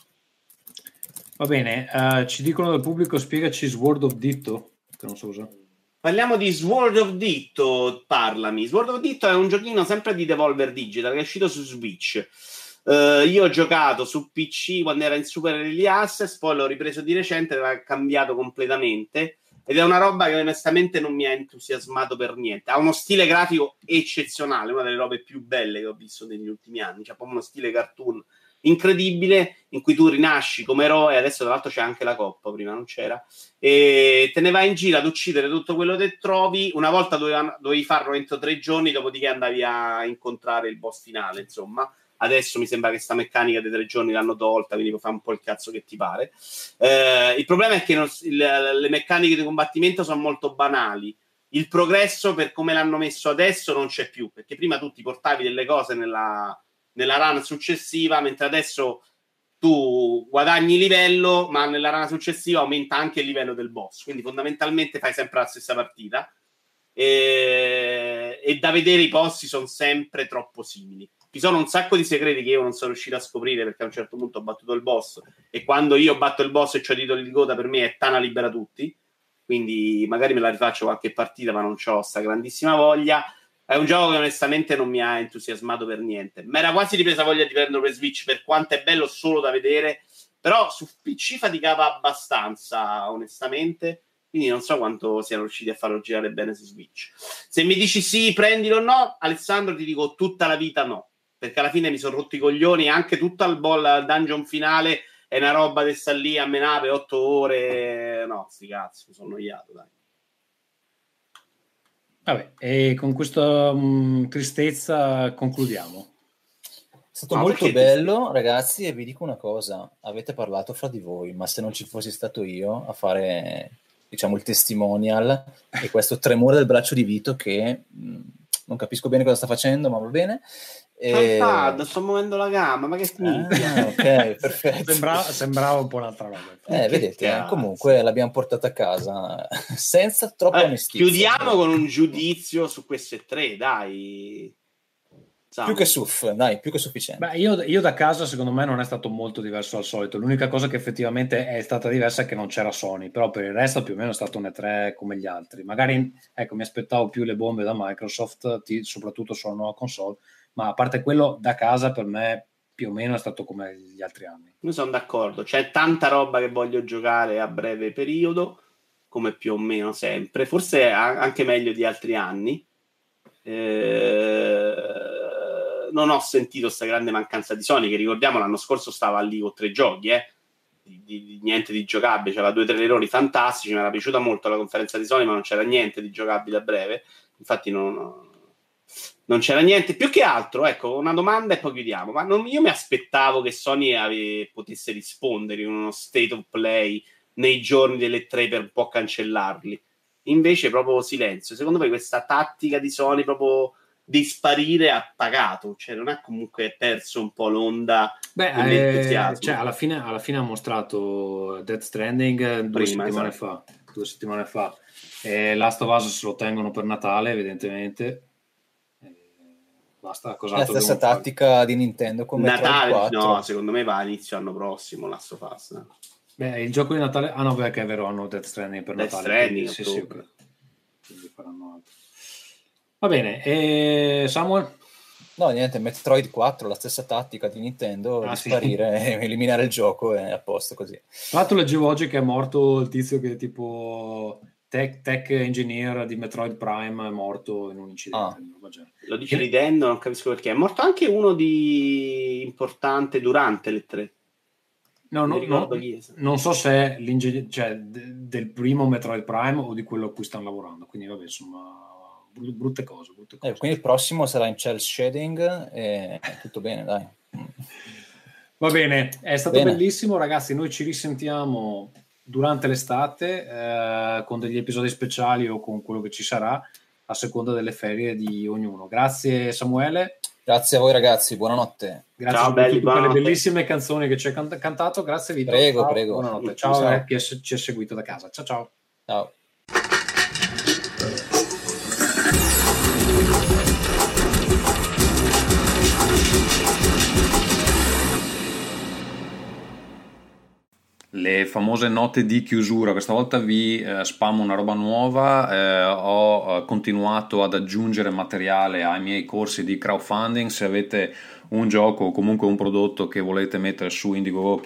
Va bene, uh, ci dicono dal pubblico, spiegaci Sword of Ditto, che non so usare. Parliamo di Sword of Ditto, parlami. Sword of Ditto è un giochino sempre di Devolver Digital che è uscito su Switch. Uh, io ho giocato su PC quando era in Super Early Access, poi l'ho ripreso di recente l'ha cambiato completamente. Ed è una roba che onestamente non mi ha entusiasmato per niente. Ha uno stile grafico eccezionale, una delle robe più belle che ho visto negli ultimi anni. C'ha proprio uno stile cartoon incredibile in cui tu rinasci come eroe, adesso tra l'altro c'è anche la coppa, prima non c'era, e te ne vai in giro ad uccidere tutto quello che trovi, una volta dovevi, dovevi farlo entro tre giorni, dopodiché andavi a incontrare il boss finale, insomma. Adesso mi sembra che sta meccanica dei tre giorni l'hanno tolta, quindi puoi fare un po' il cazzo che ti pare. Eh, il problema è che non, il, le meccaniche di combattimento sono molto banali. Il progresso, per come l'hanno messo adesso, non c'è più, perché prima tu ti portavi delle cose nella, nella run successiva, mentre adesso tu guadagni livello, ma nella run successiva aumenta anche il livello del boss. Quindi fondamentalmente fai sempre la stessa partita. E, e da vedere i posti sono sempre troppo simili. Ci sono un sacco di segreti che io non sono riuscito a scoprire perché a un certo punto ho battuto il boss. E quando io batto il boss e ho titoli di coda, per me è Tana libera tutti. Quindi magari me la rifaccio qualche partita, ma non ho sta grandissima voglia è un gioco che onestamente non mi ha entusiasmato per niente. Mi era quasi ripresa voglia di prenderlo per Switch per quanto è bello solo da vedere, però su PC faticava abbastanza, onestamente. Quindi non so quanto siano riusciti a farlo girare bene su Switch. Se mi dici sì, prendilo o no, Alessandro ti dico tutta la vita no. Perché alla fine mi sono rotti i coglioni, anche tutto il ball dungeon finale è una roba che sta lì a menare otto ore. No, sti cazzi, mi sono annoiato, dai. Vabbè, e con questa um, tristezza concludiamo. È stato ma molto bello, ti... ragazzi, e vi dico una cosa, avete parlato fra di voi, ma se non ci fossi stato io a fare, diciamo, il testimonial e questo tremore del braccio di Vito che mh, non capisco bene cosa sta facendo, ma va bene, e... Pad, sto muovendo la gamba, ma che minchia. Ah, ok, perfetto. sembrava, sembrava, un po' un'altra roba. Eh, vedete, eh, comunque l'abbiamo portata a casa senza troppa allora, onestizia. Chiudiamo con un giudizio su queste tre, dai. Sam. Più che suff, dai, più che sufficiente. Beh, io, io, da casa, secondo me, non è stato molto diverso al solito. L'unica cosa che effettivamente è stata diversa è che non c'era Sony, però per il resto più o meno è stato un E3 come gli altri. Magari, ecco, mi aspettavo più le bombe da Microsoft, ti, soprattutto sulla nuova console ma a parte quello da casa per me più o meno è stato come gli altri anni. Io sono d'accordo, c'è tanta roba che voglio giocare a breve periodo, come più o meno sempre, forse anche meglio di altri anni. Eh, non ho sentito questa grande mancanza di Sony, che ricordiamo l'anno scorso stava lì con tre giochi, eh? di, di, niente di giocabile, c'era due traileroni fantastici, mi era piaciuta molto la conferenza di Sony, ma non c'era niente di giocabile a breve, infatti non, non c'era niente. Più che altro, ecco, una domanda e poi chiudiamo. Ma non, io mi aspettavo che Sony ave, potesse rispondere in uno state of play nei giorni delle tre per un po' cancellarli. Invece, proprio silenzio. Secondo me, questa tattica di Sony proprio di sparire ha pagato, cioè non ha comunque perso un po' l'onda Beh, eh, cioè, alla, fine, alla fine ha mostrato Death Stranding due Prima, settimane esatto. fa. Due settimane fa. E Last of Us se lo tengono per Natale, evidentemente Basta, La stessa tattica fare? di Nintendo come Natale, no, secondo me va a inizio anno prossimo Last of Us. No? Beh, il gioco di Natale, ah no, perché è vero, hanno Death Stranding per Death Natale. Stranding, quindi, sì, sì, quindi faranno altro. Va bene, e Samuel? No, niente, Metroid 4, la stessa tattica di Nintendo, ah, di sparire sì. e eliminare il gioco è a posto così. Tra l'altro leggevo oggi che è morto il tizio che tipo tech, tech engineer di Metroid Prime è morto in un incidente. Ah. Lo dice che... ridendo, non capisco perché. È morto anche uno di importante durante le tre. No, no, no non so se è l'ingegnere cioè, de, del primo Metroid Prime o di quello a cui stanno lavorando. Quindi, vabbè, insomma, brutte cose. Brutte eh, cose. Eh, quindi il prossimo sarà in cel shading e tutto bene, dai. Va bene, è stato bene. bellissimo ragazzi, noi ci risentiamo durante l'estate eh, con degli episodi speciali o con quello che ci sarà a seconda delle ferie di ognuno. Grazie Samuele. Grazie a voi ragazzi, buonanotte. Grazie Ciao, belli, per le bellissime canzoni che ci hai cantato. Grazie Vito. Prego, ciao, prego. Buonanotte. Ciao, ciao. a chi ci ha seguito da casa. Ciao ciao. Ciao. Le famose note di chiusura. Questa volta vi eh, spammo una roba nuova. Eh, ho eh, continuato ad aggiungere materiale ai miei corsi di crowdfunding. Se avete un gioco o comunque un prodotto che volete mettere su Indiegogo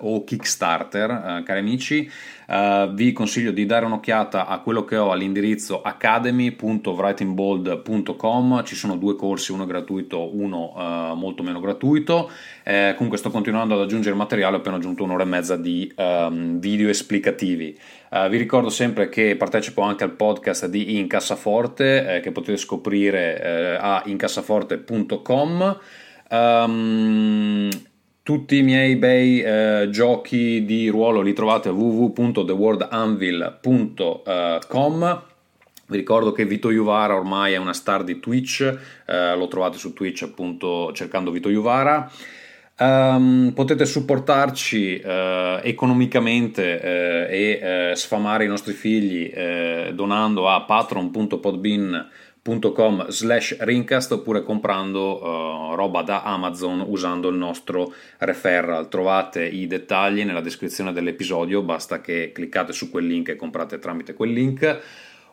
o Kickstarter, eh, cari amici, eh, vi consiglio di dare un'occhiata a quello che ho all'indirizzo academy.writingbold.com. Ci sono due corsi, uno gratuito, uno eh, molto meno gratuito. Eh, comunque sto continuando ad aggiungere materiale, ho appena aggiunto un'ora e mezza di um, video esplicativi. Uh, vi ricordo sempre che partecipo anche al podcast di Incassaforte eh, che potete scoprire eh, a incassaforte.com. Um, ehm, tutti i miei bei eh, giochi di ruolo li trovate a www.theworldanvil.com. Vi ricordo che Vito Juvara ormai è una star di Twitch, eh, lo trovate su Twitch appunto cercando Vito Juvara. Um, potete supportarci uh, economicamente uh, e uh, sfamare i nostri figli donando a patron.podbean.com slash rincast oppure comprando roba da Amazon usando il nostro referral. Trovate i dettagli nella descrizione dell'episodio, basta che cliccate su quel link e comprate tramite quel link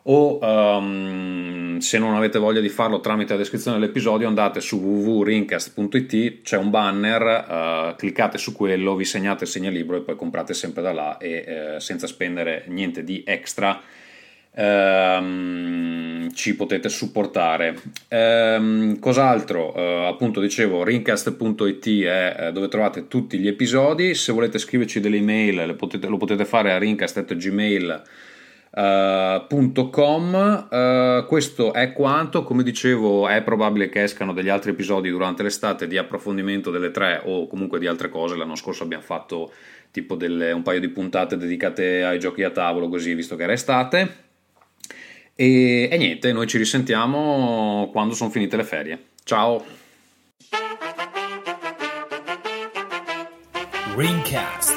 o um, se non avete voglia di farlo tramite la descrizione dell'episodio andate su www.rincast.it c'è un banner uh, cliccate su quello vi segnate il segnalibro e poi comprate sempre da là e uh, senza spendere niente di extra um, ci potete supportare. Um, cos'altro? Uh, appunto dicevo rincast.it è dove trovate tutti gli episodi. Se volete scriverci delle email potete, lo potete fare a rincast.gmail.com .com. Uh, questo è quanto, come dicevo è probabile che escano degli altri episodi durante l'estate di approfondimento delle tre o comunque di altre cose, l'anno scorso abbiamo fatto tipo delle, un paio di puntate dedicate ai giochi a tavolo così visto che era estate e, e niente, noi ci risentiamo quando sono finite le ferie. Ciao! Ringcast